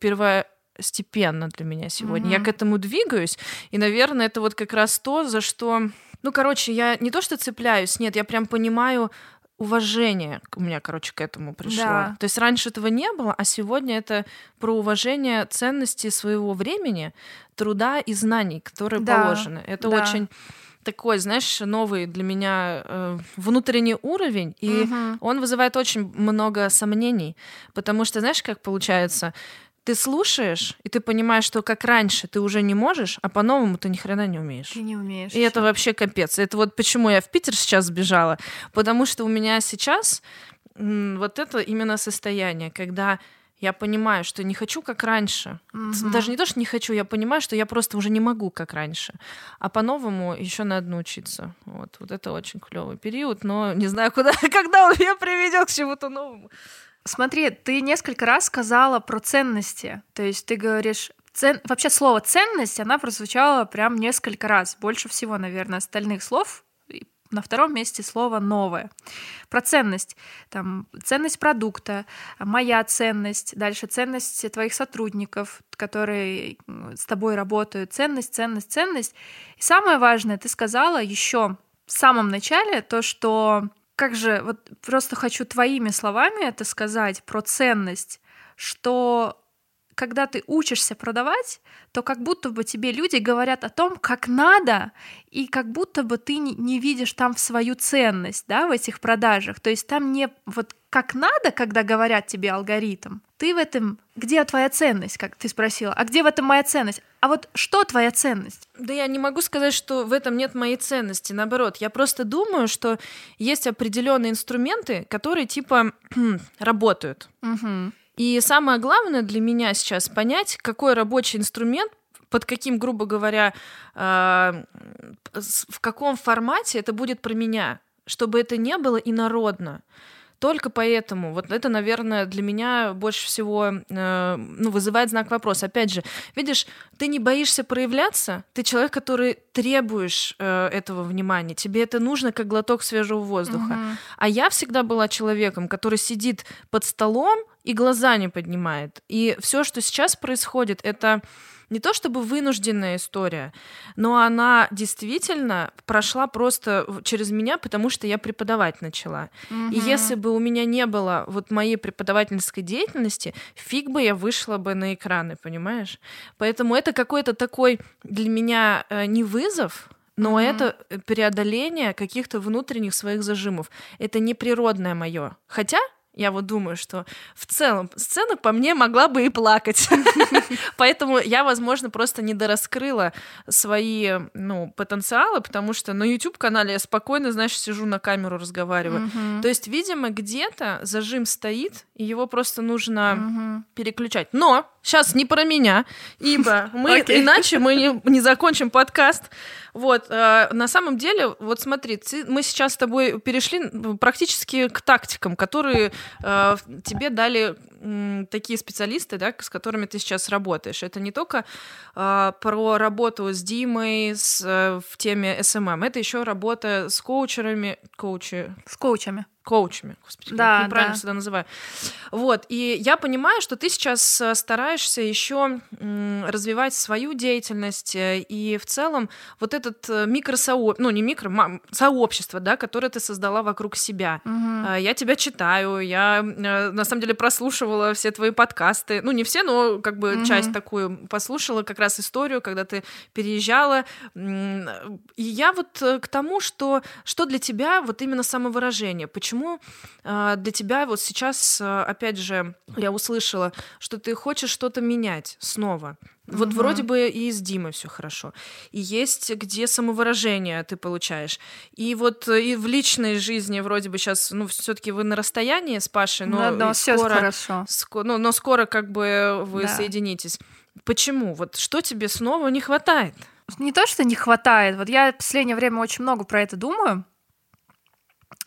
первостепенно для меня сегодня. Я Мгм. к этому двигаюсь, и, наверное, это вот как раз то, за что... Ну, короче, я не то что цепляюсь, нет, я прям понимаю уважение у меня, короче, к этому пришло. Да. То есть раньше этого не было, а сегодня это про уважение ценности своего времени, труда и знаний, которые Да, положены. Это да. очень такой, знаешь, новый для меня э, внутренний уровень, и Мгм. он вызывает очень много сомнений, потому что, знаешь, как получается, ты слушаешь, и ты понимаешь, что как раньше ты уже не можешь, а по-новому ты ни хрена не умеешь. Ты не умеешь. И это вообще капец. Это вот почему я в Питер сейчас сбежала. Потому что у меня сейчас вот это именно состояние, когда я понимаю, что не хочу как раньше. Мгм. Даже не то, что не хочу, я понимаю, что я просто уже не могу как раньше. А по-новому еще надо научиться. Вот, вот это очень клевый период, но не знаю, куда, когда он меня приведет к чему-то новому. Смотри, ты несколько раз сказала про ценности. То есть ты говоришь... Цен... Вообще слово «ценность», она прозвучала прям несколько раз. Больше всего, наверное, остальных слов. И На втором месте слово «новое». Про ценность. Там, ценность продукта, моя ценность, дальше ценность твоих сотрудников, которые с тобой работают. Ценность, ценность, ценность. И самое важное, ты сказала еще в самом начале то, что как же, вот просто хочу твоими словами это сказать про ценность, что когда ты учишься продавать, то как будто бы тебе люди говорят о том, как надо, и как будто бы ты не, видишь там свою ценность, да, в этих продажах. То есть там не вот как надо, когда говорят тебе алгоритм. Ты в этом, где твоя ценность, как ты спросила, а где в этом моя ценность? А вот что твоя ценность? Да я не могу сказать, что в этом нет моей ценности. Наоборот, я просто думаю, что есть определенные инструменты, которые типа работают. Мгм. И самое главное для меня сейчас понять, какой рабочий инструмент, под каким, грубо говоря, э, в каком формате это будет про меня, чтобы это не было инородно. Только поэтому, вот это, наверное, для меня больше всего э, ну, вызывает знак вопроса. Опять же, видишь, ты не боишься проявляться, ты человек, который требуешь э, этого внимания, тебе это нужно как глоток свежего воздуха. Мгм. А я всегда была человеком, который сидит под столом и глаза не поднимает. И все, что сейчас происходит, это не то чтобы вынужденная история, но она действительно прошла просто через меня, потому что я преподавать начала. И Мгм. если бы у меня не было вот моей преподавательской деятельности, фиг бы я вышла бы на экраны, понимаешь? Поэтому это какой-то такой для меня э, не вызов, но Мгм. это преодоление каких-то внутренних своих зажимов. Это неприродное мое. Хотя я вот думаю, что в целом сцена по мне могла бы и плакать. Поэтому я, возможно, просто недораскрыла свои ну, потенциалы, потому что на YouTube-канале я спокойно, знаешь, сижу на камеру, разговариваю. То есть, видимо, где-то зажим стоит, и его просто нужно переключать. Но сейчас не про меня, ибо мы Окей. иначе мы не, не закончим подкаст. Вот, э, на самом деле, вот смотри, ты- мы сейчас с тобой перешли практически к тактикам, которые э, тебе дали м, такие специалисты, да, с которыми ты сейчас работаешь. Это не только э, про работу с Димой с, э, в теме SMM, это еще работа с коучерами, коучи, С коучами. Коучами, господи, Да, я неправильно да. всегда называю. Вот, и я понимаю, что ты сейчас э, стараешься еще развивать свою деятельность э, и в целом вот этот э, микросообщество, ну не микро, сообщество, да, которое ты создала вокруг себя. А, Я тебя читаю, я на самом деле прослушивала все твои подкасты, ну не все, но как бы Мгм. часть такую послушала, как раз историю, когда ты переезжала. И я вот к тому, что что для тебя вот именно самовыражение, почему э, для тебя вот сейчас, э, опять же, я услышала, что ты хочешь что-то менять снова. Вот Мгм. вроде бы и с Димой все хорошо. И есть где самовыражение ты получаешь. И вот э, и в личной жизни вроде бы сейчас, ну, все-таки вы на расстоянии с Пашей, но, и все скоро, хорошо. ско- ну, но скоро как бы вы Да. соединитесь. Почему? Вот что тебе снова не хватает? Не то, что не хватает. Вот я в последнее время очень много про это думаю.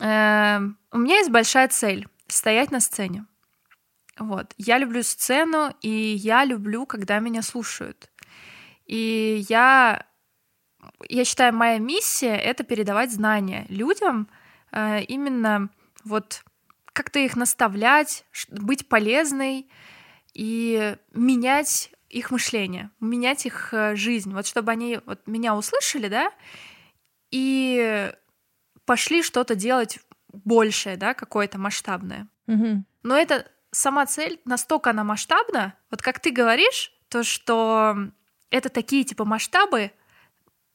Эм, У меня есть большая цель — стоять на сцене. Вот. Я люблю сцену, и я люблю, когда меня слушают. И я, я считаю, моя миссия — это передавать знания людям, э, именно вот как-то их наставлять, быть полезной и менять их мышление, менять их э, жизнь, вот чтобы они вот меня услышали, да, и пошли что-то делать большее, да, какое-то масштабное. Мгм. Но это сама цель настолько она масштабна, вот как ты говоришь, то что это такие типа масштабы,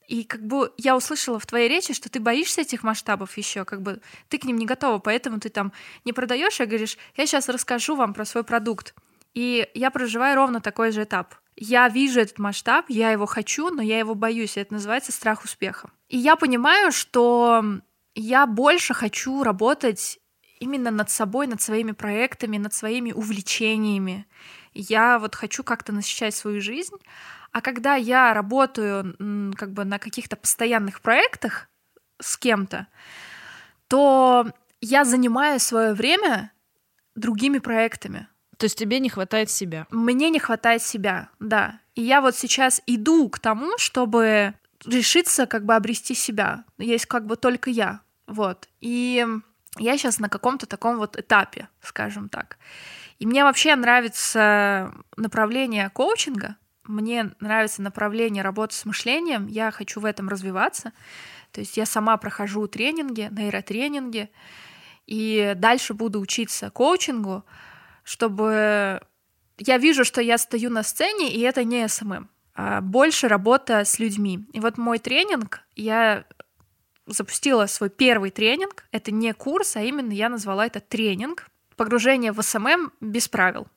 и как бы я услышала в твоей речи, что ты боишься этих масштабов еще, как бы ты к ним не готова, поэтому ты там не продаешь, а говоришь, я сейчас расскажу вам про свой продукт. И я проживаю ровно такой же этап. Я вижу этот масштаб, я его хочу, но я его боюсь. и Это называется страх успеха. И я понимаю, что я больше хочу работать именно над собой, над своими проектами, над своими увлечениями. Я вот хочу как-то насыщать свою жизнь. А когда я работаю как бы на каких-то постоянных проектах с кем-то, то я занимаю свое время другими проектами. То есть тебе не хватает себя. Мне не хватает себя, да. И я вот сейчас иду к тому, чтобы решиться как бы обрести себя. Есть как бы только я. Вот. И я сейчас на каком-то таком вот этапе, скажем так. И мне вообще нравится направление коучинга, мне нравится направление работы с мышлением, я хочу в этом развиваться. То есть я сама прохожу тренинги, нейротренинги, и дальше буду учиться коучингу, чтобы я вижу, что я стою на сцене, и это не СММ, а больше работа с людьми. И вот мой тренинг, я запустила свой первый тренинг. Это не курс, а именно я назвала это тренинг. Погружение в СММ без правил.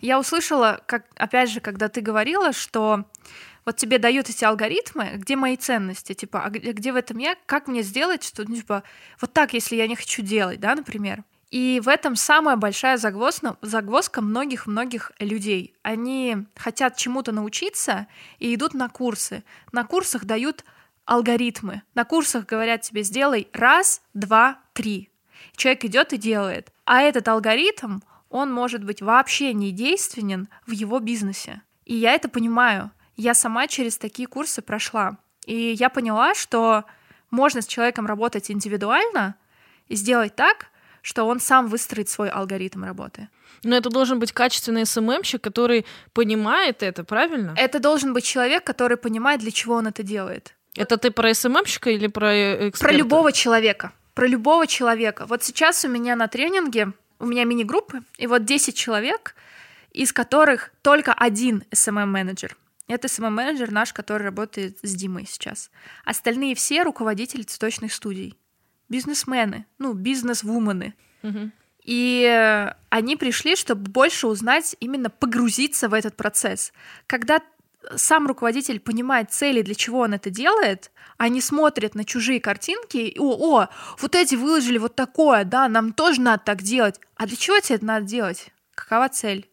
Я услышала, как, опять же, когда ты говорила, что вот тебе дают эти алгоритмы, где мои ценности, типа, а где, где в этом я, как мне сделать, что, ну, типа, вот так, если я не хочу делать, да, например. И в этом самая большая загвоздка, загвоздка многих-многих людей. Они хотят чему-то научиться и идут на курсы. На курсах дают алгоритмы. На курсах говорят тебе, сделай раз, два, три. Человек идет и делает. А этот алгоритм, он может быть вообще не действенен в его бизнесе. И я это понимаю. Я сама через такие курсы прошла. И я поняла, что можно с человеком работать индивидуально и сделать так, что он сам выстроит свой алгоритм работы. Но это должен быть качественный СММщик, который понимает это, правильно? Это должен быть человек, который понимает, для чего он это делает. Это ты про СММщика или про э, эксперта? Про любого человека. Про любого человека. Вот сейчас у меня на тренинге, у меня мини-группы, и вот 10 человек, из которых только один SMM-менеджер. Это SMM-менеджер наш, который работает с Димой сейчас. Остальные все руководители цветочных студий. Бизнесмены, ну, бизнес-вумены. Мгм. И э, они пришли, чтобы больше узнать, именно погрузиться в этот процесс. Когда сам руководитель понимает цели, для чего он это делает, они смотрят на чужие картинки, о, о, вот эти выложили вот такое, да, нам тоже надо так делать. А для чего тебе это надо делать? Какова цель?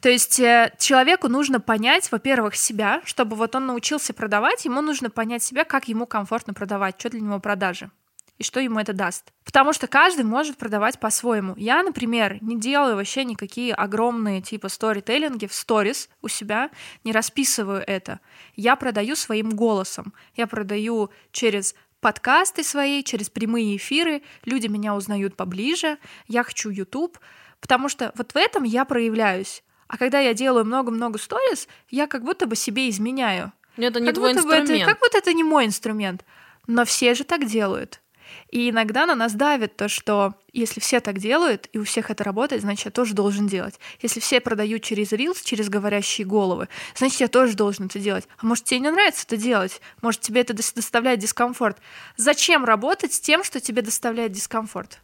То есть э, человеку нужно понять, во-первых, себя, чтобы вот он научился продавать, ему нужно понять себя, как ему комфортно продавать, что для него продажи и что ему это даст. Потому что каждый может продавать по-своему. Я, например, не делаю вообще никакие огромные типа сторителлинги в сторис у себя, не расписываю это. Я продаю своим голосом. Я продаю через подкасты свои, через прямые эфиры. Люди меня узнают поближе. Я хочу YouTube. Потому что вот в этом я проявляюсь. А когда я делаю много-много сторис, я как будто бы себе изменяю. Это не как твой будто инструмент. это, как будто это не мой инструмент. Но все же так делают. И иногда на нас давит то, что если все так делают, и у всех это работает, значит, я тоже должен делать. Если все продают через Reels, через говорящие головы, значит, я тоже должен это делать. А может, тебе не нравится это делать? Может, тебе это дос- доставляет дискомфорт? Зачем работать с тем, что тебе доставляет дискомфорт?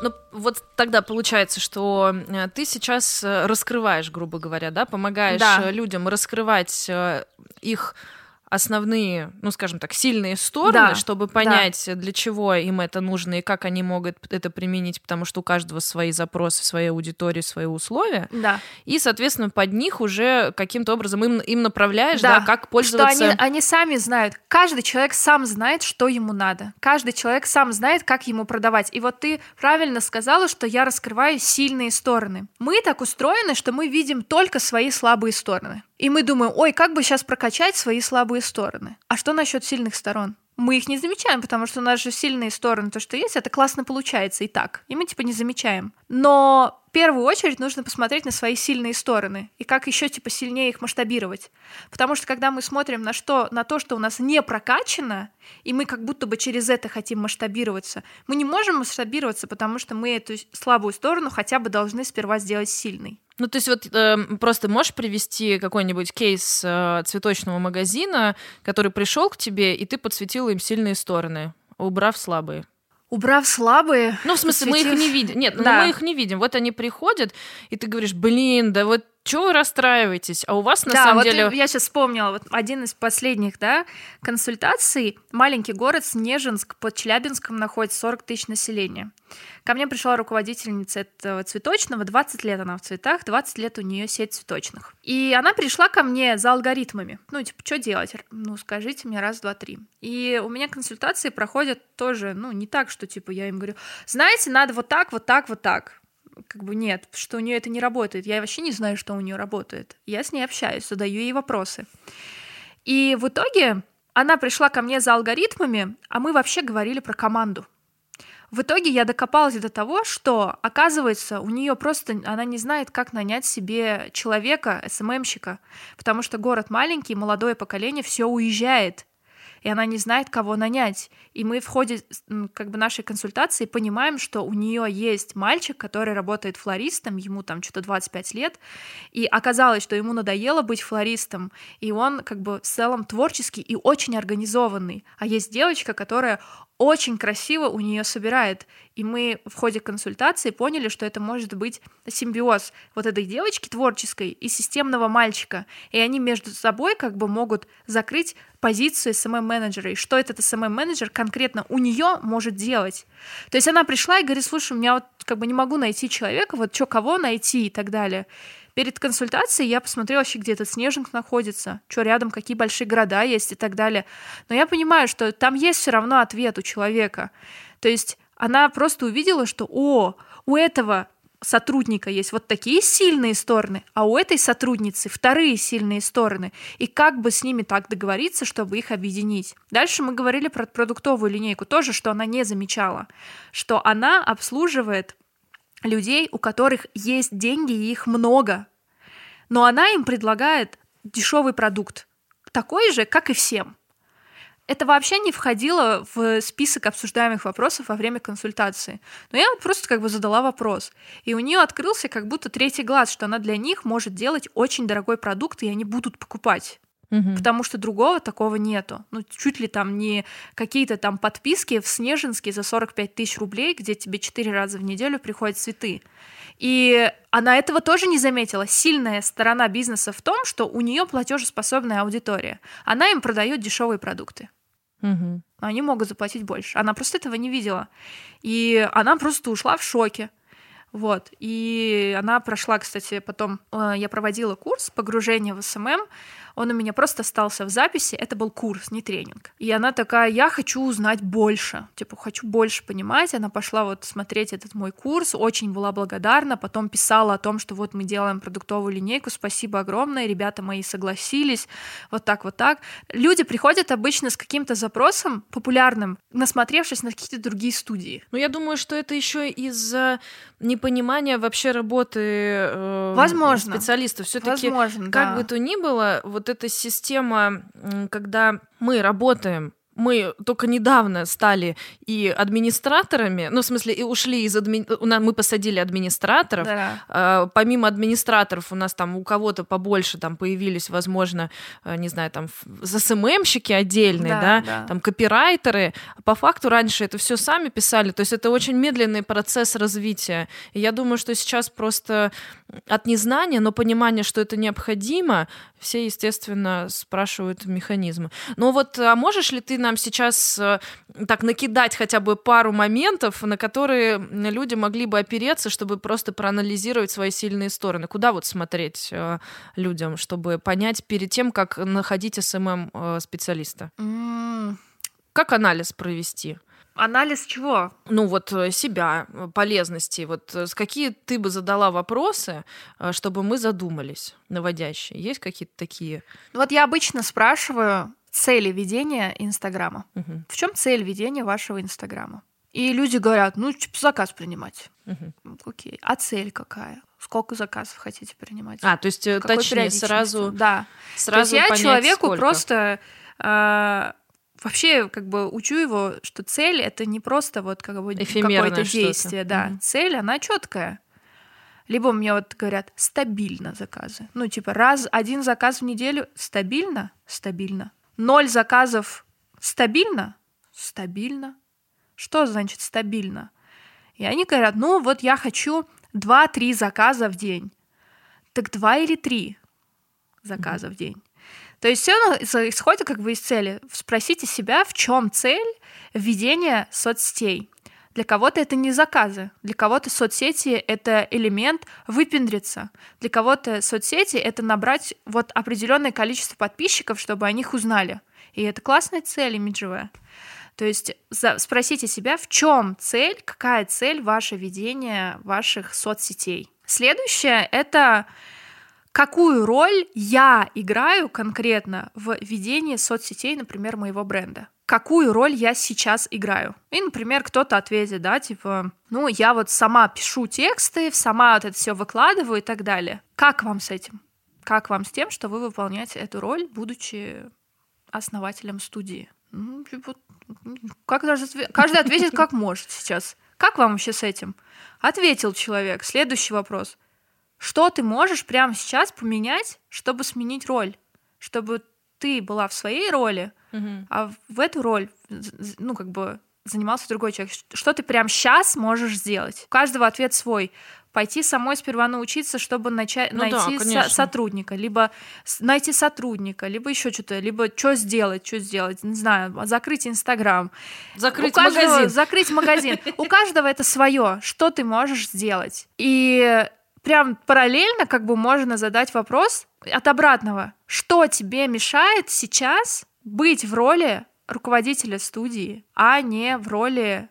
Ну, вот тогда получается, что э, ты сейчас э, раскрываешь, грубо говоря, да, помогаешь Да. э, людям раскрывать их основные, ну, скажем так, сильные стороны, Да, чтобы понять, для чего им это нужно и как они могут это применить, потому что у каждого свои запросы, своей аудитории, свои условия. Да. И, соответственно, под них уже каким-то образом им, им направляешь, да, как пользоваться. Что они, они сами знают. Каждый человек сам знает, что ему надо. Каждый человек сам знает, как ему продавать. И вот ты правильно сказала, что я раскрываю сильные стороны. Мы так устроены, что мы видим только свои слабые стороны. И мы думаем, ой, как бы сейчас прокачать свои слабые стороны. А что насчет сильных сторон? Мы их не замечаем, потому что у нас же сильные стороны, то, что есть, это классно получается и так. И мы типа не замечаем. Но первую очередь нужно посмотреть на свои сильные стороны и как еще типа сильнее их масштабировать. Потому что когда мы смотрим на, что, на то, что у нас не прокачано, и мы как будто бы через это хотим масштабироваться, мы не можем масштабироваться, потому что мы эту слабую сторону хотя бы должны сперва сделать сильной. Ну, то есть вот э, просто можешь привести какой-нибудь кейс э, цветочного магазина, который пришел к тебе, и ты подсветила им сильные стороны, убрав слабые. Убрав слабые. Ну, в смысле, посвятив... мы их не видим. Нет, ну, да. мы их не видим. Вот они приходят, и ты говоришь, блин, да вот чего вы расстраиваетесь? А у вас на да, самом вот деле... я сейчас вспомнила, вот один из последних, да, консультаций. Маленький город Снежинск под Челябинском находится 40 тысяч населения. Ко мне пришла руководительница этого цветочного, 20 лет она в цветах, 20 лет у нее сеть цветочных. И она пришла ко мне за алгоритмами. Ну, типа, что делать? Ну, скажите мне раз, два, три. И у меня консультации проходят тоже, ну, не так, что, типа, я им говорю, знаете, надо вот так, вот так, вот так как бы нет, что у нее это не работает. Я вообще не знаю, что у нее работает. Я с ней общаюсь, задаю ей вопросы. И в итоге она пришла ко мне за алгоритмами, а мы вообще говорили про команду. В итоге я докопалась до того, что, оказывается, у нее просто она не знает, как нанять себе человека, СММщика, потому что город маленький, молодое поколение все уезжает и она не знает, кого нанять. И мы в ходе как бы нашей консультации понимаем, что у нее есть мальчик, который работает флористом, ему там что-то 25 лет, и оказалось, что ему надоело быть флористом, и он как бы в целом творческий и очень организованный. А есть девочка, которая очень красиво у нее собирает. И мы в ходе консультации поняли, что это может быть симбиоз вот этой девочки творческой и системного мальчика. И они между собой как бы могут закрыть позицию SMM-менеджера. И что этот SMM-менеджер конкретно у нее может делать. То есть она пришла и говорит, слушай, у меня вот как бы не могу найти человека, вот что, кого найти и так далее. Перед консультацией я посмотрела вообще, где этот снежинг находится, что рядом, какие большие города есть и так далее. Но я понимаю, что там есть все равно ответ у человека. То есть она просто увидела, что, о, у этого сотрудника есть вот такие сильные стороны, а у этой сотрудницы вторые сильные стороны. И как бы с ними так договориться, чтобы их объединить. Дальше мы говорили про продуктовую линейку тоже, что она не замечала, что она обслуживает людей, у которых есть деньги, и их много. Но она им предлагает дешевый продукт, такой же, как и всем. Это вообще не входило в список обсуждаемых вопросов во время консультации. Но я просто как бы задала вопрос. И у нее открылся как будто третий глаз, что она для них может делать очень дорогой продукт, и они будут покупать. Угу. Потому что другого такого нету. Ну, чуть ли там не какие-то там подписки в Снежинске за 45 тысяч рублей, где тебе четыре раза в неделю приходят цветы. И она этого тоже не заметила. Сильная сторона бизнеса в том, что у нее платежеспособная аудитория. Она им продает дешевые продукты. Угу. Они могут заплатить больше. Она просто этого не видела. И она просто ушла в шоке. Вот. И она прошла, кстати, потом э, я проводила курс погружения в СММ. Он у меня просто остался в записи. Это был курс, не тренинг. И она такая, я хочу узнать больше. Типа, хочу больше понимать. Она пошла вот смотреть этот мой курс. Очень была благодарна. Потом писала о том, что вот мы делаем продуктовую линейку. Спасибо огромное. Ребята мои согласились. Вот так, вот так. Люди приходят обычно с каким-то запросом популярным, насмотревшись на какие-то другие студии. Ну, я думаю, что это еще из-за непонимания вообще работы э, Возможно. специалистов. Все-таки, как да. бы то ни было, вот эта система, когда мы работаем мы только недавно стали и администраторами, ну, в смысле, и ушли из адми... мы посадили администраторов. Да. А, помимо администраторов у нас там у кого-то побольше там появились, возможно, э, не знаю, там СММщики отдельные, да, да, да, там копирайтеры. По факту раньше это все сами писали, то есть это очень медленный процесс развития. И я думаю, что сейчас просто от незнания, но понимания, что это необходимо, все, естественно, спрашивают механизмы. Но вот а можешь ли ты нам сейчас э, так накидать хотя бы пару моментов, на которые люди могли бы опереться, чтобы просто проанализировать свои сильные стороны? Куда вот смотреть э, людям, чтобы понять перед тем, как находить СММ-специалиста? М-м. Как анализ провести? Анализ чего? Ну вот э, себя, э, полезности. Вот э, какие ты бы задала вопросы, чтобы мы задумались, наводящие? Есть какие-то такие? Вот я обычно спрашиваю цели ведения Инстаграма. Угу. В чем цель ведения вашего Инстаграма? И люди говорят, ну, типа, заказ принимать. Угу. Окей. А цель какая? Сколько заказов хотите принимать? А, то есть э, Какой точнее сразу. Да. Сразу то есть я человеку сколько. просто э, вообще как бы учу его, что цель это не просто вот как бы какое-то действие, да. Mm-hmm. Цель она четкая. Либо мне вот говорят стабильно заказы. Ну, типа, раз один заказ в неделю стабильно, стабильно. Ноль заказов стабильно, стабильно. Что значит стабильно? И они говорят, ну вот я хочу 2-3 заказа в день. Так 2 или 3 заказа в день. То есть все исходит как бы из цели. Спросите себя, в чем цель введения соцсетей. Для кого-то это не заказы, для кого-то соцсети — это элемент выпендриться, для кого-то соцсети — это набрать вот определенное количество подписчиков, чтобы о них узнали. И это классная цель имиджевая. То есть спросите себя, в чем цель, какая цель ваше ведения ваших соцсетей. Следующее — это какую роль я играю конкретно в ведении соцсетей, например, моего бренда. Какую роль я сейчас играю? И, например, кто-то ответит, да, типа, ну, я вот сама пишу тексты, сама вот это все выкладываю и так далее. Как вам с этим? Как вам с тем, что вы выполняете эту роль, будучи основателем студии? Ну, типа, каждый, каждый ответит как может сейчас. Как вам вообще с этим? Ответил человек. Следующий вопрос. Что ты можешь прямо сейчас поменять, чтобы сменить роль? Чтобы ты была в своей роли, угу. а в эту роль, ну, как бы занимался другой человек. Что ты прямо сейчас можешь сделать? У каждого ответ свой пойти самой сперва научиться, чтобы начать ну найти да, со- сотрудника, либо найти сотрудника, либо еще что-то, либо что сделать, что сделать, не знаю, закрыть Инстаграм, закрыть магазин, закрыть магазин. У каждого это свое, что ты можешь сделать. И прям параллельно как бы можно задать вопрос от обратного, что тебе мешает сейчас быть в роли руководителя студии, а не в роли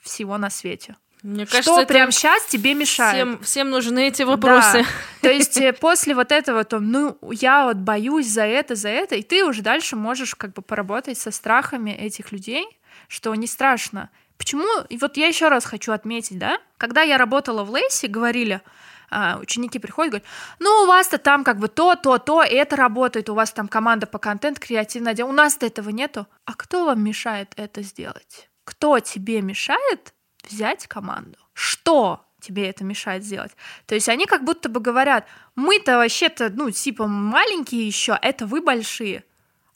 всего на свете. Мне кажется, что прямо сейчас тебе мешает? Всем, всем нужны эти вопросы. Да. То есть э, после вот этого, то, ну, я вот боюсь за это, за это, и ты уже дальше можешь как бы поработать со страхами этих людей, что не страшно. Почему? И вот я еще раз хочу отметить, да, когда я работала в Лейсе, говорили, ученики приходят, говорят, ну, у вас-то там как бы то, то, то, это работает, у вас там команда по контент, креативное дело, у нас-то этого нету. А кто вам мешает это сделать? Кто тебе мешает взять команду. Что тебе это мешает сделать? То есть они как будто бы говорят, мы-то вообще-то, ну, типа маленькие еще, это вы большие.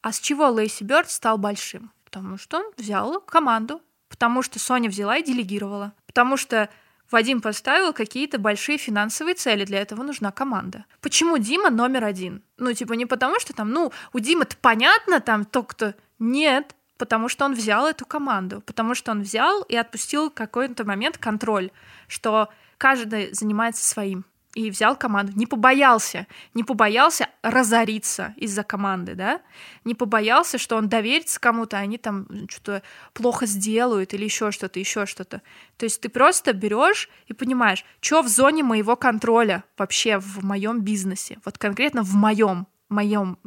А с чего Лейси Бёрд стал большим? Потому что он взял команду, потому что Соня взяла и делегировала, потому что Вадим поставил какие-то большие финансовые цели, для этого нужна команда. Почему Дима номер один? Ну, типа, не потому что там, ну, у Димы-то понятно, там, то, кто... Нет, потому что он взял эту команду, потому что он взял и отпустил какой-то момент контроль, что каждый занимается своим и взял команду. Не побоялся, не побоялся разориться из-за команды, да? Не побоялся, что он доверится кому-то, а они там что-то плохо сделают или еще что-то, еще что-то. То есть ты просто берешь и понимаешь, что в зоне моего контроля вообще в моем бизнесе, вот конкретно в моем моем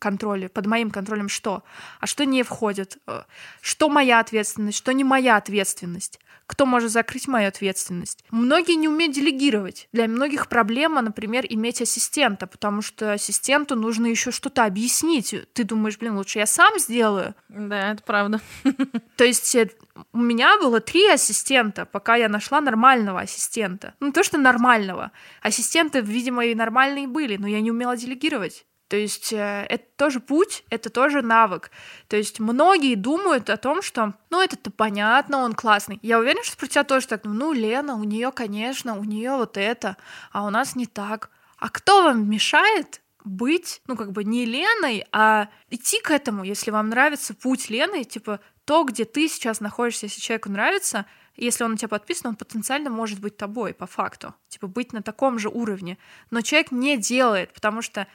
контроле, под моим контролем что, а что не входит, э, что моя ответственность, что не моя ответственность, кто может закрыть мою ответственность. Многие не умеют делегировать. Для многих проблема, например, иметь ассистента, потому что ассистенту нужно еще что-то объяснить. Ты думаешь, блин, лучше я сам сделаю. Да, это правда. То есть э, у меня было три ассистента, пока я нашла нормального ассистента. Ну, то, что нормального. Ассистенты, видимо, и нормальные были, но я не умела делегировать. То есть э, это тоже путь, это тоже навык. То есть многие думают о том, что, ну, это-то понятно, он классный. Я уверена, что про тебя тоже так, ну, Лена, у нее, конечно, у нее вот это, а у нас не так. А кто вам мешает быть, ну, как бы не Леной, а идти к этому, если вам нравится путь Лены, типа то, где ты сейчас находишься, если человеку нравится, если он на тебя подписан, он потенциально может быть тобой, по факту. Типа быть на таком же уровне. Но человек не делает, потому что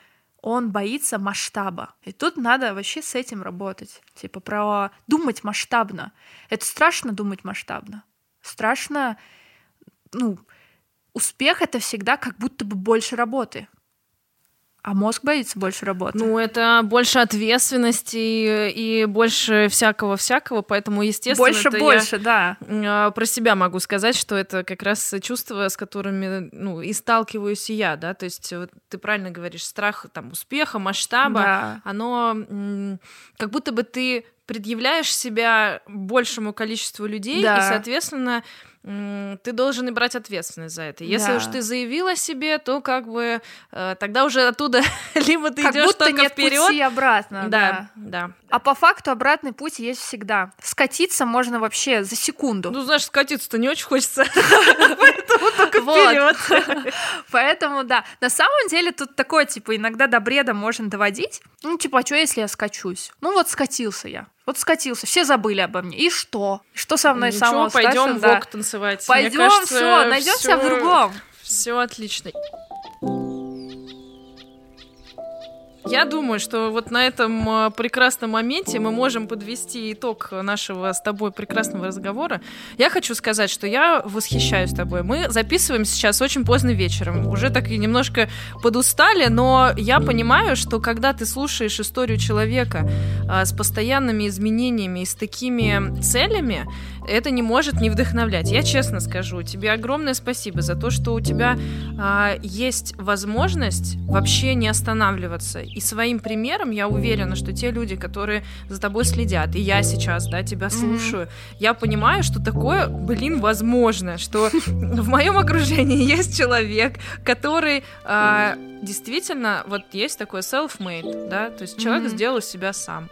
он боится масштаба. И тут надо вообще с этим работать. Типа про думать масштабно. Это страшно думать масштабно. Страшно, ну, успех это всегда как будто бы больше работы. А мозг боится больше работать. Ну, это больше ответственности и больше всякого-всякого, поэтому, естественно... Больше, больше, да. А, про себя могу сказать, что это как раз чувства, с которыми, ну, и сталкиваюсь и я, да, то есть вот, ты правильно говоришь, страх там успеха, масштаба, да. оно как будто бы ты предъявляешь себя большему количеству людей, да. и, соответственно, ты должен и брать ответственность за это. Если да. уж ты заявила себе, то как бы э, тогда уже оттуда либо ты идешь только нет вперед, пути обратно. Да, да, да. А по факту обратный путь есть всегда. Скатиться можно вообще за секунду. Ну знаешь, скатиться-то не очень хочется, поэтому только вперед. Поэтому да. На самом деле тут такое типа иногда до бреда можно доводить. Ну типа, а что если я скачусь? Ну вот скатился я. Вот скатился, все забыли обо мне. И что? Что со мной Ничего, самого пойдем да. танцевать. Пойдем, все, найдем себя в другом. Все отлично. Я думаю, что вот на этом а, прекрасном моменте мы можем подвести итог нашего с тобой прекрасного разговора. Я хочу сказать, что я восхищаюсь тобой. Мы записываем сейчас очень поздно вечером. Уже так и немножко подустали, но я понимаю, что когда ты слушаешь историю человека а, с постоянными изменениями и с такими целями, это не может не вдохновлять. Я честно скажу, тебе огромное спасибо за то, что у тебя а, есть возможность вообще не останавливаться и своим примером я уверена, что те люди, которые за тобой следят, и я сейчас, да, тебя слушаю, mm-hmm. я понимаю, что такое, блин, возможно, что в моем окружении есть человек, который э, действительно, вот есть такой self-made, да, то есть человек mm-hmm. сделал себя сам.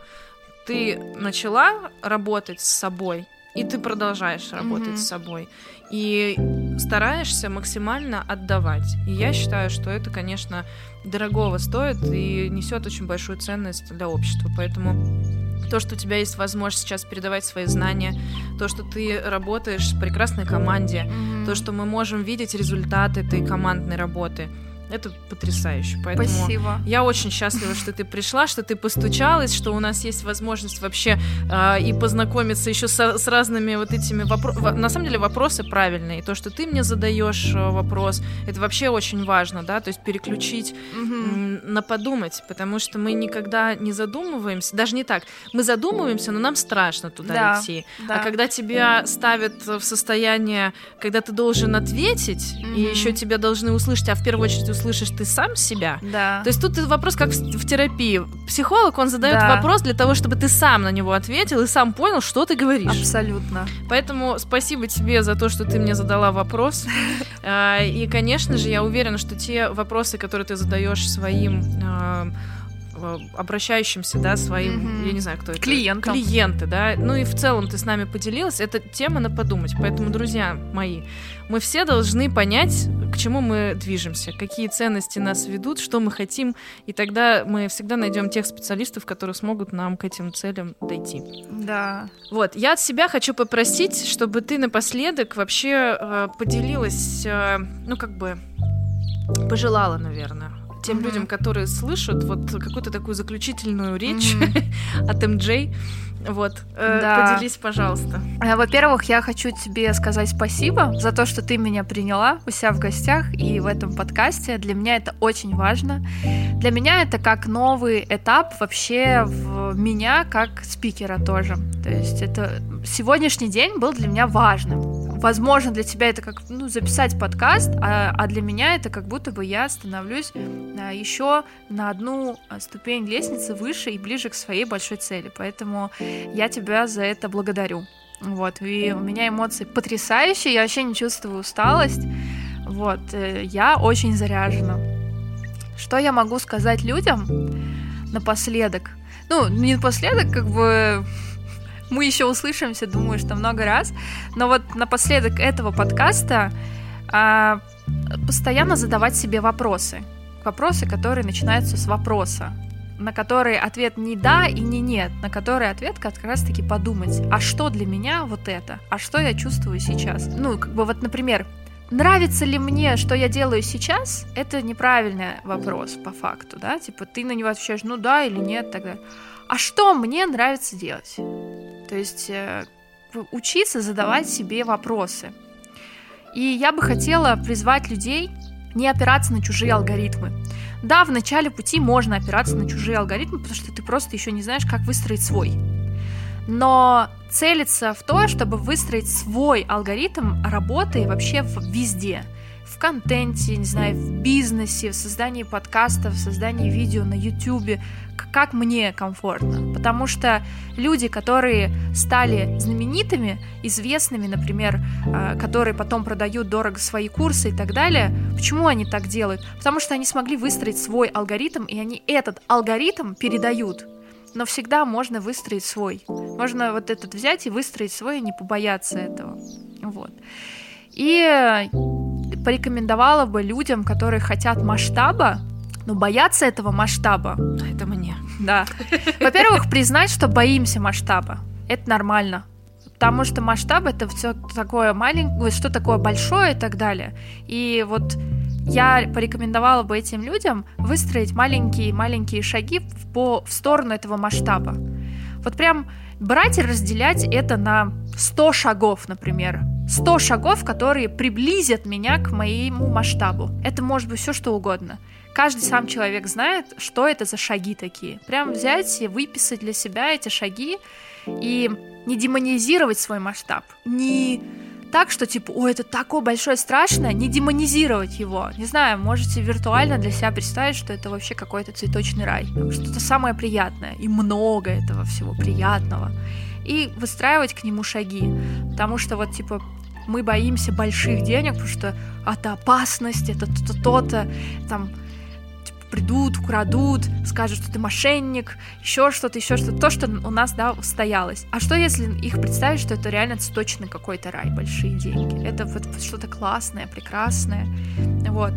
Ты начала работать с собой, и ты продолжаешь работать mm-hmm. с собой и стараешься максимально отдавать. И я считаю, что это, конечно, дорогого стоит и несет очень большую ценность для общества. Поэтому то, что у тебя есть возможность сейчас передавать свои знания, то, что ты работаешь в прекрасной команде, mm-hmm. то, что мы можем видеть результаты этой командной работы — это потрясающе. Поэтому Спасибо. Я очень счастлива, что ты пришла, что ты постучалась, что у нас есть возможность вообще э, и познакомиться еще со, с разными вот этими вопросами. На самом деле вопросы правильные. То, что ты мне задаешь э, вопрос, это вообще очень важно, да, то есть переключить mm-hmm. на подумать, потому что мы никогда не задумываемся, даже не так, мы задумываемся, но нам страшно туда да, идти. Да. А когда тебя ставят в состояние, когда ты должен ответить, mm-hmm. и еще тебя должны услышать, а в первую очередь услышать слышишь ты сам себя. Да. То есть тут вопрос как в, терапии. Психолог, он задает да. вопрос для того, чтобы ты сам на него ответил и сам понял, что ты говоришь. Абсолютно. Поэтому спасибо тебе за то, что ты мне задала вопрос. А, и, конечно же, я уверена, что те вопросы, которые ты задаешь своим а, обращающимся, да, своим, mm-hmm. я не знаю, кто это. Клиентам. Клиенты, да. Ну и в целом ты с нами поделилась. Это тема на подумать. Поэтому, друзья мои, мы все должны понять, к чему мы движемся, какие ценности нас ведут, что мы хотим, и тогда мы всегда найдем тех специалистов, которые смогут нам к этим целям дойти. Да. Вот, я от себя хочу попросить, чтобы ты напоследок вообще э, поделилась, э, ну как бы пожелала, наверное, тем mm-hmm. людям, которые слышат вот какую-то такую заключительную речь mm-hmm. от МД. Вот, э, да. поделись, пожалуйста. Э, во-первых, я хочу тебе сказать спасибо за то, что ты меня приняла у себя в гостях и в этом подкасте. Для меня это очень важно. Для меня это как новый этап вообще в меня как спикера тоже. То есть это сегодняшний день был для меня важным возможно, для тебя это как ну, записать подкаст, а, а для меня это как будто бы я становлюсь а, еще на одну а, ступень лестницы выше и ближе к своей большой цели. Поэтому я тебя за это благодарю. Вот, и у меня эмоции потрясающие, я вообще не чувствую усталость. Вот, э, я очень заряжена. Что я могу сказать людям напоследок? Ну, не напоследок, как бы мы еще услышимся, думаю, что много раз. Но вот напоследок этого подкаста а, постоянно задавать себе вопросы. Вопросы, которые начинаются с вопроса на которые ответ не да и не нет, на который ответ как раз-таки подумать, а что для меня вот это, а что я чувствую сейчас. Ну, как бы вот, например, нравится ли мне, что я делаю сейчас, это неправильный вопрос по факту, да, типа ты на него отвечаешь, ну да или нет, тогда. А что мне нравится делать? То есть э, учиться задавать себе вопросы. И я бы хотела призвать людей не опираться на чужие алгоритмы, Да, в начале пути можно опираться на чужие алгоритмы, потому что ты просто еще не знаешь, как выстроить свой. Но целиться в то, чтобы выстроить свой алгоритм работы вообще везде – в контенте, не знаю, в бизнесе, в создании подкастов, в создании видео на YouTube, как мне комфортно. Потому что люди, которые стали знаменитыми, известными, например, а, которые потом продают дорого свои курсы и так далее, почему они так делают? Потому что они смогли выстроить свой алгоритм, и они этот алгоритм передают но всегда можно выстроить свой. Можно вот этот взять и выстроить свой, и не побояться этого. Вот. И порекомендовала бы людям, которые хотят масштаба, но боятся этого масштаба. Это мне. Да. Во-первых, признать, что боимся масштаба. Это нормально. Потому что масштаб это все такое маленькое, что такое большое и так далее. И вот я порекомендовала бы этим людям выстроить маленькие-маленькие шаги в, по, в сторону этого масштаба. Вот прям брать и разделять это на 100 шагов, например. 100 шагов, которые приблизят меня к моему масштабу. Это может быть все что угодно. Каждый сам человек знает, что это за шаги такие. Прям взять и выписать для себя эти шаги и не демонизировать свой масштаб, не так, что типа, ой, это такое большое страшное, не демонизировать его. Не знаю, можете виртуально для себя представить, что это вообще какой-то цветочный рай. Что-то самое приятное, и много этого всего приятного. И выстраивать к нему шаги. Потому что вот типа мы боимся больших денег, потому что это опасность, это то-то, там придут, украдут, скажут, что ты мошенник, еще что-то, еще что-то, то, что у нас, да, устоялось. А что, если их представить, что это реально цветочный какой-то рай, большие деньги? Это вот что-то классное, прекрасное, вот.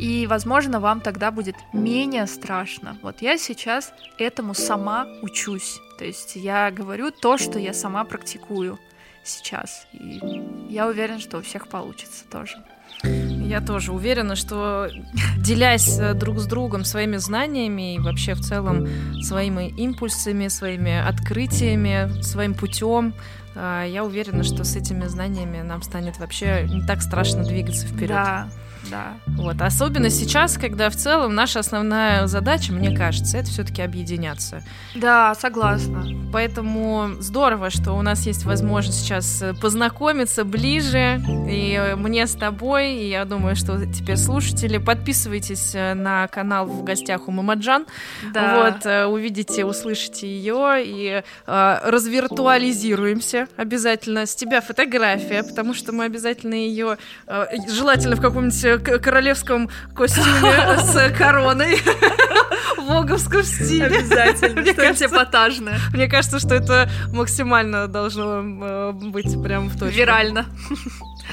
И, возможно, вам тогда будет менее страшно. Вот я сейчас этому сама учусь. То есть я говорю то, что я сама практикую сейчас. И я уверена, что у всех получится тоже. Я тоже уверена, что делясь э, друг с другом своими знаниями и вообще в целом своими импульсами, своими открытиями, своим путем, э, я уверена, что с этими знаниями нам станет вообще не так страшно двигаться вперед. Да, да. Вот. Особенно сейчас, когда в целом наша основная задача, мне кажется, это все-таки объединяться. Да, согласна. Поэтому здорово, что у нас есть возможность сейчас познакомиться ближе. И мне с тобой, и я думаю, что теперь слушатели, подписывайтесь э, на канал в гостях у Мамаджан. Да. Вот, э, увидите, услышите ее и э, развиртуализируемся обязательно. С тебя фотография, потому что мы обязательно ее, э, желательно в каком-нибудь королевском костюме с короной в воговском стиле. Обязательно. Мне кажется, эпатажное. Мне кажется, что это максимально должно э, быть прям в точку. Вирально.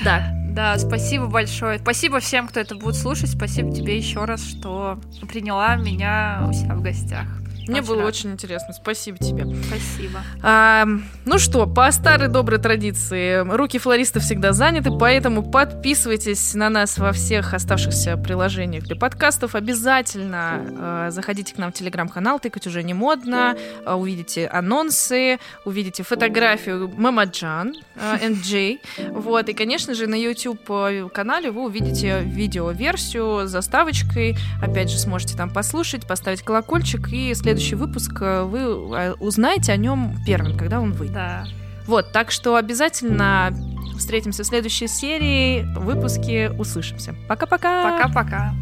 Да. Да, спасибо большое. Спасибо всем, кто это будет слушать. Спасибо тебе еще раз, что приняла меня у себя в гостях. Мне очень было рад. очень интересно. Спасибо тебе. Спасибо. А, ну что, по старой доброй традиции, руки флориста всегда заняты, поэтому подписывайтесь на нас во всех оставшихся приложениях для подкастов. Обязательно э, заходите к нам в телеграм-канал, тыкать уже не модно. Э, увидите анонсы, увидите фотографию Мамаджан, э, NJ. Вот, и, конечно же, на YouTube-канале вы увидите видео-версию с заставочкой. Опять же, сможете там послушать, поставить колокольчик и следующий следующий выпуск э, вы э, узнаете о нем первым, когда он выйдет. Да. Вот, так что обязательно встретимся в следующей серии, выпуске, услышимся. Пока-пока! Пока-пока!